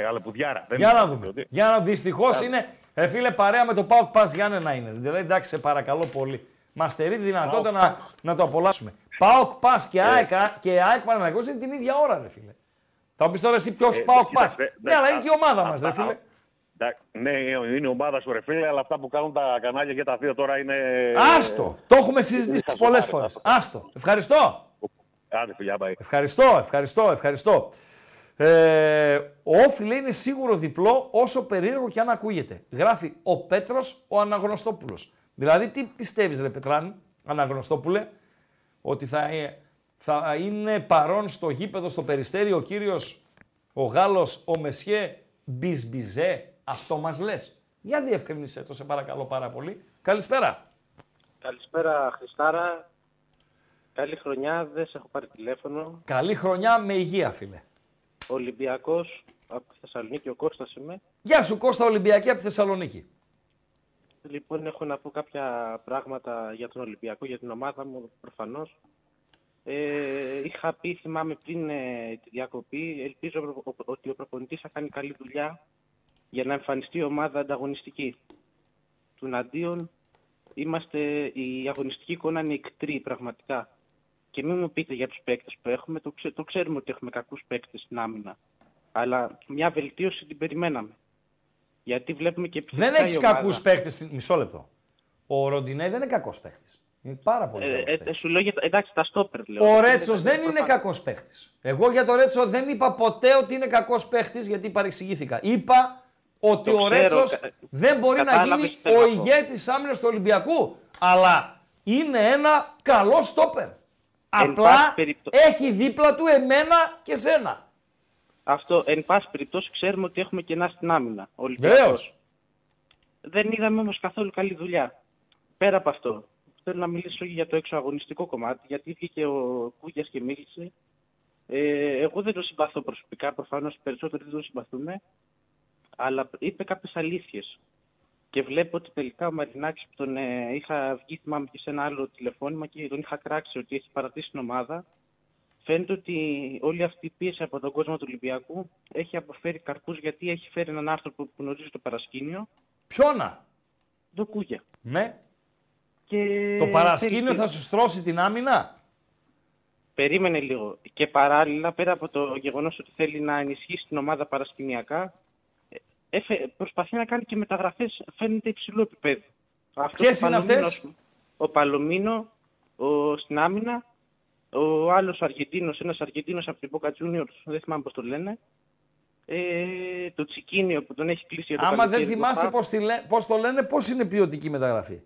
αλεπουδιάρα. Δεν για είναι να δούμε. ότι- Για να δυστυχώς είναι. Ε, φίλε, παρέα με το Πάοκ Πας Γιάννενα είναι. Δηλαδή, εντάξει, σε παρακαλώ πολύ. Μας στερεί τη δυνατότητα να, να το απολαύσουμε. Πάοκ Πας και ΑΕΚ, και ΑΕΚ Παναγιώτης είναι την ίδια ώρα, ρε φίλε. Θα μου πεις τώρα εσύ ποιος Ε, Πάοκ Πας. κοίταξε, Ναι, αλλά είναι και η ομάδα μας, αυτά- ρε φίλε. Εντάξει, Ναι, είναι η ομάδα σου, ρε φίλε, αλλά αυτά που κάνουν τα κανάλια και τα δύο τώρα είναι. Άστο. Το έχουμε συζητήσει θα πολλές σοβαρά, φορές. θα- Άστο. Ευχαριστώ. Άντε, φιλιά, πάει. Ευχαριστώ, ευχαριστώ, ευχαριστώ. Ε, ο Όφιλε είναι σίγουρο διπλό όσο περίεργο και αν ακούγεται. Γράφει ο Πέτρος ο Αναγνωστόπουλος. Δηλαδή τι πιστεύεις ρε Πετράν, Αναγνωστόπουλε, ότι θα, ε, θα είναι παρόν στο γήπεδο στο Περιστέρι ο κύριος ο Γάλλος ο Μεσιέ Μπισμπιζέ, αυτό μας λες. Για διευκρινίσέ το σε παρακαλώ πάρα πολύ. Καλησπέρα. Καλησπέρα Χριστάρα. Καλή χρονιά, δεν σε έχω πάρει τηλέφωνο. Καλή χρονιά με υγεία φίλε. Ολυμπιακός από τη Θεσσαλονίκη, ο Κώστας είμαι. Γεια σου Κώστα Ολυμπιακή από τη Θεσσαλονίκη. Λοιπόν, έχω να πω κάποια πράγματα για τον Ολυμπιακό, για την ομάδα μου προφανώς. Ε, είχα πει, θυμάμαι πριν ε, τη διακοπή, ελπίζω ο- ότι ο προπονητής θα κάνει καλή δουλειά για να εμφανιστεί η ομάδα ανταγωνιστική. Του αντίον, είμαστε, η αγωνιστική εικόνα είναι εκτρή πραγματικά. Και μην μου πείτε για τους παίκτες που έχουμε, το, ξέ- το ξέρουμε ότι έχουμε κακούς παίκτες στην άμυνα. Αλλά μια βελτίωση την περιμέναμε. Γιατί βλέπουμε και Δεν επιθετικά η έχει ομάδα. κακούς παίχτε. Μισό λεπτό. Ο Ροντινέ δεν είναι κακός παίχτη. Είναι πάρα πολύ Ε, καλός ε, ε, παίκτης. σου λέω για τα- εντάξει, τα στόπερ λέω. Ο Ρέτσος δεν είναι κακός παίχτη. Εγώ για τον Ρέτσο δεν είπα ποτέ ότι είναι κακός παίχτη γιατί παρεξηγήθηκα. Είπα ότι Το ο ξέρω, Ρέτσος κα- δεν μπορεί να κατάλαβες γίνει τι θέλω ο να πω. ηγέτης άμυνας του Ολυμπιακού. Αλλά είναι ένα καλό στόπερ. Απλά πάση περιπτώ- έχει δίπλα του εμένα και σένα. Αυτό, εν πάση περιπτώσει, ξέρουμε ότι έχουμε κενά στην άμυνα. Ο Ολυμπιακός. Βεβαίως. Δεν είδαμε όμως καθόλου καλή δουλειά. Πέρα από αυτό, θέλω να μιλήσω για το εξωαγωνιστικό κομμάτι, γιατί βγήκε ο Κούγιας και μίλησε. Ε, εγώ δεν το συμπαθώ προσωπικά, προφανώς περισσότεροι δεν το συμπαθούμε, αλλά είπε κάποιες αλήθειες. Και βλέπω ότι τελικά ο Μαρινάκης που τον ε, είχα βγει, θυμάμαι και σε ένα άλλο τηλεφώνημα και τον είχα κράξει ότι έχει παρατήσει την ομάδα. Φαίνεται ότι όλη αυτή η πίεση από τον κόσμο του Ολυμπιακού έχει αποφέρει καρπούς γιατί έχει φέρει έναν άνθρωπο που γνωρίζει το παρασκήνιο, Ποιόνα; το Κούγια. Ναι. Και Το παρασκήνιο περι- θα σου στρώσει την άμυνα; Περίμενε λίγο. Και παράλληλα, πέρα από το γεγονός ότι θέλει να ενισχύσει την ομάδα παρασκηνιακά, ε, έφε- προσπαθεί να κάνει και μεταγραφές, φαίνεται υψηλού επίπεδου. Αυτός Ποιες ο είναι Παλωμίνος, αυτές; ας πούμε, Ο Παλωμίνο, ο, στην άμυνα, ο άλλος Αργεντίνος, ένας Αργεντίνος από την Boca Juniors, δεν θυμάμαι πώς το λένε, ε, το Τσικίνιο που τον έχει κλείσει για το Άμα δεν καλοκαίρι θυμάσαι μπροστά. πώς, τη λέ- πώς το λένε, πώς είναι ποιοτική μεταγραφή;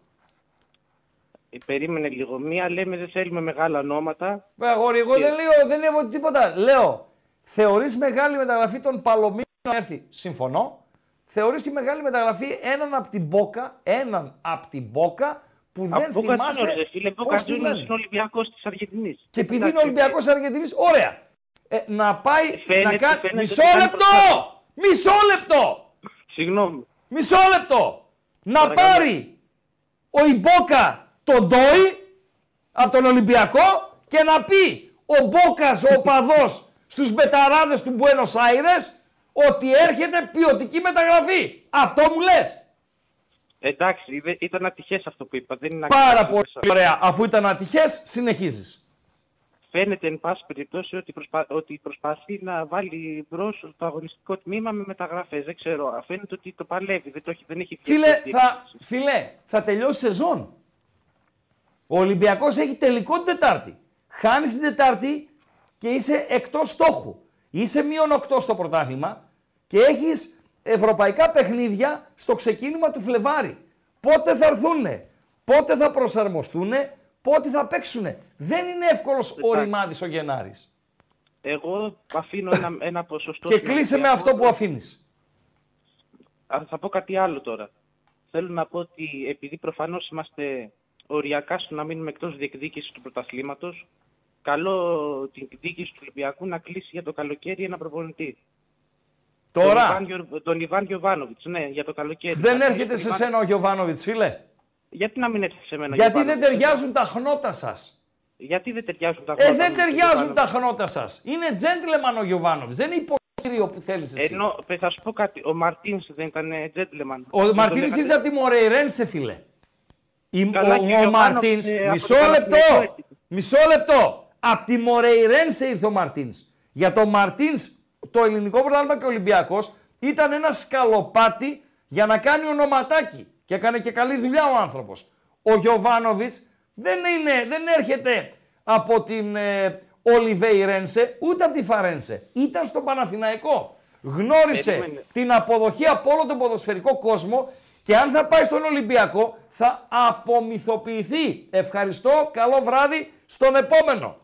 Ε, περίμενε λίγο. Μία λέμε δεν θέλουμε μεγάλα ονόματα. Ε, Αγόρι, εγώ Και- δεν λέω, δεν λέω τίποτα. Λέω, θεωρείς μεγάλη μεταγραφή των Παλωμίνων να έρθει. Συμφωνώ. Θεωρείς τη μεγάλη μεταγραφή έναν από την Μπόκα, έναν από την Μπόκα που δεν Από Boca θυμάσαι Juniors, ρε φίλε, Boca πώς τη Juniors λένε. είναι Ολυμπιακός της Αργεντινής. Και επειδή είναι Εντάξει, Ολυμπιακός Αργεντινής, ωραία. Ε, να πάει Φαίνεται- να κάνει... φαίνεται Μισό ότι κάνει λεπτό! προσπάθεια. Μισό λεπτό! Συγγνώμη. Μισό λεπτό! Να Παρακαλώ. πάρει ο Ιμπόκα τον Ντόι από τον Ολυμπιακό και να πει ο Μπόκας, ο οπαδός στους μπεταράδες του Buenos Aires ότι έρχεται ποιοτική μεταγραφή. Αυτό μου λες. Εντάξει, είδε- ήταν ατυχές αυτό που είπα. Δεν είναι Πάρα ακριβώς. πολύ ωραία. Αφού ήταν ατυχές, συνεχίζεις. Φαίνεται, εν πάση περιπτώσει, ότι, προσπα... ότι προσπαθεί να βάλει μπρος το αγωνιστικό τμήμα με μεταγραφές. Δεν ξέρω. Φαίνεται ότι το παλεύει. Δεν, το έχει, δεν έχει Φίλε, διεκδικήσει. θα, φίλε, θα τελειώσει η σεζόν. Ο Ολυμπιακός έχει τελικό την Τετάρτη. Χάνεις την Τετάρτη και είσαι εκτός στόχου. Είσαι μείον 8 στο πρωτάθλημα και έχεις ευρωπαϊκά παιχνίδια στο ξεκίνημα του Φλεβάρι. Πότε θα έρθουνε, πότε θα προσαρμοστούνε, πότε θα παίξουνε. Δεν είναι εύκολος ο Ρημάδης ο Γενάρης. Εγώ αφήνω ένα, ένα ποσοστό. Και στην κλείσε με Ολυμπιακό. αυτό που αφήνεις. Α, Θα πω κάτι άλλο τώρα. Θέλω να πω ότι επειδή προφανώς είμαστε οριακά στο να μείνουμε εκτός διεκδίκησης του πρωταθλήματος, καλό την διοίκηση του Ολυμπιακού να κλείσει για το καλοκαίρι ένα προπονητή. Τον Τώρα, Ιβάν, Γιω- τον Ιβάν Γιοβάνοβιτ, ναι, για το καλοκαίρι. δεν Γιατί έρχεται τον σε Ιβάν- σένα ο Γιωβάνοβιτς, φίλε; Γιατί να μην έρθει σε μένα. Γιατί δεν Γιοβάνοβιτς; ταιριάζουν τα χνότα σας. Γιατί δεν ταιριάζουν τα Ε, χνότα δεν με τον ταιριάζουν τα Γιοβάνοβιτς; χνότα σας. Είναι gentleman ο Γιωβάνοβιτς. Δεν είναι υποκύριο που θέλεις εσύ. Ενώ, παι- θα σου πω κάτι, ο Μαρτίνς δεν ήταν gentleman. Ο Δεν Μαρτίνη τον ήρθε από τη Μορεϊρένσε, φίλε. Η- Καλά, ο και ο ο Γιωβάνοβιτς, Μαρτίν. ε, από Μισό το λεπτό. Παναθηναϊκό έρχεται. Μισό λεπτό. Από τη Μορεϊρένσε ήρθε ο Μαρτίνς. Για τον Μαρτίνς, το ελληνικό πρωτάθλημα και ο Ολυμπιακός ήταν ένα σκαλοπάτι για να κάνει ονοματάκι. Και έκανε και καλή δουλειά ο άνθρωπος. Ο Γιωβάνοβιτς δεν, είναι, δεν έρχεται από την ε, Ολιβέιρενσε ούτε από τη Φαρένσε. Ήταν στο Παναθηναϊκό. Γνώρισε Περίμενε. την αποδοχή από όλο τον ποδοσφαιρικό κόσμο και αν θα πάει στον Ολυμπιακό θα απομυθοποιηθεί. Ευχαριστώ, καλό βράδυ, στον επόμενο.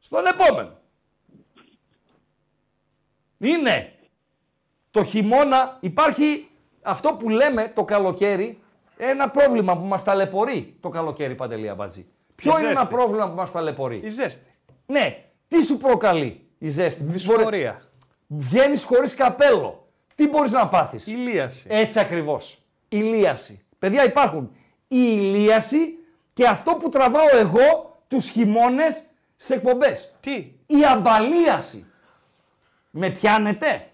Στον επόμενο. Είναι. Το χειμώνα υπάρχει αυτό που λέμε το καλοκαίρι, ένα πρόβλημα που μας ταλαιπωρεί το καλοκαίρι, Παντελή Αμπατζή. Ποιο είναι ζέστη. ένα πρόβλημα που μας ταλαιπωρεί; Η ζέστη. Ναι, τι σου προκαλεί η ζέστη; Δυσφορία. Βγαίνεις χωρίς καπέλο. Τι μπορείς να πάθεις; Ηλίαση. Έτσι ακριβώς. Ηλίαση. Παιδιά υπάρχουν η ηλίαση και αυτό που τραβάω εγώ τους χειμώνες σε εκπομπές. Τι; Η αμπαλίαση. Με πιάνετε;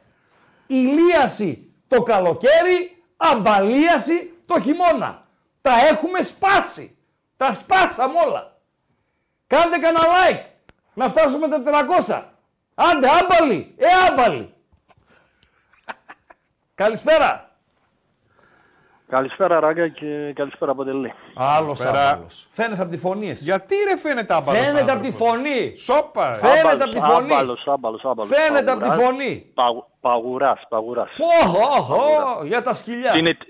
Ηλίαση το καλοκαίρι, αμπαλίαση το χειμώνα. Τα έχουμε σπάσει. Τα σπάσαμε όλα. Κάντε κανένα like. Να φτάσουμε τα 400. Άντε, άμπαλοι. Ε, άμπαλοι. Καλησπέρα. Καλησπέρα Ράγκα και καλησπέρα Παντελή. Άλλος Καλησπέρα. άμπαλο. Φαίνεσαι από τη φωνή εσύ. Γιατί ρε φαίνεται άμπαλος Φαίνεται από τη άνθρωπος; φωνή. Σόπα. ρε. Φαίνεται από τη φωνή. Άμπαλος, άμπαλος, άμπαλος. Φαίνεται από τη Παγουράς. φωνή. Παγου- Παγουράς, παγουράς. Οχ, οχ, οχ, για τα σκυλιά. Την, ετ-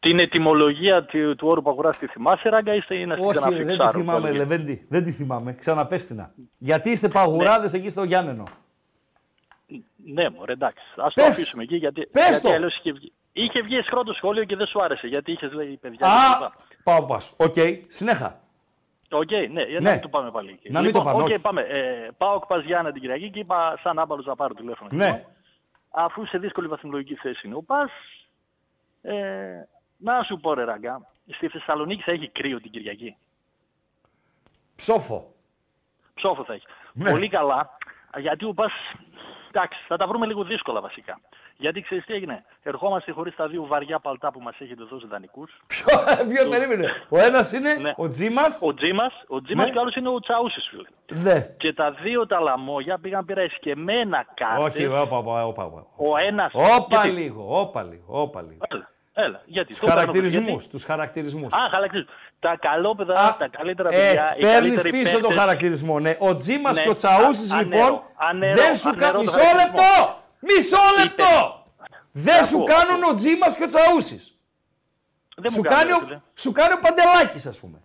την ετυμολογία του, του όρου παγουράς τη θυμάσαι Ράγκα ή είναι στην Όχι, ρε, δεν τη ξαναφιξάρω. θυμάμαι, Λεβέντη. Δεν τη θυμάμαι. Ξαναπέστηνα. Γιατί είστε παγουράδες εκεί στο Γιάννενο; Ναι, μωρέ, εντάξει. Ας το Πες. αφήσουμε εκεί γιατί, Πες γιατί το. αλλιώς είχε βγει. Είχε βγει εσχρό το σχόλιο και δεν σου άρεσε γιατί είχες λέει παιδιά. Α, κλπ. πάω πα. Οκ, συνέχα. Οκ, ναι, για Ναι. να μην το πάμε πάλι εκεί. Να μην το λοιπόν, πάμε, οκ, όχι. πάμε. Ε, πάω Κπαζιάννα την Κυριακή και είπα σαν άμπαλος να πάρω τηλέφωνο. Ναι. Αφού σε δύσκολη βαθμολογική θέση είναι ο Πας, ε, να σου πω ρε Ραγκά, στη Θεσσαλονίκη θα έχει κρύο την Κυριακή. Ψόφο. Ψόφο θα έχει. Ναι. Πολύ καλά, γιατί ο Πας, εντάξει, θα τα βρούμε λίγο δύσκολα βασικά. Γιατί ξέρεις τι έγινε, ερχόμαστε χωρίς τα δύο βαριά παλτά που μας έχετε δώσει δανεικούς. Ποιο, ποιο περίμενε; Ο ένας είναι Ναι. ο Τζίμας. Ο Τζίμας, ο Τζίμας Ναι. και ο άλλος είναι ο Τσαούσης φίλε. Ναι. Και τα δύο τα λαμόγια πήγαν πήρα εσκεμμένα κάρτες. Όχι, όπα, όπα, όπα. όπα. Ο ένας... Όπα γιατί- λίγο, όπα λίγο, όπα λίγο. Έλα, έλα, γιατί. Τους το παίρνω, χαρακτηρισμούς, γιατί- τους χαρακτηρισμούς. Α, χαρακτηρισμούς. Τα καλόπεδα, Α, τα καλύτερα παιδιά, Έτσι, οι παίρνεις καλύτεροι πίσω τον παίκτες. χαρακτηρισμό. Ναι. Ο Τζίμας Ναι, και ο Τσαούσης α- λοιπόν ανερώ, ανερώ, δεν σου ανερώ κάνουν. το Μισό χαρακτηρισμό. λεπτό! Μισό λεπτό! Δεν Ακούω, σου κάνουν ακούω. ο Τζίμας και ο Τσαούσης. Δεν Σου, μου κάνει, κάνει ρε ο- φίλε. σου κάνει ο Παντελάκης, ας πούμε.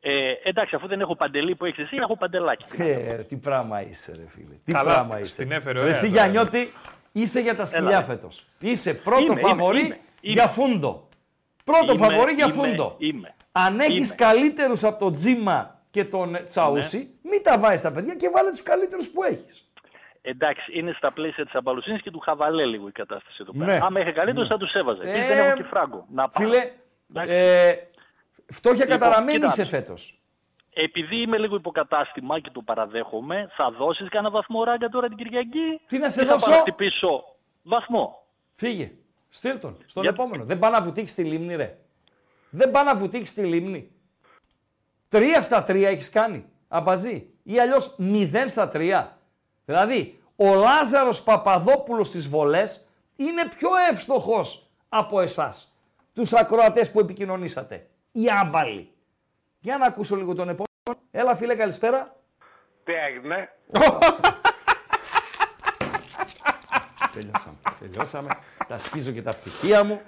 Ε, εντάξει, αφού δεν έχω παντελή που έχεις εσύ, έχω παντελάκι. Ε, τι πράγμα είσαι, ρε φίλε. Τι Καλά, πράγμα είσαι. την έφερε Ρε, ωραία Εσύ τώρα. Γιαννιώτη, είσαι για τα σκυλιά Έλα. φέτος. Είσαι πρώτο Είμαι, είμαι, φαβορή είμαι, είμαι. για φούντο. Πρώτο Είμαι, φαβορή για είμαι, φούντο. είμαι. Αν έχεις Είμαι. καλύτερους από τον Τζίμα και τον Τσαούσι, μην τα βάζεις τα παιδιά και βάλε τους καλύτερους που έχεις. Εντάξει, είναι στα πλαίσια της αμπαλοσύνη και του χαβαλέ λίγο η κατάσταση εδώ πέρα. Ναι. Άμα είχε καλύτερο, θα τους έβαζε. Επίσης Ε, δεν έχω και φράγκο. Να πάω. Φίλε, Εντάξει. ε, φτώχεια Λοιπόν, καταραμένη κοίτα. είσαι φέτος. επειδή είμαι λίγο υποκατάστημα και το παραδέχομαι, θα δώσεις κανένα βαθμό ράγκα τώρα την Κυριακή; Τι να σε ή θα δώσω; παραχτυπήσω βαθμό; Φύγε. Στείλ τον. Στον Για- επόμενο. Δεν πάει να βουτήξει τη λίμνη, ρε. Δεν πάει να βουτήξει τη λίμνη. Τρία στα τρία έχεις κάνει. Αμπατζή. Ή αλλιώς μηδέν στα τρία. Δηλαδή, ο Λάζαρος Παπαδόπουλος στις βολές είναι πιο εύστοχος από εσάς. Τους ακροατές που επικοινωνήσατε. Οι άμπαλοι. Για να ακούσω λίγο τον επόμενο. Έλα φίλε, καλησπέρα. Τι έγινε; Τελειώσαμε. Τελειώσαμε. Τα σκίζω και τα πτυχία μου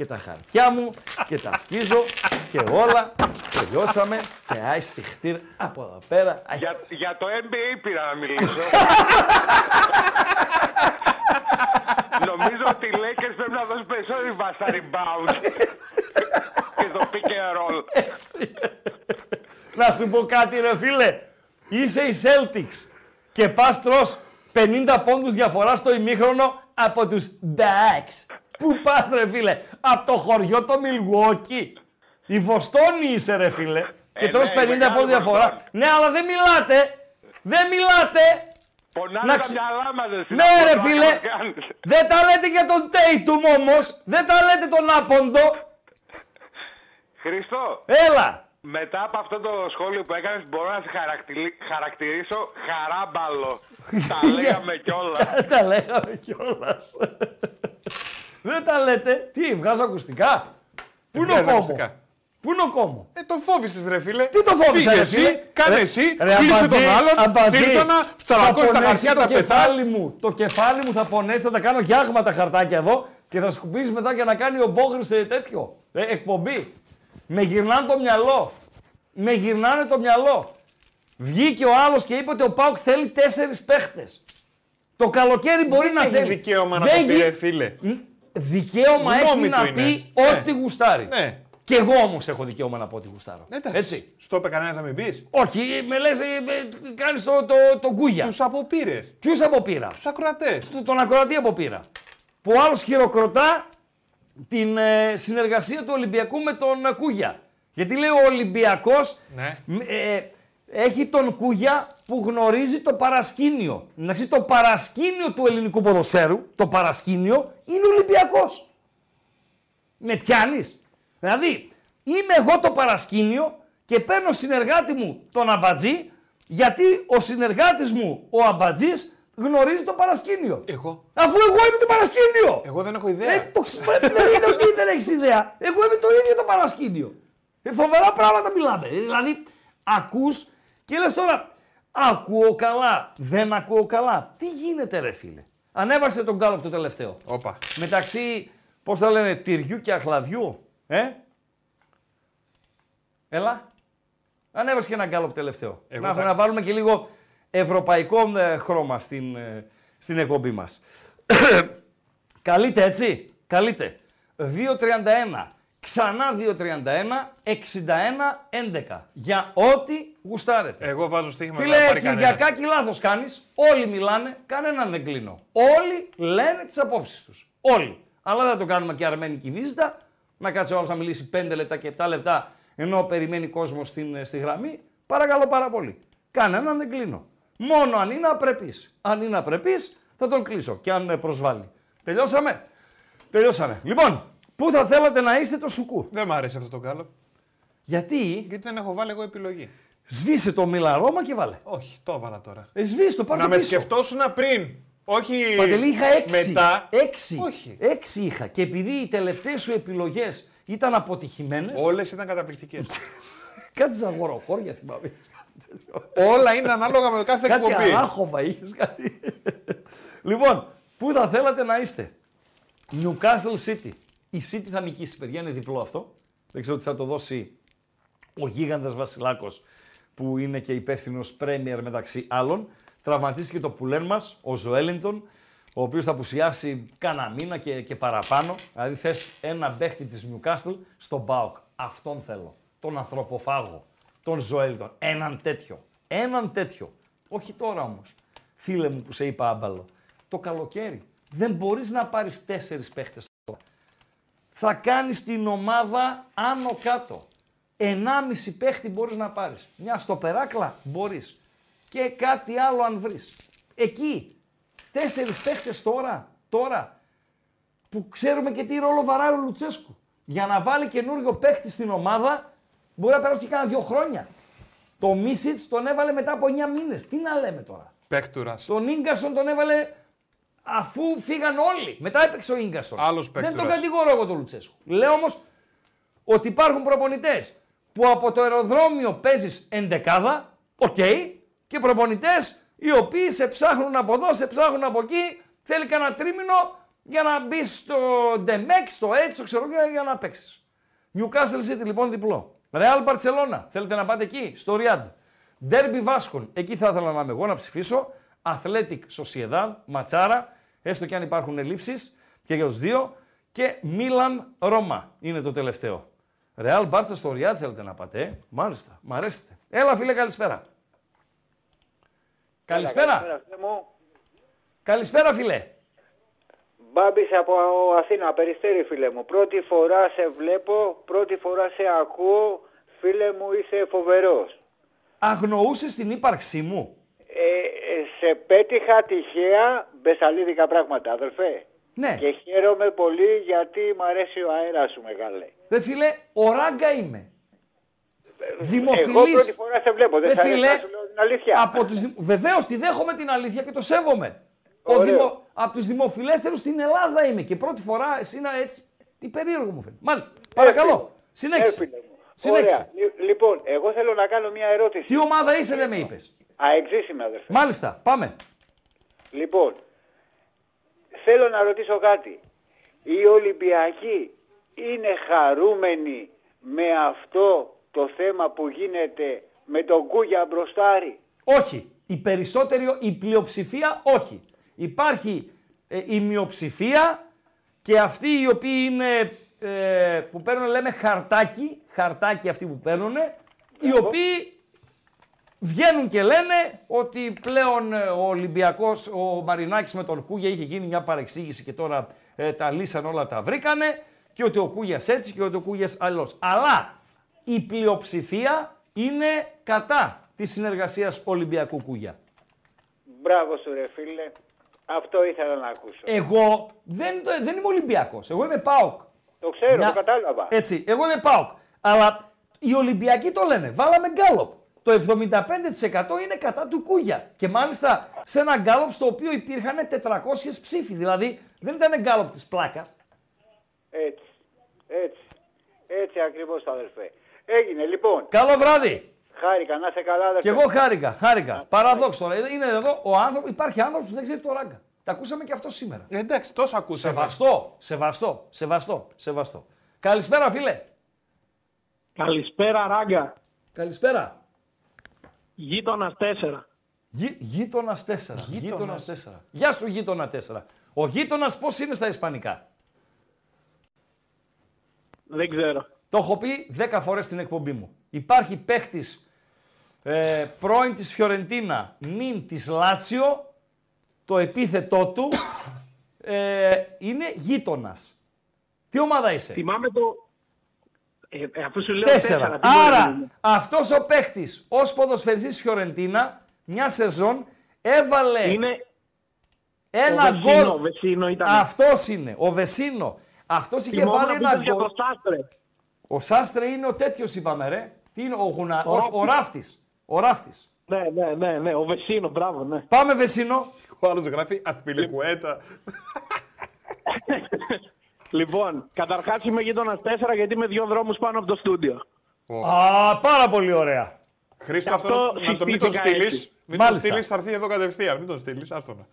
και τα χαρτιά μου και τα σκίζω και όλα. Τελειώσαμε και άισι χτύρ από εδώ πέρα. Άι, Για, για το NBA πήρα να μιλήσω. Νομίζω ότι οι Lakers πρέπει να δώσουν περισσότερη βάστα rebound. και το pick and roll. Να σου πω κάτι ρε φίλε. Είσαι η Celtics και πας τρως 50 πόντους διαφορά στο ημίχρονο από τους Ducks. Πού πας ρε φίλε, από το χωριό το Milwaukee. Η Βοστόνη είσαι ρε φίλε. Και Ε, τρως ναι, 50 μεγάλη πόντους διαφορά. Βοστόνη. Ναι, αλλά δεν μιλάτε. Δεν μιλάτε. Πονάνε Να τα ξε- μυαλά μας. εσύ, Ναι να ρε πω, φίλε, να κάνεις. δεν τα λέτε για τον Tatum όμως, δεν τα λέτε τον Άποντο. Χρήστο, Έλα. μετά από αυτό το σχόλιο που έκανες μπορώ να σε χαρακτηρι- χαρακτηρίσω χαράμπαλο. τα λέγαμε κιόλας. τα λέγαμε κιόλας. Δεν τα λέτε. Τι, βγάζω ακουστικά; Πού είναι ο Βγάζει κόμμο. ακουστικά. Πού είναι ο κόμμο. Ε, τον φόβησες ρε φίλε. Τι το φόβησα, Φύγε ρε εσύ, φίλε. κάνε Ρε- εσύ, ρε, κλείσε αμπατζή, τον άλλον, αμπατζή. φύρτωνα, Θα τσαλακώσει τα πονέσει χαρτιά, το τα πετάς. κεφάλι μου. Το κεφάλι μου θα πονέσει, θα τα κάνω γιάγμα τα χαρτάκια εδώ και θα σκουπίσει μετά και να κάνει ο Μπόγρης σε τέτοιο. Ε, εκπομπή. Με γυρνάνε το μυαλό. Με γυρνάνε το μυαλό. Βγήκε ο άλλος και είπε ότι ο Πάουκ θέλει τέσσερις παίχτες. Το καλοκαίρι μπορεί Δεν να έχει θέλει. δικαίωμα να Δεν το πει γι- ρε φίλε. Μ, Δικαίωμα έχει Γνώμη να του είναι. πει Ναι. ό,τι γουστάρει. Ναι. Κι εγώ όμως έχω δικαίωμα να πω ό,τι γουστάρω. Εντάξει. Έτσι. Στο είπε κανένας να μην πεις. Όχι, με λες, κάνεις το, το, το γκούγια. Τους αποπήρες. Ποιους αποπήρα; Τους ακροατές. Του- Τον ακροατή αποπήρα. Που ο άλλος χειροκροτά την ε, συνεργασία του Ολυμπιακού με τον ε, Κούγια. Γιατί λέει ο Ολυμπιακός Ναι. Έχει τον Κούγια που γνωρίζει το παρασκήνιο. Να ξέρει, το παρασκήνιο του ελληνικού ποδοσφαίρου, το παρασκήνιο, είναι Ολυμπιακός. Με πιάνεις. Δηλαδή, είμαι εγώ το παρασκήνιο και παίρνω συνεργάτη μου τον Αμπατζή, γιατί ο συνεργάτης μου, ο Αμπατζής, γνωρίζει το παρασκήνιο. Εγώ. Αφού εγώ είμαι το παρασκήνιο. Εγώ δεν έχω ιδέα. Ε, το ξυπνάει, δεν είναι ότι δεν έχεις ιδέα. Εγώ είμαι το ίδιο το παρασκήνιο. Ε, φοβερά πράγματα μιλάμε. Ε, δηλαδή, ακούς και λες τώρα, ακούω καλά, δεν ακούω καλά. Τι γίνεται ρε φίλε; Ανέβασε τον κάλοπ το τελευταίο. Όπα. Μεταξύ, πώς θα λένε, τυριού και αχλαδιού. Ε; Έλα. Ανέβασε και ένα γκάλοπ τελευταίο. Εγώ να, θα- να βάλουμε και λίγο ευρωπαϊκό ε, χρώμα στην, ε, στην εκπομπή μας. Καλείτε έτσι. Καλείτε. 2.31. Ξανά 2.31. 61-11. Για ό,τι γουστάρετε. Εγώ βάζω στοίχημα Φίλε, να πάρει κανένας. Κυριακάκη λάθος κάνεις. Όλοι μιλάνε, κανέναν δεν κλείνω. Όλοι λένε τις απόψεις τους. Όλοι. Αλλά δεν θα το κάνουμε και αρμένικη βίζητα. Να κάτσει ο άλλος να μιλήσει 5 λεπτά και 7 λεπτά ενώ περιμένει κόσμος στην, στη γραμμή. Παρακαλώ πάρα πολύ. Κανέναν δεν κλείνω. Μόνο αν είναι απρεπής. Αν είναι απρεπής θα τον κλείσω και αν ε, προσβάλλει. Τελειώσαμε. Τελειώσαμε. Λοιπόν, πού θα θέλατε να είστε το σουκού; Δεν μ' άρεσε αυτό το κάλο. Γιατί; Γιατί δεν έχω βάλει εγώ επιλογή. σβήσε το Μιλαρώμα και βάλε. Όχι, το έβαλα τώρα. Ε, σβήσε το, πάρ' να το με πίσω. σκεφτόσουν πριν. Όχι Παντελή, είχα έξι. μετά. Έξι. Όχι. Έξι είχα. Και επειδή οι τελευταίες σου επιλογές ήταν αποτυχημένε. Όλες ήταν καταπληκτικές. Κάτι ζαγοροχώρια θυμάμαι. Όλα είναι ανάλογα με το κάθε κάτι εκπομπή. αράχοβα είχες. Κάτι... λοιπόν, πού θα θέλατε να είστε; Newcastle City. Η City θα νικήσει, παιδιά, είναι διπλό αυτό. Δεν ξέρω τι θα το δώσει ο γίγαντας Βασιλάκος που είναι και υπεύθυνος Premier μεταξύ άλλων. Τραυματίστηκε το πουλέν μας, ο Ζωέλινγκτον, ο οποίος θα απουσιάσει κάνα μήνα και, και παραπάνω. Δηλαδή θες ένα παίχτη της Newcastle στον ΠΑΟΚ. Αυτόν θέλω. Τον ανθρωποφάγο. Τον Ζωέλινγκτον. Έναν τέτοιο. Έναν τέτοιο. Όχι τώρα όμως. Φίλε μου που σε είπα άμπαλο. Το καλοκαίρι. Δεν μπορείς να πάρεις τέσσερις παίχτες τώρα. Θα κάνεις την ομάδα άνω κάτω. 1,5 παίχτη μπορείς να πάρεις. Μια στο περάκλα μπορείς. Και κάτι άλλο αν βρεις. Εκεί. Τέσσερις παίχτες τώρα, τώρα, που ξέρουμε και τι ρόλο βαράει ο Λουτσέσκου. Για να βάλει καινούριο παίχτη στην ομάδα, μπορεί να περάσει και κάνα δύο χρόνια. Το Μίσιτς τον έβαλε μετά από 9 μήνες. Τι να λέμε τώρα; Παίκτουρας. Τον Τάισον τον έβαλε αφού φύγαν όλοι. Μετά έπαιξε ο Τάισον. Άλλος Δεν τον παίκτορας. κατηγορώ εγώ τον Λουτσέσκου. Λέω όμως ότι υπάρχουν προπονητές που από το αεροδρόμιο παίζεις εντεκάδα, οκ, και προπονητές οι οποίοι σε ψάχνουν από εδώ, σε ψάχνουν από εκεί, θέλει κανένα τρίμηνο για να μπει στο Ντεμέκ, στο έτσι, στο ξέρω για, για να παίξεις. Newcastle City λοιπόν διπλό. Real Barcelona, θέλετε να πάτε εκεί, στο Ριάντ. Derby Βάσκων, εκεί θα ήθελα να είμαι εγώ να ψηφίσω. Athletic Sociedad, Ματσάρα, έστω και αν υπάρχουν ελλείψεις και για τους δύο. Και Milan Ρώμα είναι το τελευταίο. Real Barça στο Ριάντ θέλετε να πάτε, ε; μάλιστα, μ' αρέσετε. Έλα φίλε, καλησπέρα. Καλησπέρα. φίλε μου. Καλησπέρα φίλε. Μπάμπης από Αθήνα, Περιστέρη φίλε μου. Πρώτη φορά σε βλέπω, πρώτη φορά σε ακούω. Φίλε μου είσαι φοβερός. Αγνοούσες την ύπαρξή μου; Ε, ε, σε πέτυχα τυχαία μπεσαλίδικα πράγματα, αδελφέ. Ναι. Και χαίρομαι πολύ γιατί μ' αρέσει ο αέρας σου, μεγάλε. Ρε φίλε, ο Ράγκα είμαι. Δημοφιλής. Εγώ πρώτη φορά σε βλέπω, δεν Ρε θα αρέσει φίλε, να σου λέω την αλήθεια. Από τους... δη- Βεβαίως, τη δέχομαι την αλήθεια και το σέβομαι. Ο Ωραίο. δημο... Από τους δημοφιλέστερους στην Ελλάδα είμαι και πρώτη φορά εσύ να έτσι υπερήργο μου φαίνεται. Μάλιστα. Παρακαλώ. Συνέχισε. Ε, φίλε μου. Συνέχισε. Ωραία. Λι- Λοιπόν, εγώ θέλω να κάνω μια ερώτηση. Τι ομάδα είσαι δεν με είπες. Αεξής είμαι, αδελφέ. Μάλιστα. Πάμε. Λοιπόν, θέλω να ρωτήσω κάτι. Οι Ολυμπιακοί είναι χαρούμενοι με αυτό το θέμα που γίνεται με τον Κούγια μπροστάρι; Όχι. Η περισσότερη, η πλειοψηφία όχι. Υπάρχει ε, η μειοψηφία και αυτοί οι οποίοι είναι, ε, που παίρνουν λέμε χαρτάκι, χαρτάκι αυτοί που παίρνουν, οι οποίοι βγαίνουν και λένε ότι πλέον ε, ο Ολυμπιακός, ο Μαρινάκης με τον Κούγια είχε γίνει μια παρεξήγηση και τώρα ε, τα λύσαν όλα τα βρήκανε και ότι ο Κούγιας έτσι και ότι ο Κούγιας αλλιώς. Αλλά η πλειοψηφία είναι κατά της συνεργασίας Ολυμπιακού Κούγια. Μπράβο σου ρε φίλε. Αυτό ήθελα να ακούσω. Εγώ δεν, το- δεν είμαι Ολυμπιακός, εγώ είμαι ΠΑΟΚ. το ξέρω, Μια- το κατάλαβα. Έτσι, εγώ είμαι ΠΑΟΚ. Αλλά οι Ολυμπιακοί το λένε, βάλαμε γκάλοπ. Το 75% είναι κατά του Κούγια. Και μάλιστα σε ένα γκάλοπ στο οποίο υπήρχαν 400 ψήφοι. Δηλαδή δεν ήταν γκάλοπ της πλάκας. Έτσι, έτσι, έτσι ακριβώς αδελφέ. Έγινε λοιπόν. Καλό βράδυ. Χάρηκα, να είσαι καλά αδελφέ. Και εγώ χάρηκα, χάρηκα. Παραδόξω τώρα. Είναι εδώ ο άνθρωπο, υπάρχει άνθρωπος που δεν ξέρει το ράγκα. Τα ακούσαμε και αυτό σήμερα. Ε, εντάξει, τόσο ακούσαμε. Σεβαστό, σεβαστό, σεβαστό, σεβαστό. Καλησπέρα, φίλε. Καλησπέρα, Ράγκα. Καλησπέρα. Γείτονας 4. Γει, γείτονας 4. Γείτονας 4. Γεια σου, γείτονα 4. Ο γείτονας πώς είναι στα Ισπανικά; Δεν ξέρω. Το έχω πει 10 φορές στην εκπομπή μου. Υπάρχει παίχτης ε, πρώην της Φιωρεντίνα, νυν της Λάτσιο. Το επίθετό του ε, είναι γείτονας. Τι ομάδα είσαι; Θυμάμαι το. Ε, ε, αφού σου λέω Τέσσερα. τέσσερα. τι μπορεί να Άρα, είναι; αυτός ο παίχτης, ως ποδοσφαιριστής Φιωρεντίνα, μια σεζόν, έβαλε Είναι ένα ο Βεσίνο, γκολ. ο Βεσίνο ήταν. Αυτός είναι, ο Βεσίνο. Αυτός είχε Θυμόμουν βάλει που ένα είπες για γκολ. το Σάστρε. Ο Σάστρε είναι ο τέτοιος είπαμε ρε. Τι είναι, ο, γουνα... Ο ο, Ράφτης. ο ράφτης. Ο ράφτης. Ναι, ναι, ναι, ναι, ο Βεσίνο, μπράβο, ναι. Πάμε Βεσίνο. Ο άλλος γράφει Αθπιλικουέτα. Λοιπόν, καταρχάς είμαι γείτονας 4 γιατί είμαι δύο δρόμους πάνω από το στούντιο. Α, πάρα πολύ ωραία. Χρήστο, Γι' αυτό αυτό να το μην τον συστήθηκα στείλεις. έτσι. Μην τον Μάλιστα. στείλεις, θα έρθει εδώ κατευθείαν. Μην τον στείλεις, άστονα.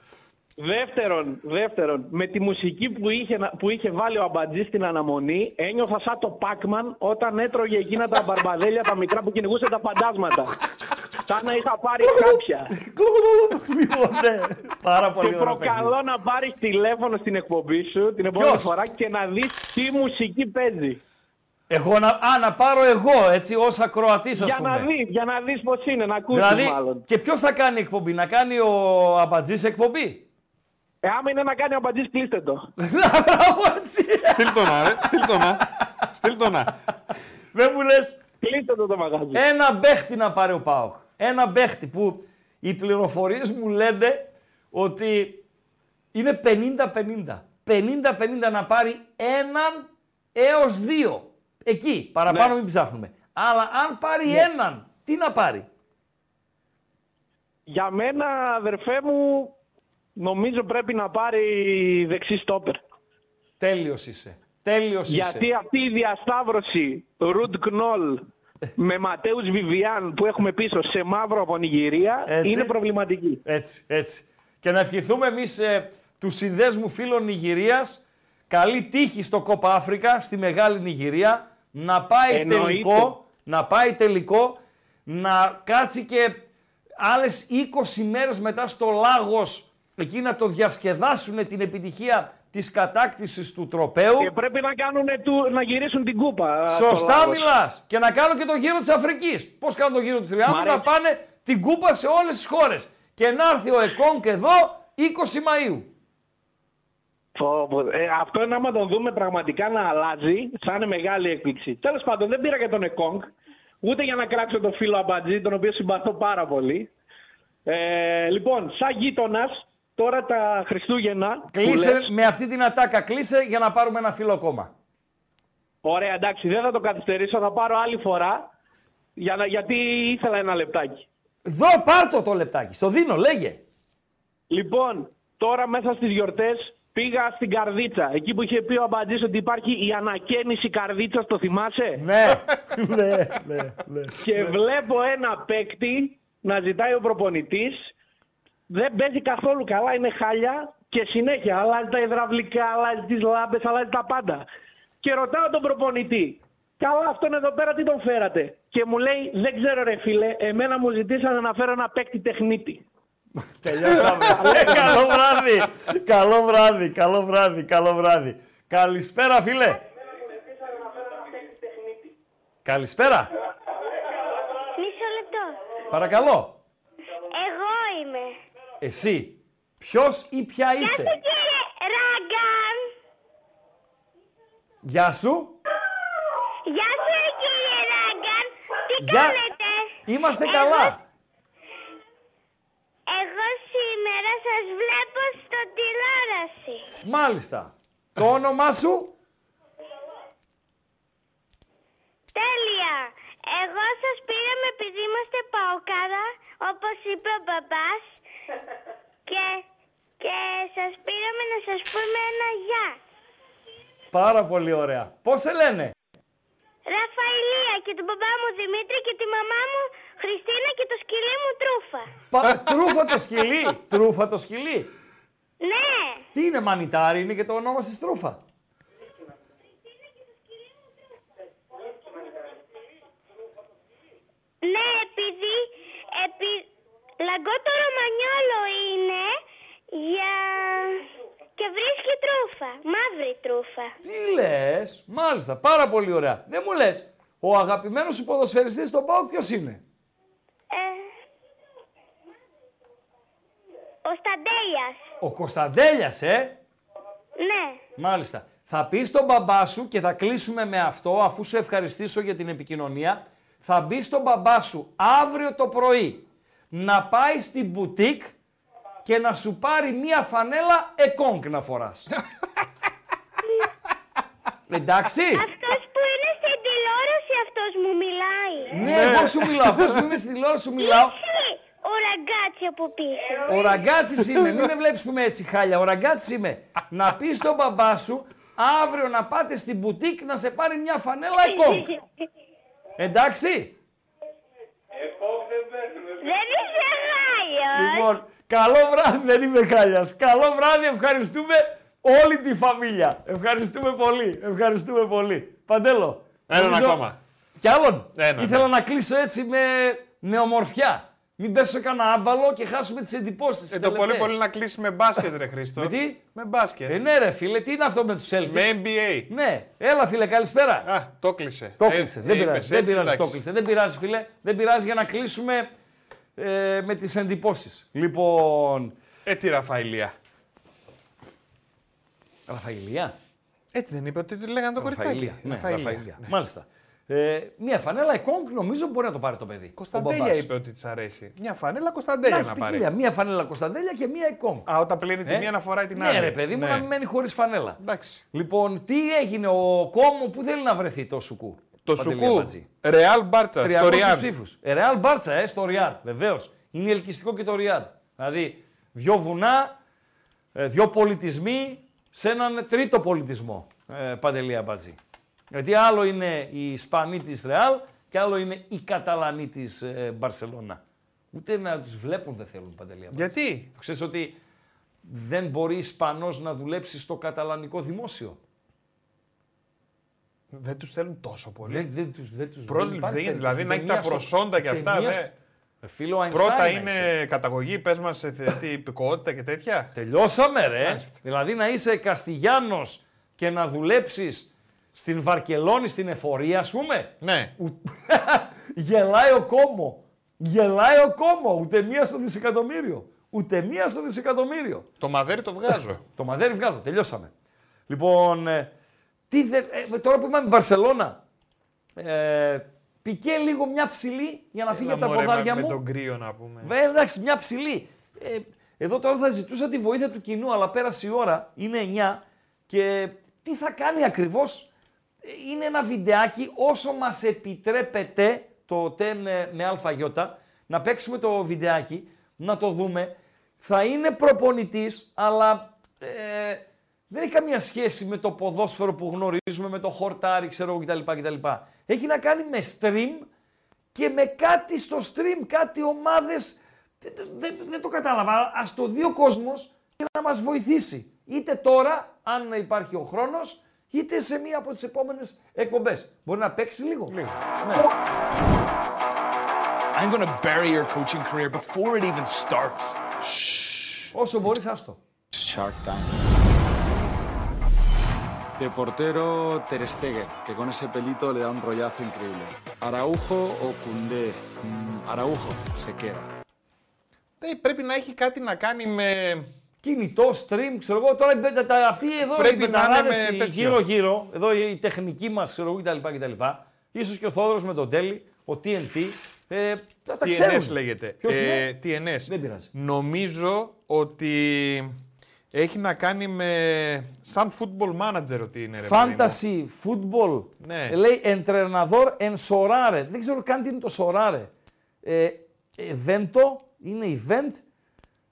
Δεύτερον, δεύτερον, με τη μουσική που είχε, να- που είχε βάλει ο Αμπατζής στην αναμονή, ένιωθα σαν το Pac-Man όταν έτρωγε εκείνα τα μπαρμπαδέλια τα μικρά που κυνηγούσε τα φαντάσματα. σαν να είχα πάρει κάποια. Λοιπόν, ναι. Πάρα Και πολύ ωραία. προκαλώ να πάρεις τηλέφωνο στην εκπομπή σου την επόμενη Ποιος; φορά και να δεις τι μουσική παίζει. Εγώ να, α, να πάρω εγώ έτσι ως ακροατής ας Για πούμε. να δει, για να δεις πώς είναι, να ακούσεις Δηλαδή, μάλλον. και ποιος θα κάνει εκπομπή, να κάνει ο Αμπατζής εκπομπή; Ε, άμα είναι να κάνει ο Αμπατζή, κλείστε το. Μπράβο, έτσι. Στείλ τον να, ρε. Στείλ τον να. Στείλ τον να. Δεν μου λες, Κλείστε το το μαγαζί. Ένα μπέχτη να πάρει ο Πάοκ. Ένα μπέχτη που οι πληροφορίες μου λένε ότι είναι 50-50. 50-50 να πάρει έναν έως δύο. Εκεί, παραπάνω Ναι. μην ψάχνουμε. Αλλά αν πάρει Ναι. έναν, τι να πάρει; Για μένα, αδερφέ μου, νομίζω πρέπει να πάρει δεξί στόπερ. Τέλειος είσαι. Τέλειος είσαι. Γιατί αυτή η διασταύρωση Ρουντ Κνόλ με Ματέους Βιβιάν που έχουμε πίσω σε μαύρο από Νιγηρία Έτσι. είναι προβληματική. Έτσι, έτσι. Και να ευχηθούμε εμείς ε, τους συνδέσμου φίλων Νιγηρίας καλή τύχη στο Κόπα Αφρικα, στη Μεγάλη Νιγηρία, να πάει Εννοείται. τελικό, να πάει τελικό, να κάτσει και άλλες 20 μέρες μετά στο Λάγος εκεί να το διασκεδάσουν την επιτυχία της κατάκτησης του τροπέου. Και πρέπει να, κάνουνε του, να γυρίσουν την κούπα. στο Σωστά Λάγος. μιλάς. Και να κάνουν και το γύρο της Αφρικής. Πώς κάνουν το γύρο του Μ' Τριάνδου, να αρέσει. πάνε την κούπα σε όλες τις χώρες. Και να έρθει ο Εκόνκ εδώ 20 Μαΐου. Πω, πω. Ε, αυτό είναι άμα τον δούμε πραγματικά να αλλάζει, θα είναι μεγάλη έκπληξη. Τέλος πάντων, δεν πήρα και τον Εκόνγκ, ούτε για να κράξω τον φίλο Αμπατζή, τον οποίο συμπαθώ πάρα πολύ. Ε, λοιπόν, σαν γείτονας, τώρα τα Χριστούγεννα. που Κλείσε λες, με αυτή την ατάκα, κλείσε για να πάρουμε ένα φίλο ακόμα. Ωραία, εντάξει, δεν θα το καθυστερήσω, θα πάρω άλλη φορά. Για να, γιατί ήθελα ένα λεπτάκι. Δω, πάρτο το λεπτάκι, στο δίνω, λέγε. Λοιπόν, τώρα μέσα στις γιορτές πήγα στην Καρδίτσα. Εκεί που είχε πει ο Αμπατζής ότι υπάρχει η ανακαίνιση Καρδίτσας, το θυμάσαι; Ναι, ναι, ναι, ναι. Και βλέπω ένα παίκτη να ζητάει ο προπονητής. Δεν παίζει καθόλου καλά, είναι χάλια και συνέχεια αλλάζει τα υδραυλικά, αλλάζει τις λάμπες, αλλάζει τα πάντα. Και ρωτάω τον προπονητή, καλά αυτόν εδώ πέρα τι τον φέρατε; Και μου λέει, δεν ξέρω ρε φίλε, εμένα μου ζητήσανε να φέρω ένα παίκτη τεχνίτη. Τελειώσαμε. Ε, καλό βράδυ, καλό βράδυ, καλό βράδυ, καλό βράδυ. Καλησπέρα φίλε. Καλησπέρα. Μισό λεπτό. Παρακαλώ. Εγώ είμαι. Εσύ. Ποιος ή ποια είσαι; Γεια σου κύριε Ράγκαν. Γεια σου. Γεια σου ρε, κύριε Ράγκαν. Τι Γεια- κάνετε; Είμαστε Εγώ- καλά. Εγώ σήμερα σας βλέπω στο τηλεόραση. Μάλιστα. Το όνομά σου; Τέλεια. Εγώ σας πήραμε επειδή είμαστε παοκάρα, όπως είπε ο μπαμπάς. Και, και σας πήραμε να σας πούμε ένα γεια. Πάρα πολύ ωραία. Πώς σε λένε; Ραφαηλία και τον μπαμπά μου Δημήτρη και τη μαμά μου Χριστίνα και το σκυλί μου Τρούφα. Πα- τρούφα το σκυλί. Τρούφα το σκυλί. Ναι, Τι είναι μανιτάρι, είναι και το όνομα της τρούφα; ναι, επειδή, επει... λαγκότο ρωμανιόλο είναι για... και βρίσκει τρούφα, μαύρη τρούφα. Τι λες; Μάλιστα, πάρα πολύ ωραία. Δεν μου λες. Ο αγαπημένος σου ποδοσφαιριστής στον ΠΑΟΚ ποιος είναι; Ε, ο Σταντέλιας, Ο Κωνσταντέλιας, ε; ναι. Μάλιστα. Θα πεις στον μπαμπά σου και θα κλείσουμε με αυτό αφού σε ευχαριστήσω για την επικοινωνία. Θα πεις στον μπαμπά σου αύριο το πρωί να πάει στην μπουτίκ και να σου πάρει μία φανέλα εκόνκ να φοράς. Εντάξει. Αυτός που είναι στην τηλεόραση αυτός μου μιλάει. Ναι, εγώ σου μιλάω. Αυτός που είναι στην τηλεόραση σου μιλάω. Εσύ, ο Ραγκάτσι από πίσω. Ο Ραγκάτσι είμαι. Μην με βλέπεις που είμαι έτσι χάλια. Ο Ραγκάτσι είμαι. να πεις στον μπαμπά σου αύριο να πάτε στην μπουτίκ να σε πάρει μια φανέλα εκόνκ. Εντάξει. Δεν είσαι χάλιος. Λοιπόν, καλό βράδυ, δεν είμαι χάλια. Καλό βράδυ, ευχαριστούμε όλη τη φαμίλια. Ευχαριστούμε πολύ. Ευχαριστούμε πολύ. Παντέλο. Έναν νομίζω- ακόμα. Κι άλλον. Ένα, Ήθελα ναι. να κλείσω έτσι με, με ομορφιά. Μην πέσω σε κανένα άμπαλο και χάσουμε τις εντυπώσεις. Ε, το πολύ πολύ να κλείσει με μπάσκετ, ρε Χρήστο. Με τι; Με μπάσκετ. Ε, ναι, ρε φίλε, τι είναι αυτό με τους Celtics; Με NBA. Ναι, έλα φίλε, καλησπέρα. Α, το κλείσε. Το Ε, κλείσε. ε, δεν είπες πειράζει, δεν έτσι, πειράζει, το εντάξει. κλείσε. Δεν πειράζει, φίλε. Δεν πειράζει για να κλείσουμε ε, με τις εντυπώσεις. Λοιπόν, Ε, τι Ραφαηλία. Ραφαηλία. Έτσι δεν είπε ότι τη λέγανε το κοριτσάκι. Ραφαηλία. Ναι, Ραφαηλία. Ραφαηλία. Ναι. Μάλιστα. Ε, μία φανέλα Εκόνγκ νομίζω μπορεί να το πάρει το παιδί. Ο Κωνσταντέλια μπαμπάς. είπε ότι της αρέσει. Μια φανέλα Να Κωνσταντέλια έχει να πάρει. ποικιλία. Μία φανέλα Κωνσταντέλια και μία Εκόνγκ. Α, όταν πλένει τη Ε, μία να φοράει την ναι, άλλη. ρε παιδί μου, Ναι. να μην μένει χωρίς φανέλα. Εντάξει. Λοιπόν, τι έγινε, ο Κόμο που θέλει να βρεθεί το Σουκού. Το Παντελή Σουκού. Αμπατζή. Ρεάλ Μπάρτσα. Στο 300 Ριάντ. ψήφους. Ε, Ρεάλ Μπάρτσα, ε, στο Ριάντ, βεβαίως. Είναι ελκυστικό και το Ριάντ. Δηλαδή, δυο βουνά, ε, δυο πολιτισμοί σε έναν τρίτο πολιτισμό. Ε, Παντελή Αμπατζή. Γιατί άλλο είναι οι Ισπανοί της Ρεάλ και άλλο είναι οι Καταλανοί της ε, Μπαρσελόνα. Ούτε να τους βλέπουν δεν θέλουν Παντελή Αμπατζή. Γιατί; Ξέρεις ότι δεν μπορεί Ισπανός να δουλέψει στο καταλανικό δημόσιο. Δεν τους θέλουν τόσο πολύ. Δεν, δεν τους, δεν τους Πρόσληψη υπάρχει δεν γίνεται. περίπτωση. Δηλαδή να έχει Ούτε τα μία στο- προσόντα και ούτε αυτά. μία δε. στο- Ε, Φίλο Αϊνστάιν Πρώτα να είναι είσαι. καταγωγή, πες μας σε θε- τι υπηκότητα και τέτοια. Τελειώσαμε ρε. Μάλιστα. Δηλαδή να είσαι Καστιγιάνος και να δουλέψεις στην Βαρκελόνη, στην εφορία ας πούμε. Ναι. Γελάει ο κόμμο. Γελάει ο κόμμο. Ούτε μία στο δισεκατομμύριο. Ούτε μία στο δισεκατομμύριο. Το μαδέρι το βγάζω. Το μαδέρι βγάζω. Τελειώσαμε. Λοιπόν, ε, τι δεν, ε, τώρα που είμαι με Μπαρσελόνα, ε, πικέ λίγο μια ψηλή για να φύγει από τα Έλα, μωρέ, ποδάρια με, μου. Με τον κρύο να πούμε. Βέβαια, εντάξει, μια ψηλή. Ε, εδώ τώρα θα ζητούσα τη βοήθεια του κοινού, αλλά πέρασε η ώρα, είναι 9 και τι θα κάνει ακριβώς. Ε, Είναι ένα βιντεάκι όσο μας επιτρέπεται το τε με, με αλφαγιώτα, να παίξουμε το βιντεάκι, να το δούμε. Θα είναι προπονητής, αλλά ε, δεν έχει καμία σχέση με το ποδόσφαιρο που γνωρίζουμε, με το χορτάρι, ξέρω εγώ κτλ. κτλ. Έχει να κάνει με stream και με κάτι στο stream, κάτι ομάδες, δεν, δεν, δεν το κατάλαβα. Ας το δει ο κόσμος και να μας βοηθήσει. Είτε τώρα, αν υπάρχει ο χρόνος, είτε σε μία από τις επόμενες εκπομπές. Μπορεί να παίξει λίγο. Ναι. I'm going to bury your coaching career before it even starts. Όσο μπορείς, άστο. Shark Tank. De portero Ter Stegen, que con ese pelito le da un rollazo increíble. Araujo o Koundé. Mm, Araujo, se queda. Ε, Πρέπει να έχει κάτι να κάνει με. Κινητό, stream, ξέρω εγώ. Τώρα τα- τα- αυτοί εδώ Πρέπει οι να είναι πεταράδες με οι τέτοιο. γύρω-γύρω, εδώ η η τεχνική μας, ξέρω εγώ κτλ. κτλ. Ίσως και ο Θόδωρος με τον Τέλη, ο TNT. Ε, θα τα TNS ξέρουν. λέγεται. Ποιος Ε, είναι; TNS. Δεν πειράζει. Νομίζω ότι έχει να κάνει με. σαν football manager ότι είναι. ρε παιδί μου. Fantasy football. Ναι. Ε, Λέει entrenador en sorare. Δεν ξέρω καν τι είναι το sorare. Ε, evento είναι event.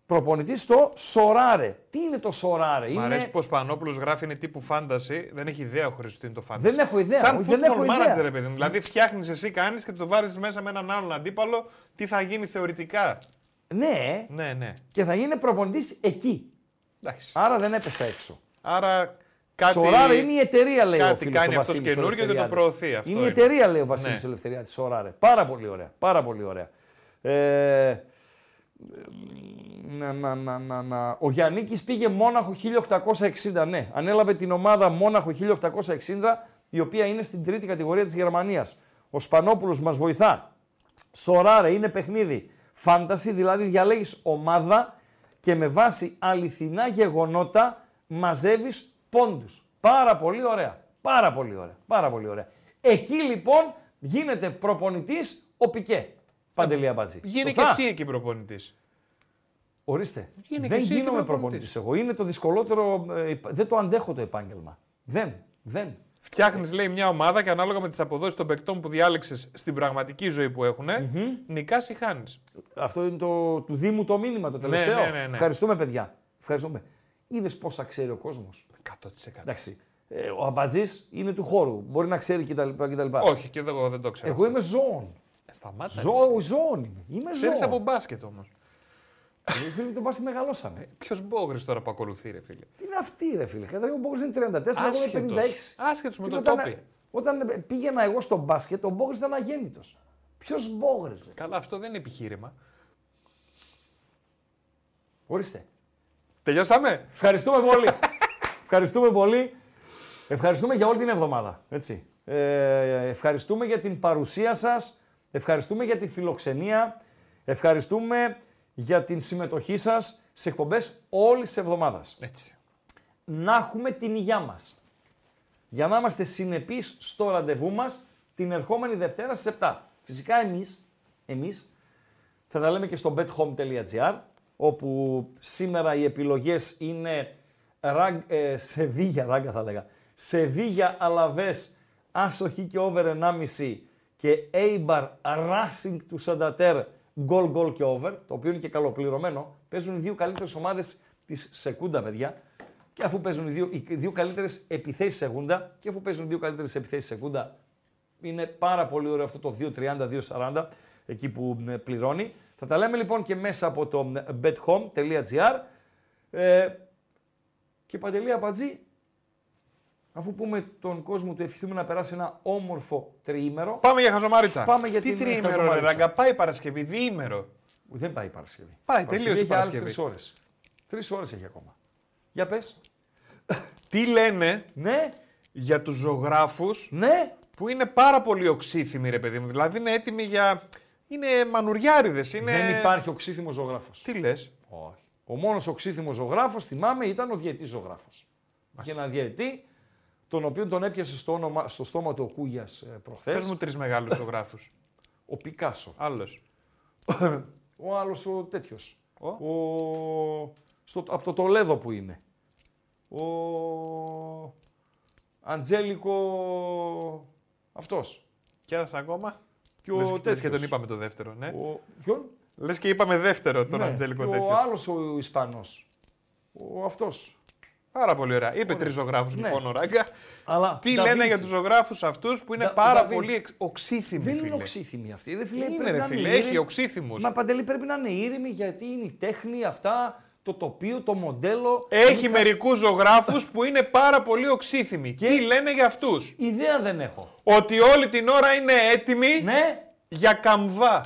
Προπονητής στο sorare. Τι είναι το sorare. Μ' Είναι... αρέσει πως Πανόπουλος γράφει είναι τύπου fantasy. Δεν έχει ιδέα ο Χρήστο τι είναι το fantasy. Δεν έχω ιδέα, Σαν όχι, football δεν έχω ιδέα. manager, ρε παιδί μου. Δηλαδή φτιάχνεις εσύ, κάνεις και το βάζεις μέσα με έναν άλλον αντίπαλο. Τι θα γίνει θεωρητικά; Ναι, Ναι, ναι. και θα γίνει προπονητής εκεί. Εντάξει. Άρα δεν έπεσα έξω. Άρα κάτι. Sorare είναι η εταιρεία, λέει ο κάτι φίλος κάνει ο αυτός Βασίλης ο καινούριο και το Ελευθεριάδης. προωθεί. Αυτό είναι η είναι. εταιρεία, λέει ο Βασίλης Ναι. Ελευθεριάδης. Sorare. Πάρα πολύ ωραία. Πάρα πολύ ωραία. Ε, να, να, να, να, να. Ο Γιάννικης πήγε Μόναχο 1860, ναι. Ανέλαβε την ομάδα Μόναχο 1860, η οποία είναι στην τρίτη κατηγορία της Γερμανίας. Ο Σπανόπουλος μας βοηθά. Σοράρε, είναι παιχνίδι. Φάνταση, δηλαδή διαλέγεις ομάδα και με βάση αληθινά γεγονότα μαζεύεις πόντους. Πάρα πολύ ωραία. Πάρα πολύ ωραία. Πάρα πολύ ωραία. Εκεί λοιπόν γίνεται προπονητής ο Πικέ. Παντελή Αμπατζή. Γίνει και Σωστά; εσύ εκεί προπονητής. Ορίστε. Γίνει και δεν εσύ γίνομαι εκεί προπονητής προπονητής. εγώ. Είναι το δυσκολότερο. ε, υπα- δεν το αντέχω το επάγγελμα. Δεν. Δεν. Φτιάχνεις, λέει, μια ομάδα και ανάλογα με τις αποδόσεις των παικτών που διάλεξες στην πραγματική ζωή που έχουν, νικάς ή χάνεις. Αυτό είναι το, του Δήμου το μήνυμα το τελευταίο. ναι, ναι, ναι. Ευχαριστούμε, παιδιά. Ευχαριστούμε. Είδες πόσα ξέρει ο κόσμος; 100%. Εντάξει. Ε, ο αμπατζής είναι του χώρου. Μπορεί να ξέρει κτλ. κτλ. Όχι, και εγώ δεν το ξέρω. Εγώ είμαι ζώων. Ε, Σταμάτα. Ζώο, ζώων είμαι. Είμαι Ξέρεις ζώων. από μπάσκετ όμως. Ε, Φίλε, τον μπάσκετ μεγαλώσαμε. Ποιος μπόγρι τώρα που ακολουθεί, ρε φίλε. Τι είναι αυτή, ρε φίλε. Καταρχήν ο Μπόγκρι είναι 34, εγώ είμαι 56. Άσχετος με Φίλε, το όταν- τόπι. Όταν πήγαινα εγώ στο μπάσκετ, ο Μπόγκρι ήταν αγέννητος. Ποιος Μπόγκρι. Καλά, αυτό δεν είναι επιχείρημα. Ορίστε. Τελειώσαμε; Ευχαριστούμε πολύ. Ευχαριστούμε πολύ. Ευχαριστούμε για όλη την εβδομάδα. Έτσι. Ε, ευχαριστούμε για την παρουσία σας. Ευχαριστούμε για τη φιλοξενία. Ευχαριστούμε για την συμμετοχή σας σε εκπομπές όλης της εβδομάδας. Έτσι. Να έχουμε την υγειά μας. Για να είμαστε συνεπείς στο ραντεβού μας την ερχόμενη Δευτέρα στις 7. Φυσικά εμείς, εμείς θα τα λέμε και στο bethome.gr, όπου σήμερα οι επιλογές είναι ραγκ, ε, Σεβίγια, ράγκα θα λέγα, Σεβίγια Αλαβές, άσοχη και over 1,5 και Eibar Racing του Σαντατέρ, goal goal και over, το οποίο είναι και καλοπληρωμένο. Παίζουν οι δύο καλύτερες ομάδες της Σεκούντα, παιδιά. Και αφού παίζουν οι δύο, οι δύο καλύτερες επιθέσεις Σεκούντα, και αφού παίζουν οι δύο καλύτερες επιθέσεις Σεκούντα, είναι πάρα πολύ ωραίο αυτό το 2.30-2.40 εκεί που ε, πληρώνει. Θα τα λέμε λοιπόν και μέσα από το ε, bethome.gr. Ε, και Παντελή Απατζή, αφού πούμε τον κόσμο του ευχηθούμε να περάσει ένα όμορφο τριήμερο. Πάμε για χαζομάριτσα. Πάμε για Τι την τριήμερο, ρε χαζομάριτσα. Ράγκα, πάει Παρασκευή, διήμερο. Δεν πάει η Παρασκευή. Πάει, τελείωσε η έχει άλλες Παρασκευή. τρεις ώρες. Τρεις ώρες έχει ακόμα. Για πες. Τι λένε ναι. για τους ζωγράφους ναι. που είναι πάρα πολύ οξύθυμοι, ρε παιδί μου. Δηλαδή είναι έτοιμοι για... Είναι μανουριάριδες, είναι... Δεν υπάρχει οξύθυμος ζωγράφος. Τι λες; Όχι. Ο μόνος οξύθυμος ζωγράφος, θυμάμαι, ήταν ο διαιτής ζωγράφος. Είχε ένα διαιτή, τον οποίο τον έπιασε στο, όνομα, στο στόμα του ο Κούγιας προχθές. Πες μου τρεις μεγάλους ζωγράφους. Ο Πικάσο. Άλλος. Ο άλλος ο τέτοιος. Ο... Στο, από το Τολέδο που είναι. Ο Αντζέλικο αυτός. Κι ένας ακόμα; Και Λες- ο λες τέτοιος. και τον είπαμε το δεύτερο, ναι. Ο... Ποιον; Λες και είπαμε δεύτερο τον Ναι, Αντζέλικο και τέτοιο. ο άλλος ο Ισπανός. Ο αυτός. Πάρα πολύ ωραία. Είπε τρει ζωγράφου Ναι. λοιπόν ο Ράγκα. Αλλά Τι Da λένε Vinci. για τους ζωγράφους αυτούς που είναι Da- πάρα Da Vinci. πολύ εξ- οξύθυμοι. Δεν φίλε. είναι οξύθυμοι αυτοί. Ρε φίλε, Είναι, πρέπει ρε να φίλε, είναι έχει ήρεμοι. οξύθυμους. Μα παντελή πρέπει να είναι ήρεμοι γιατί είναι η τέχνη αυτά, το τοπίο, το μοντέλο. Έχει Είναι μερικούς ζωγράφους που είναι πάρα πολύ οξύθυμοι. Τι λένε για αυτούς; Ιδέα δεν έχω. Ότι όλη την ώρα είναι έτοιμοι ναι. για καμβά.